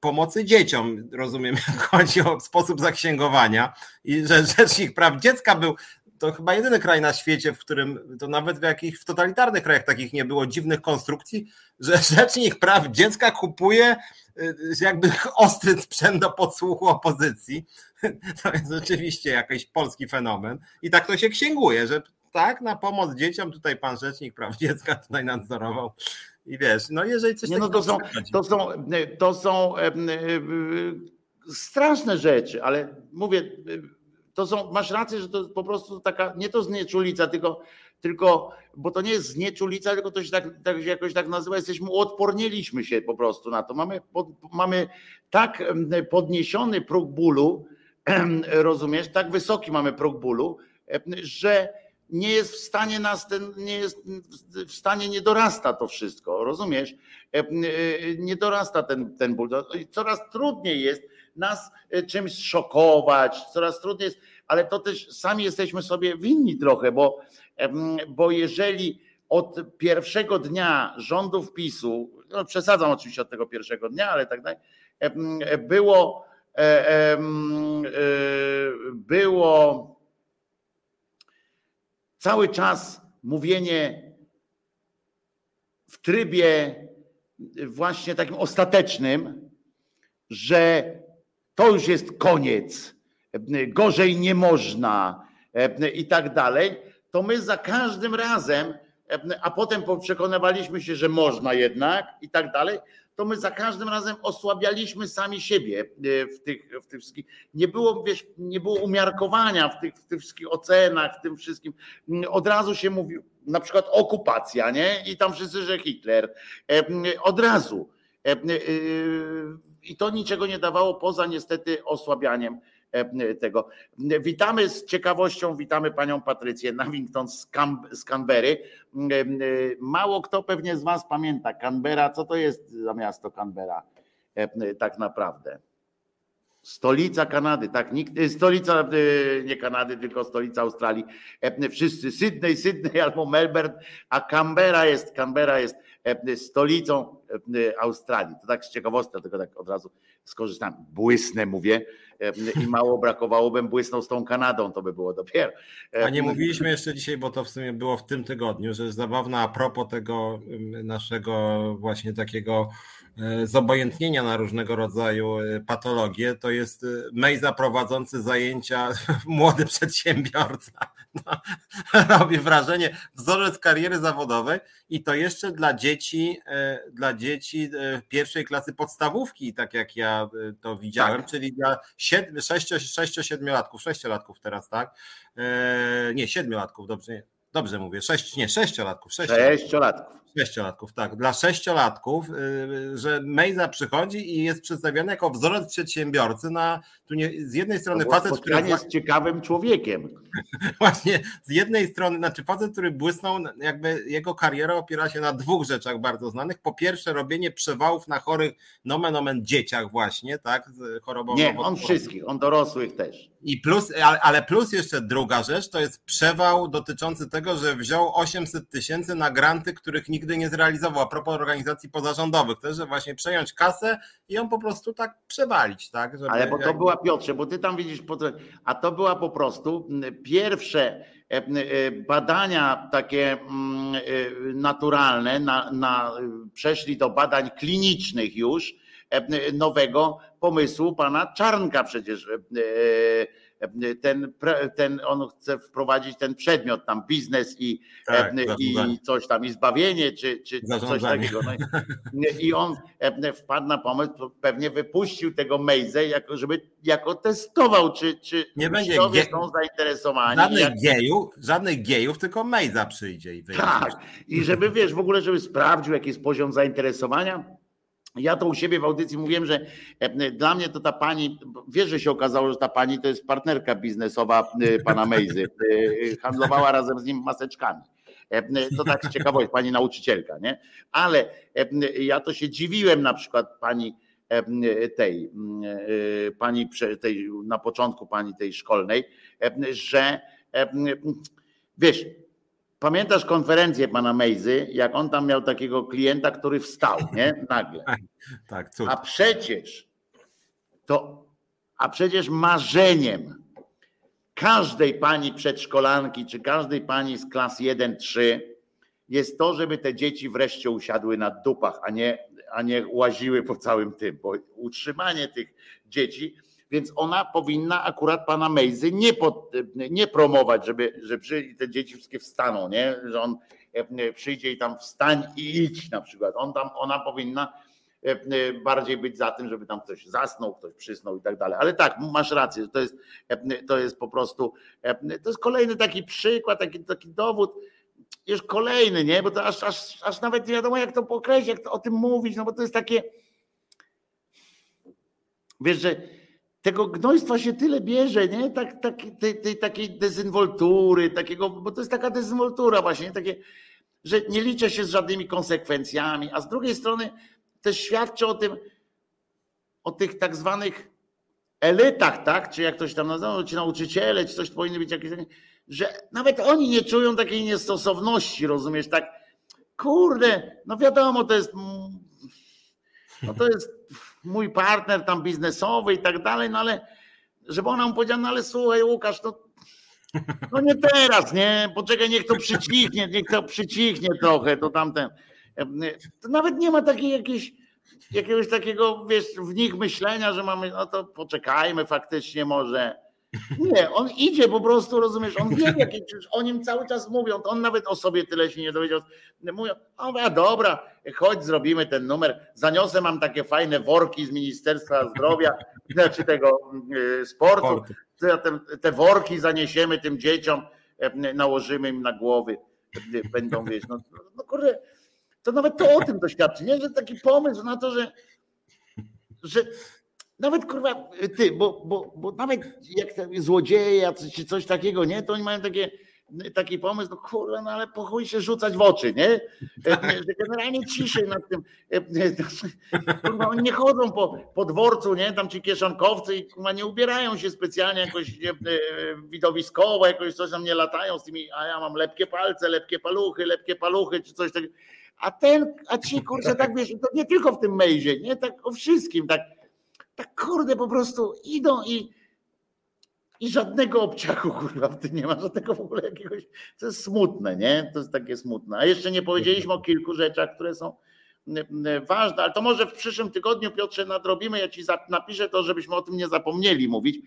pomocy dzieciom, rozumiem, <laughs> jak chodzi o sposób zaksięgowania i że Rzecznik Praw Dziecka był to chyba jedyny kraj na świecie, w którym to nawet w jakichś w totalitarnych krajach takich nie było dziwnych konstrukcji, że <laughs> Rzecznik Praw Dziecka kupuje y, jakby <laughs> ostry sprzęt do podsłuchu opozycji. <laughs> To jest rzeczywiście jakiś polski fenomen. I tak to się księguje, że tak, na pomoc dzieciom tutaj pan Rzecznik Praw Dziecka tutaj nadzorował. I wiesz, no jeżeli coś nie, no to są, to są, to są straszne rzeczy, ale mówię, to są, masz rację, że to po prostu taka, nie to znieczulica, tylko, tylko bo to nie jest znieczulica, tylko to się tak, tak jakoś tak nazywa, jesteśmy, odpornieliśmy się po prostu na to. Mamy, pod, mamy tak podniesiony próg bólu, rozumiesz, tak wysoki mamy próg bólu, że nie jest w stanie nas ten, nie jest w stanie, nie dorasta to wszystko, rozumiesz? Nie dorasta ten, ten ból. Coraz trudniej jest nas e, czymś szokować, coraz trudniej jest, ale to też sami jesteśmy sobie winni trochę, bo, bo jeżeli od pierwszego dnia rządów PiSu, no przesadzam oczywiście od tego pierwszego dnia, ale tak dalej, było, e, było cały czas mówienie w trybie właśnie takim ostatecznym, że to już jest koniec, gorzej nie można i tak dalej, to my za każdym razem, a potem przekonywaliśmy się, że można jednak i tak dalej, to my za każdym razem osłabialiśmy sami siebie w tych, w tych wszystkich. Nie było, wiesz, nie było umiarkowania w tych, w tych wszystkich ocenach, w tym wszystkim. Od razu się mówił, na przykład okupacja, nie? I tam wszyscy, że Hitler. Od razu i to niczego nie dawało poza niestety osłabianiem e, tego. Witamy z ciekawością, witamy panią Patrycję Nawington z, z Canberry. E, e, mało kto pewnie z was pamięta Canberra, co to jest za miasto Canberra tak naprawdę. Stolica Kanady, tak, nikt, stolica nie Kanady, tylko stolica Australii. Wszyscy Sydney, Sydney albo Melbourne, a Canberra jest, Canberra jest stolicą Australii. To tak z ciekawostka, tylko tak od razu skorzystam, błysnę mówię i mało brakowało, bym błysnął z tą Kanadą, to by było dopiero. A nie mówiliśmy jeszcze dzisiaj, bo to w sumie było w tym tygodniu, że zabawna a propos tego naszego właśnie takiego E, zobojętnienia na różnego rodzaju e, patologie, to jest e, Mejza prowadzący zajęcia <laughs> młody przedsiębiorca. <laughs> Robi wrażenie, wzorzec kariery zawodowej i to jeszcze dla dzieci, dla dzieci pierwszej klasy podstawówki, tak jak ja to widziałem, tak. czyli dla 6-7-latków, 6-latków teraz, tak? Nie, 7-latków, dobrze, dobrze mówię, 6, nie, 6-latków. 6-latków. Sześciolatków, tak. Dla sześciolatków, y, że Mejza przychodzi i jest przedstawiony jako wzorzec przedsiębiorcy na tu nie, z jednej strony facet, który jest ciekawym człowiekiem. <laughs> Właśnie, z jednej strony, znaczy facet, który błysnął, jakby jego kariera opiera się na dwóch rzeczach bardzo znanych. Po pierwsze, robienie przewałów na chorych nomen omen dzieciach właśnie, tak, z chorobą. Nie, on wszystkich, on dorosłych też. I plus, ale plus jeszcze druga rzecz, to jest przewał dotyczący tego, że wziął 800 tysięcy na granty, których nigdy nie zrealizował. A propos organizacji pozarządowych, też, że właśnie przejąć kasę i ją po prostu tak przewalić, tak? Żeby ale bo to jak... była, Piotrze, bo ty tam widzisz, a to była po prostu pierwsze e, e, badania takie e, naturalne, na, na, przeszli do badań klinicznych już, nowego pomysłu pana Czarnka przecież ten, ten on chce wprowadzić ten przedmiot tam biznes i, tak, i coś tam i zbawienie czy, czy coś takiego. No I <laughs> on wpadł na pomysł, pewnie wypuścił tego Mejzę, jako, żeby jako testował, czy, czy nie będzie gie... są zainteresowani. Żadnych, jak... gejów, żadnych gejów, tylko Mejza przyjdzie i wyjdzie. Tak, i żeby wiesz, w ogóle, żeby sprawdził, jaki jest poziom zainteresowania ja to u siebie w audycji mówiłem, że e, dla mnie to ta pani, wiesz, że się okazało, że ta pani to jest partnerka biznesowa e, pana Mejzy. E, handlowała razem z nim maseczkami. To tak z ciekawości, pani nauczycielka, nie? Ale ja to się dziwiłem na przykład pani tej, pani tej, na początku pani tej szkolnej, że wiesz, Pamiętasz konferencję pana Mejzy, jak on tam miał takiego klienta, który wstał, nie? <laughs> Nagle. Tak, tak cud. A przecież to, a przecież marzeniem każdej pani przedszkolanki, czy każdej pani z klas 1-3 jest to, żeby te dzieci wreszcie usiadły na dupach, a nie, a nie łaziły po całym tym, bo utrzymanie tych dzieci więc ona powinna akurat pana Mejzy nie, pod, nie promować, żeby, że te dzieci wszystkie wstaną, nie? że on e, przyjdzie i tam wstań i idź na przykład. On tam, ona powinna e, e, bardziej być za tym, żeby tam ktoś zasnął, ktoś przysnął i tak dalej. Ale tak, masz rację, to jest, to jest po prostu, to jest kolejny taki przykład, taki, taki dowód, już kolejny, nie? Bo to aż, aż, aż nawet nie wiadomo, jak to pokreślić, jak to o tym mówić, no bo to jest takie, wiesz, że tego gnojstwa się tyle bierze, nie? Tak, tak, tej, tej takiej dezynwoltury, takiego, bo to jest taka dezynwoltura właśnie, takie, że nie liczę się z żadnymi konsekwencjami, a z drugiej strony też świadczy o tym, o tych tak zwanych elitach, tak? Czy jak ktoś tam nazywa, ci nauczyciele, czy coś powinny być jakieś, że nawet oni nie czują takiej niestosowności, rozumiesz, tak? Kurde, no wiadomo, to jest, no to jest mój partner tam biznesowy i tak dalej, no ale żeby ona mu powiedziała, no ale słuchaj Łukasz, to no nie teraz, nie, poczekaj, niech to przycichnie, niech to przycichnie trochę, to tamten. To nawet nie ma takiej jakiejś, jakiegoś takiego, wiesz, w nich myślenia, że mamy, no to poczekajmy faktycznie może nie, on idzie po prostu, rozumiesz, on wie, jakie, o nim cały czas mówią, to on nawet o sobie tyle się nie dowiedział. Mówią, a dobra, chodź, zrobimy ten numer. Zaniosę, mam takie fajne worki z Ministerstwa Zdrowia, <laughs> znaczy tego y, sportu. Te, te worki zaniesiemy tym dzieciom, e, nałożymy im na głowy. Będą wiedzieć, no, no kurde, to nawet to o tym doświadczy, nie? Że taki pomysł na to, że, że nawet kurwa, ty, bo, bo, bo nawet jak złodzieje czy coś takiego, nie, to oni mają takie, taki pomysł, no kurwa, no ale po się rzucać w oczy, nie? Generalnie ciszej nad tym. Kurwa, oni nie chodzą po, po dworcu, nie? Tam ci kieszonkowcy i kurwa, nie ubierają się specjalnie jakoś widowiskowo, jakoś coś tam nie latają z tymi, a ja mam lepkie palce, lepkie paluchy, lepkie paluchy, czy coś takiego. A ten, a ci kurczę, tak wiesz, to nie tylko w tym mejzie, nie? Tak o wszystkim, tak tak kurde po prostu idą i i żadnego obciachu <laughs> kurwa w tym nie ma, żadnego w ogóle jakiegoś, to jest smutne, nie? To jest takie smutne. A jeszcze nie powiedzieliśmy o kilku rzeczach, które są ważne, ale to może w przyszłym tygodniu, Piotrze, nadrobimy, ja ci napiszę to, żebyśmy o tym nie zapomnieli mówić,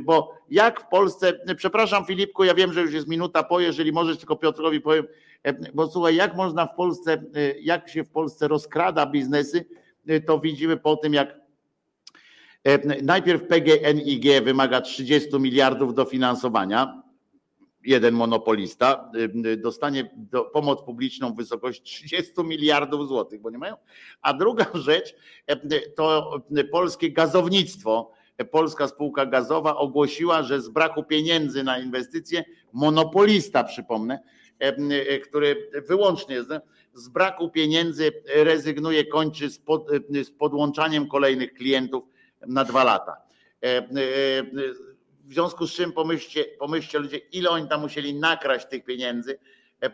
bo jak w Polsce, przepraszam Filipku, ja wiem, że już jest minuta po, jeżeli możesz, tylko Piotrowi powiem, bo słuchaj, jak można w Polsce, jak się w Polsce rozkrada biznesy, to widzimy po tym, jak najpierw PGNiG wymaga 30 miliardów dofinansowania, jeden monopolista dostanie do, pomoc publiczną w wysokości 30 miliardów złotych, bo nie mają. A druga <laughs> rzecz to polskie gazownictwo. Polska spółka gazowa ogłosiła, że z braku pieniędzy na inwestycje monopolista, przypomnę, który wyłącznie z braku pieniędzy rezygnuje, kończy z, pod, z podłączaniem kolejnych klientów na dwa lata. W związku z czym pomyślcie, pomyślcie ludzie, ile oni tam musieli nakraść tych pieniędzy, e,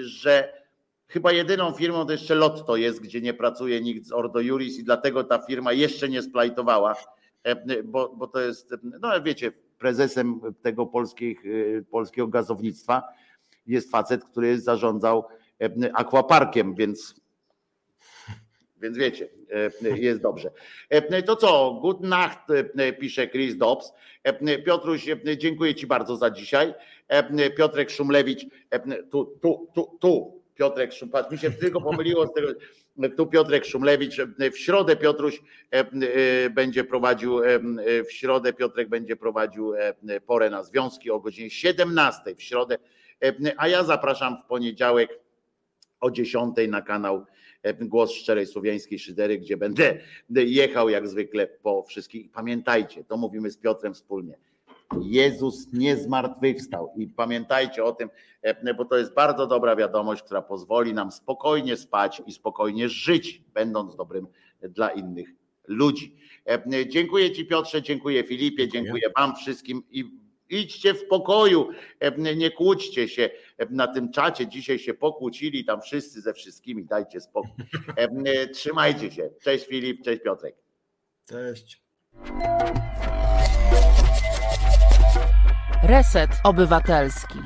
że chyba jedyną firmą to jeszcze Lotto jest, gdzie nie pracuje nikt z Ordo Juris i dlatego ta firma jeszcze nie splajtowała, e, bo, bo to jest, no wiecie, prezesem tego polskich, e, polskiego gazownictwa jest facet, który zarządzał akwaparkiem, więc więc wiecie, e, jest dobrze. E, to co, good nacht, e, pisze Chris Dobbs. Piotruś, dziękuję Ci bardzo za dzisiaj. Piotrek Szumlewicz, tu, tu, tu, tu, Piotrek Szumlewicz, mi się tylko pomyliło z tego, tu Piotrek Szumlewicz, w środę Piotruś będzie prowadził, w środę Piotrek będzie prowadził porę na związki o godzinie 17 w środę, a ja zapraszam w poniedziałek o 10 na kanał Głos Szczerej Słowiańskiej Szydery, gdzie będę jechał jak zwykle po wszystkich. Pamiętajcie, to mówimy z Piotrem wspólnie. Jezus nie zmartwychwstał i pamiętajcie o tym, bo to jest bardzo dobra wiadomość, która pozwoli nam spokojnie spać i spokojnie żyć, będąc dobrym dla innych ludzi. Dziękuję Ci Piotrze, dziękuję Filipie, dziękuję Wam wszystkim i Idźcie w pokoju, nie kłóćcie się na tym czacie. Dzisiaj się pokłócili tam wszyscy ze wszystkimi. Dajcie spokój. E, trzymajcie się. Cześć Filip, cześć Piotrek. Cześć. Reset Obywatelski.